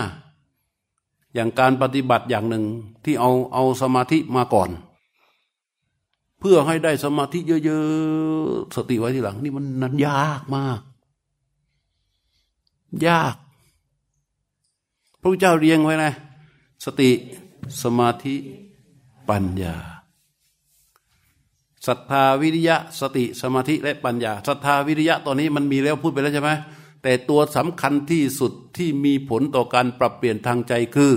อย่างการปฏิบัติอย่างหนึ่งที่เอาเอาสมาธิมาก่อน เพื่อให้ได้สมาธิเยอะๆสติไว้ทีหลัง นี่มันนั้นยากมาก ยาก พระเจ้าเรียงไว้นะสติสมาธิปัญญาศรัทธาวิริยะ สติสมาธิและปัญญาศรัทธาวิริยะตอนนี้มันมีแล้วพูดไปแล้วใช่ไหมแต่ตัวสำคัญที่สุดที่มีผลต่อการปรับเปลี่ยนทางใจคือ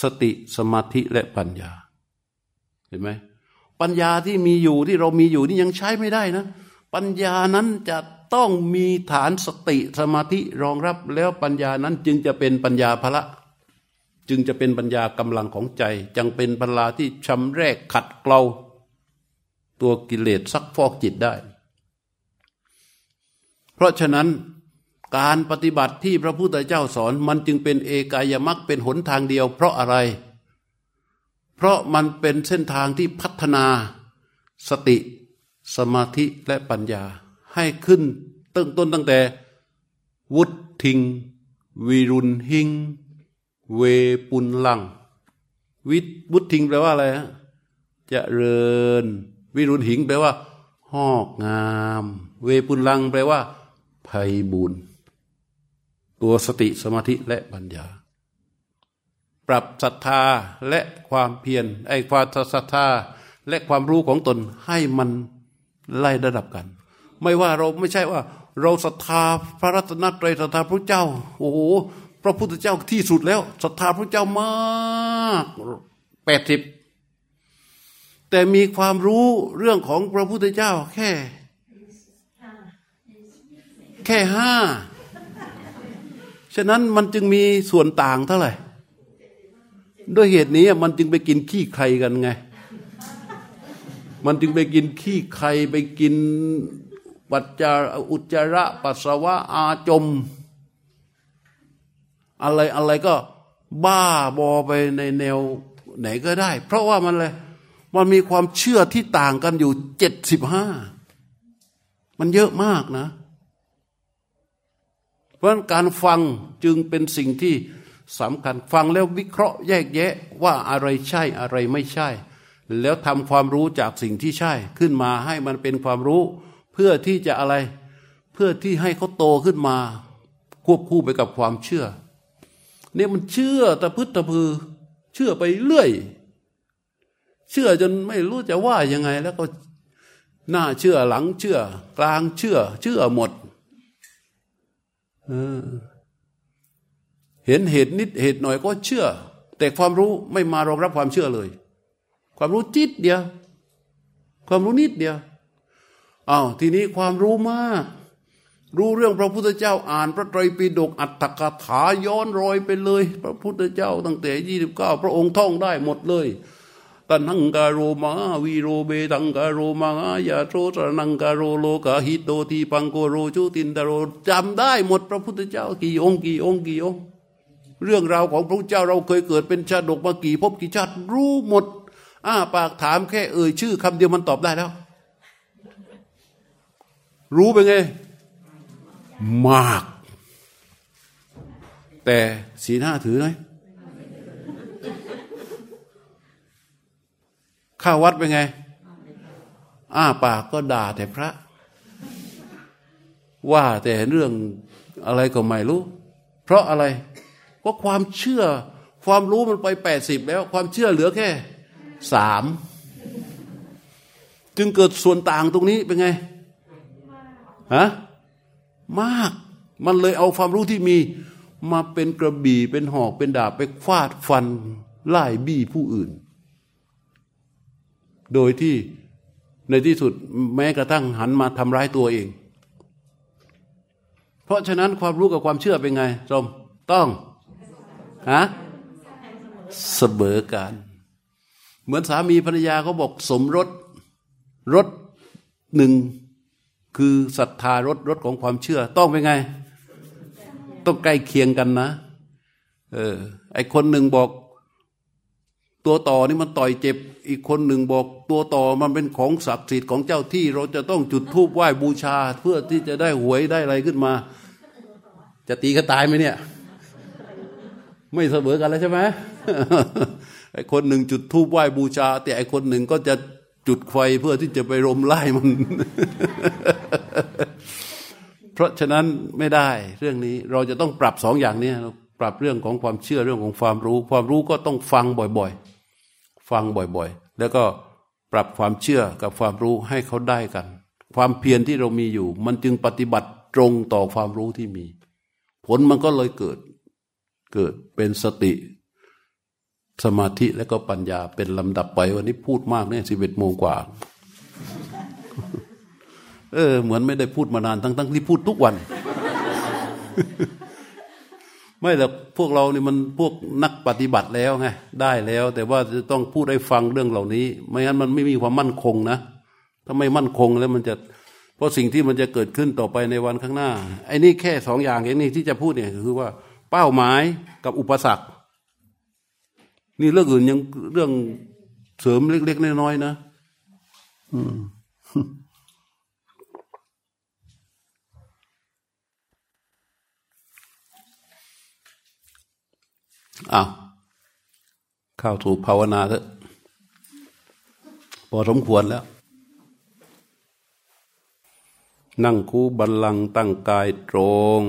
สติสมาธิและปัญญา เห็นไหม ปัญญาที่มีอยู่ที่เรามีอยู่นี่ยังใช้ไม่ได้นะ ปัญญานั้นจะต้องมีฐานสติสมาธิรองรับแล้วปัญญานั้นจึงจะเป็นปัญญาพละ จึงจะเป็นปัญญากำลังของใจจังเป็นปัญญาที่ชำแรกขัดเกลาตัวกิเลสซักฟอกจิตได้ เพราะฉะนั้นการปฏิบัติที่พระพุทธเจ้าสอนมันจึงเป็นเอกายมักเป็นหนทางเดียว เพราะอะไร เพราะมันเป็นเส้นทางที่พัฒนาสติ สมาธิและปัญญาให้ขึ้นตั้งต้นตั้งแต่ วุฒิง วิรุณหิง เวปุนลัง วิวุฒิงแปลว่าอะไรฮะจะเริญ วิรุณหิงแปลว่าหอกงาม เวปุนลังแปลว่าภัยบุญตัวสติสมาธิและปัญญา ปรับศรัทธาและความเพียรไอ้ความศรัทธาและความรู้ของตนให้มันไล่ระดับกัน ไม่ว่าเราไม่ใช่ว่า เราศรัทธาพระรัตนตรัยศรัทธาพระเจ้า โอ้โหพระพุทธเจ้าที่สุดแล้วศรัทธาพระเจ้ามากแปดสิบแต่มีความรู้เรื่องของพระพุทธเจ้า แค่ แค่ห้าฉะนั้นมันจึงมีส่วนต่างเท่าไหร่ ด้วยเหตุนี้มันจึงไปกินขี้ใครกันไง มันจึงไปกินขี้ใครไปกินปัจจาอุจจาระปัสสาวะอาจม อะไรอะไรก็บ้าบอไปในแนวไหนก็ได้ เพราะว่ามันเลยมันมีความเชื่อที่ต่างกันอยู่เจ็ดสิบห้ามันเยอะมากนะ เพราะฉะนั้นการฟังจึงเป็นสิ่งที่ สำคัญฟังแล้ววิเคราะห์แยกแยะว่าอะไรใช่อะไรไม่ใช่ แล้วทำความรู้จากสิ่งที่ใช่ ขึ้นมาให้มันเป็นความรู้ เพื่อที่จะอะไร เพื่อที่ให้เขาโตขึ้นมา ควบคู่ไปกับความเชื่อเนี่ยมันเชื่อตะพึดตะพือ เชื่อไปเรื่อย เชื่อจนไม่รู้จะว่ายังไงแล้วก็หน้าเชื่อหลังเชื่อ กลางเชื่อ เชื่อหมด เเห็นเหตุนิดเหตุหน่อยก็เชื่อ แต่ความรู้ไม่มารองรับความเชื่อเลย ความรู้จิตเดียว ความรู้นิดเดียวอ้าวทีนี้ความรู้มาก รู้เรื่องพระพุทธเจ้าอ่านพระไตรปิฎกอัตถกถาย้อนรอยไปเลย พระพุทธเจ้าตั้งแต่ยี่สิบเก้าพระองค์ท่องได้หมดเลยตัณหังกะโร มะหาวีโรเมธังกะโร มะหายะโส สะระณังกะโรโลกะหิโตทีปังกะโร ชุตินธะโรจำได้หมดพระพุทธเจ้ากี่องค์กี่องค์กี่องค์ เรื่องราวของพระเจ้าเราเคยเกิดเป็นชาดกมากี่ภพกี่ชาติรู้หมดอ้าปากถามแค่เอ่ยชื่อคำเดียวมันตอบได้แล้ว รู้ไปไง มาก แต่ศีลห้าถือไหมข้าวัดเป็นไง อ้าปากก็ด่าแต่พระ ว่าแต่เรื่องอะไรก็ไม่รู้ เพราะอะไร เพราะความเชื่อความรู้มันไปแปดสิบแล้ว ความเชื่อเหลือแค่สามจึงเกิดส่วนต่างตรงนี้เป็นไงฮะมากมันเลยเอาความรู้ที่มีมาเป็นกระบี่เป็นหอกเป็นดาบไปฟาดฟันไล่บี้ผู้อื่น โดยที่ในที่สุดแม้กระทั่งหันมาทำร้ายตัวเอง เพราะฉะนั้นความรู้กับความเชื่อเป็นไงสมต้อง ฮะเสมอกันเหมือนสามีภรรยาเขาบอกสมรสรถหนึ่งคือศรัทธารถรถของความเชื่อ ต้องเป็นไง ต้องใกล้เคียงกันนะ เออ ไอคนหนึ่งบอก ตัวต่อนี่มันต่อยเจ็บ อีกคนหนึ่งบอก ตัวต่อมันเป็นของศักดิ์สิทธิ์ของเจ้าที่ เราจะต้องจุดธูปไหว้บูชา เพื่อที่จะได้หวยได้อะไรขึ้นมา จะตีก็ตายไหมเนี่ย ไม่เสมอกันแล้วใช่ไหมไอ้คนหนึ่งจุดธูปไหว้บูชา แต่ไอ้คนหนึ่งก็จะจุดไฟเพื่อที่จะไปรมไล่มัน เพราะฉะนั้นไม่ได้เรื่องนี้เราจะต้องปรับสองอย่างนี้ปรับเรื่องของความเชื่อเรื่องของความรู้ ความรู้ก็ต้องฟังบ่อยๆ ฟังบ่อยๆ แล้วก็ปรับความเชื่อกับความรู้ให้เขาได้กัน ความเพียรที่เรามีอยู่ มันจึงปฏิบัติตรงต่อความรู้ที่มี ผลมันก็เลยเกิด เกิดเป็นสติสมาธิและก็ปัญญาเป็นลำดับไป วันนี้พูดมากเนี่ยสิบเอ็ดโมงกว่า เออ เหมือนไม่ได้พูดมานานทั้งทั้งที่พูดทุกวัน ไม่แต่พวกเรานี่มันพวกนักปฏิบัติแล้วไงได้แล้ว แต่ว่าจะต้องพูดให้ฟังเรื่องเหล่านี้ ไม่งั้นมันไม่มีความมั่นคงนะถ้าไม่มั่นคงแล้วมันจะ เพราะสิ่งที่มันจะเกิดขึ้นต่อไปในวันข้างหน้าไอ้นี่แค่สองอย่างเองนี่ที่จะพูดเนี่ยคือว่า เป้าหมายกับอุปสรรค นี่เรื่องอื่นยังเรื่องเสริมเล็ก ๆ น้อยๆนะอืมอ้าวเข้าถูกภาวนาเถอะพอสมควรแล้ว นั่งคูบัลลังตั้งกายตรง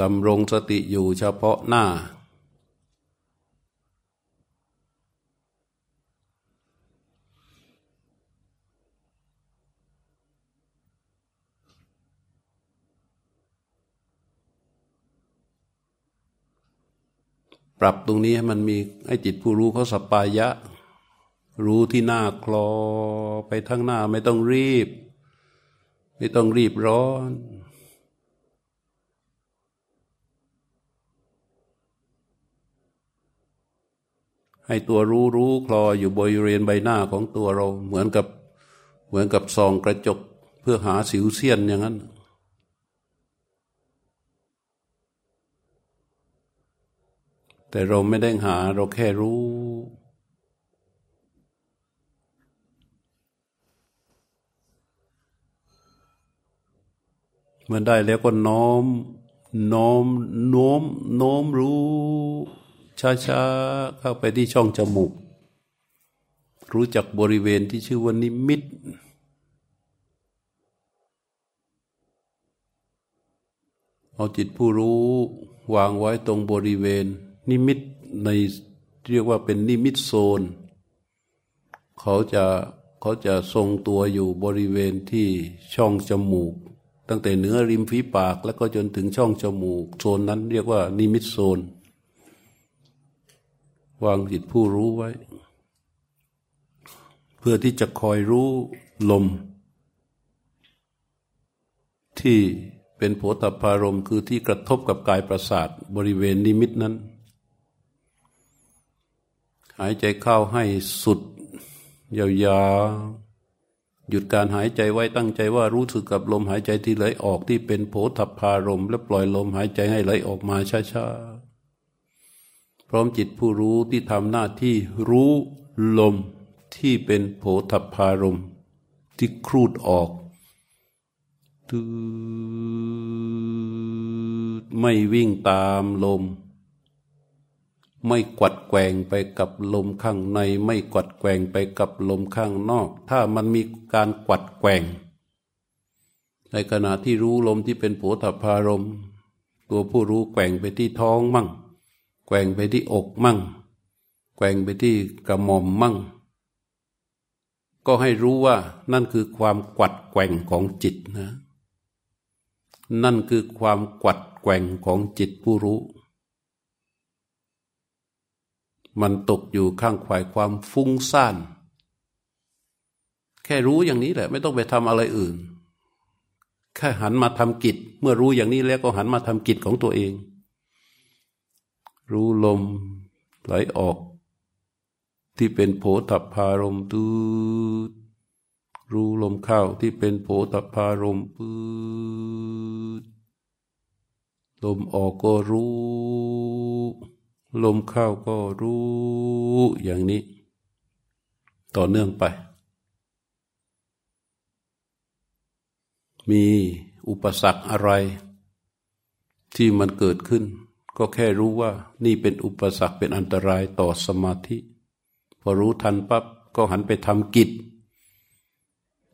ดำรงสติอยู่เฉพาะหน้า ปรับตรงนี้ให้มันมีให้จิตผู้รู้เขาสปายะ รู้ที่หน้าคลอไปทั้งหน้าไม่ต้องรีบ ไม่ต้องรีบร้อน ให้ตัวรู้รู้คลออยู่บริเวณใบหน้าของตัวเรา เหมือนกับเหมือนกับซองกระจกเพื่อหาสิวเซียนอย่างนั้น แต่เราไม่ได้หาเราแค่รู้เมื่อได้แล้วก็น้อม น้อม โน้ม โน้มรู้ ช้าๆ เข้าไปที่ช่องจมูก รู้จักบริเวณที่ชื่อว่านิมิต เอาจิตผู้รู้วางไว้ตรงบริเวณ นิมิตในเรียกว่าเป็นนิมิตโซน เขาจะเขาจะทรงตัวอยู่บริเวณที่ช่องจมูก ตั้งแต่เหนือริมฝีปากแล้วก็จนถึงช่องจมูก โซนนั้นเรียกว่านิมิตโซน วางจิตผู้รู้ไว้ เพื่อที่จะคอยรู้ลม ที่เป็นโผฏฐารมคือที่กระทบกับกายประสาทบริเวณนิมิตนั้น หายใจเข้าให้สุดยาวๆหยุดการหายใจไว้ตั้งใจว่ารู้สึกกับลมหายใจที่ไหลออกที่เป็นโผฏฐารม และปล่อยลมหายใจให้ไหลออกมาช้าๆ พร้อมจิตผู้รู้ที่ทำหน้าที่รู้ลมที่เป็นโผฏพารมที่ครูดออกตืดไม่วิ่งตามลม ไม่กวัดแกงไปกับลมข้างใน ไม่กวัดแกงไปกับลมข้างนอก ถ้ามันมีการกวัดแกงในขณะที่รู้ลมที่เป็นโผฏพารม ตัวผู้รู้แกว่งไปที่ท้องมั่ง แกว่งไปที่อกมั่ง แกว่งไปที่กระหม่อมมั่ง ก็ให้รู้ว่านั่นคือความกวัดแกว่งของจิตนะ นั่นคือความกวัดแกว่งของจิตผู้รู้ มันตกอยู่ข้างขวายความฟุ้งซ่าน แค่รู้อย่างนี้แหละไม่ต้องไปทำอะไรอื่นแค่หันมาทำกิจ เมื่อรู้อย่างนี้แล้วก็หันมาทำกิจของตัวเอง รู้ลมไหลออก ที่เป็นโผฏฐพารมตูดรู้ลมเข้าที่เป็นโผฏฐารมปืดลมออกก็รู้ ลมเข้าก็รู้อย่างนี้ ต่อเนื่องไป มีอุปสรรคอะไรที่มันเกิดขึ้น ก็แค่รู้ว่านี่เป็นอุปสรรคเป็นอันตรายต่อสมาธิ พอรู้ทันปั๊บก็หันไปทำกิจ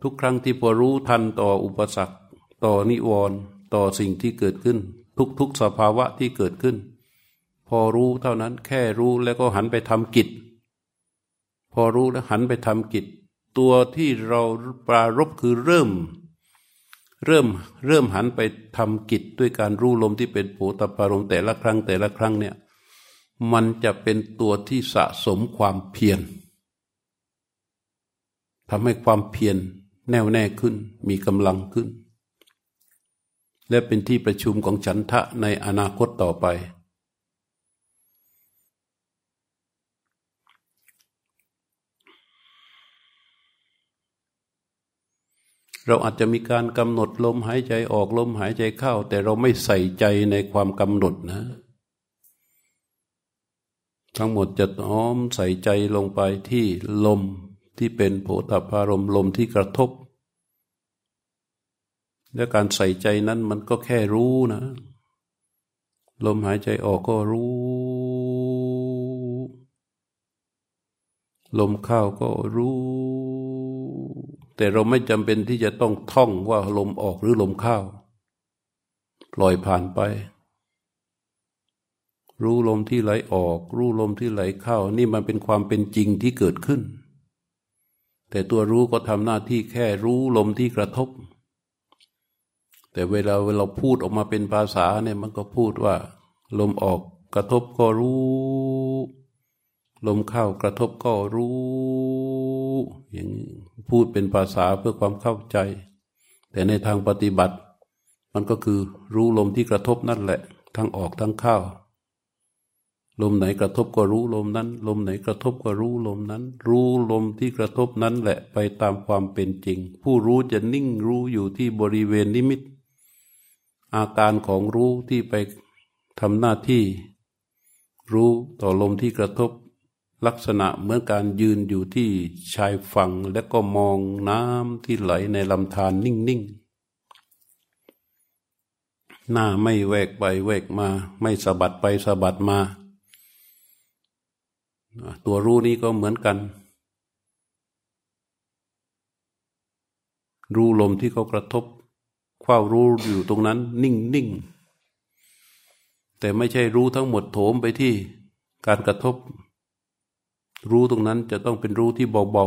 ทุกครั้งที่พอรู้ทันต่ออุปสรรค ต่อนิวรณ์ต่อสิ่งที่เกิดขึ้น ทุกๆสภาวะที่เกิดขึ้น พอรู้เท่านั้นแค่รู้แล้วก็หันไปทำกิจ พอรู้แล้วหันไปทำกิจ ตัวที่เราปรารบคือเริ่ม เริ่มเริ่มหันไปทำกิจด้วยการรู้ลมที่เป็นโผตปารมแต่ละครั้งแต่ละครั้งเนี่ยมันจะเป็นตัวที่สะสมความเพียรทำให้ความเพียรแน่วแน่ขึ้นมีกำลังขึ้น และเป็นที่ประชุมของฉันทะในอนาคตต่อไป เราอาจจะมีการกำหนดลมหายใจออกลมหายใจเข้า แต่เราไม่ใส่ใจในความกำหนดนะ ทั้งหมดจะน้อมใส่ใจลงไปที่ลมที่เป็นโผฏฐารมลมที่กระทบและการใส่ใจนั้นมันก็แค่รู้นะ ลมหายใจออกก็รู้ ลมเข้าก็รู้ แต่เราไม่จำเป็นที่จะต้องท่องว่าลมออกหรือลมเข้าปล่อยผ่านไป รู้ลมที่ไหลออก รู้ลมที่ไหลเข้า นี่มันเป็นความเป็นจริงที่เกิดขึ้น แต่ตัวรู้ก็ทำหน้าที่แค่รู้ลมที่กระทบ แต่เวลาเวลาพูดออกมาเป็นภาษาเนี่ยมันก็พูดว่า ลมออกกระทบก็รู้ ลมเข้ากระทบก็รู้ อย่างพูดเป็นภาษาเพื่อความเข้าใจ แต่ในทางปฏิบัติ มันก็คือรู้ลมที่กระทบนั่นแหละ ทั้งออกทั้งเข้า ลมไหนกระทบก็รู้ลมนั้น ลมไหนกระทบก็รู้ลมนั้น รู้ลมที่กระทบนั้นแหละไปตามความเป็นจริง ผู้รู้จะนิ่งรู้อยู่ที่บริเวณนิมิต อาการของรู้ที่ไปทำหน้าที่ รู้ต่อลมที่กระทบ ลักษณะเหมือนการยืนอยู่ที่ชายฝั่งและก็มองน้ำที่ไหลในลำธารนิ่งๆ หน้าไม่แวกไปแวกมา ไม่สะบัดไปสะบัดมา ตัวรู้นี้ก็เหมือนกัน รู้ลมที่เขากระทบความรู้อยู่ตรงนั้น นิ่งๆ แต่ไม่ใช่รู้ทั้งหมดโถมไปที่การกระทบ รู้ตรงนั้นจะต้องเป็นรู้ที่เบา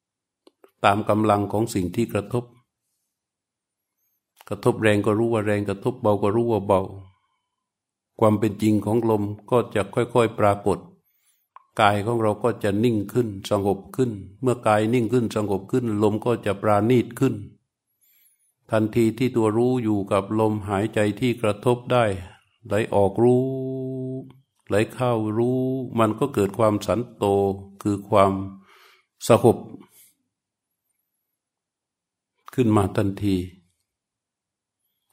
ๆ ตามกำลังของสิ่งที่กระทบ กระทบแรงก็รู้ว่าแรงกระทบเบาก็รู้ว่าเบา ความเป็นจริงของลมก็จะค่อยๆปรากฏ กายของเราก็จะนิ่งขึ้นสงบขึ้น เมื่อกายนิ่งขึ้นสงบขึ้น ลมก็จะปราณีตขึ้น ทันทีที่ตัวรู้อยู่กับลมหายใจที่กระทบได้ไหลออกรู้ ไหลเข้ารู้มันก็เกิดความสันโตคือความสหบ ขึ้นมาทันที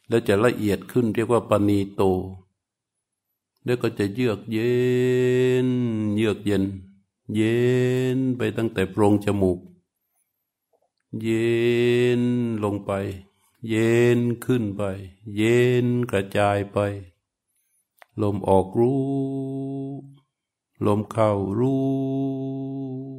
แล้วจะละเอียดขึ้นเรียกว่าปณีโต แล้วก็จะเยือกเย็น เยือกเย็น เย็นไปตั้งแต่โพรงจมูก เย็นลงไป เย็นขึ้นไป เย็นกระจายไป ลมออกรู้ ลมเข้ารู้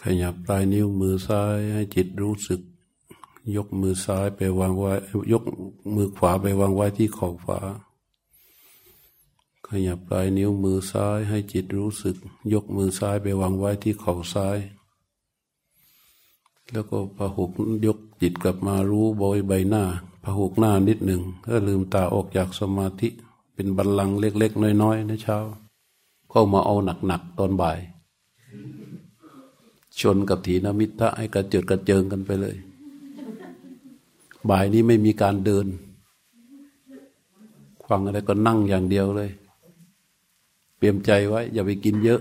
ขยับปลายนิ้วมือซ้ายให้จิตรู้สึก ยกมือซ้ายไปวางไว้ ยกมือขวาไปวางไว้ที่ขอบฝาขยับปลายนิ้วมือซ้ายให้จิตรู้สึก ยกมือซ้ายไปวางไว้ที่เข่าซ้าย แล้วก็พหุกยกจิตกลับมารู้บอยใบหน้า หุกหน้านิดหนึ่งก็ลืมตาออกจากสมาธิ เป็นบัลลังก์เล็ก ๆ น้อยๆในเช้าก็มาเอาหนักๆตอนบ่าย ชนกับถีนมิทะให้กระเจิดกระเจิงกันไปเลย บ่ายนี้ไม่มีการเดินฟังอะไรก็นั่งอย่างเดียวเลยเตรียมใจไว้ อย่าไปกินเยอะ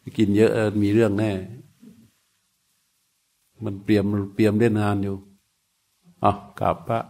ไปกินเยอะมีเรื่องแน่ มันเปรียมเปรียมได้นานอยู่อะกลับพระ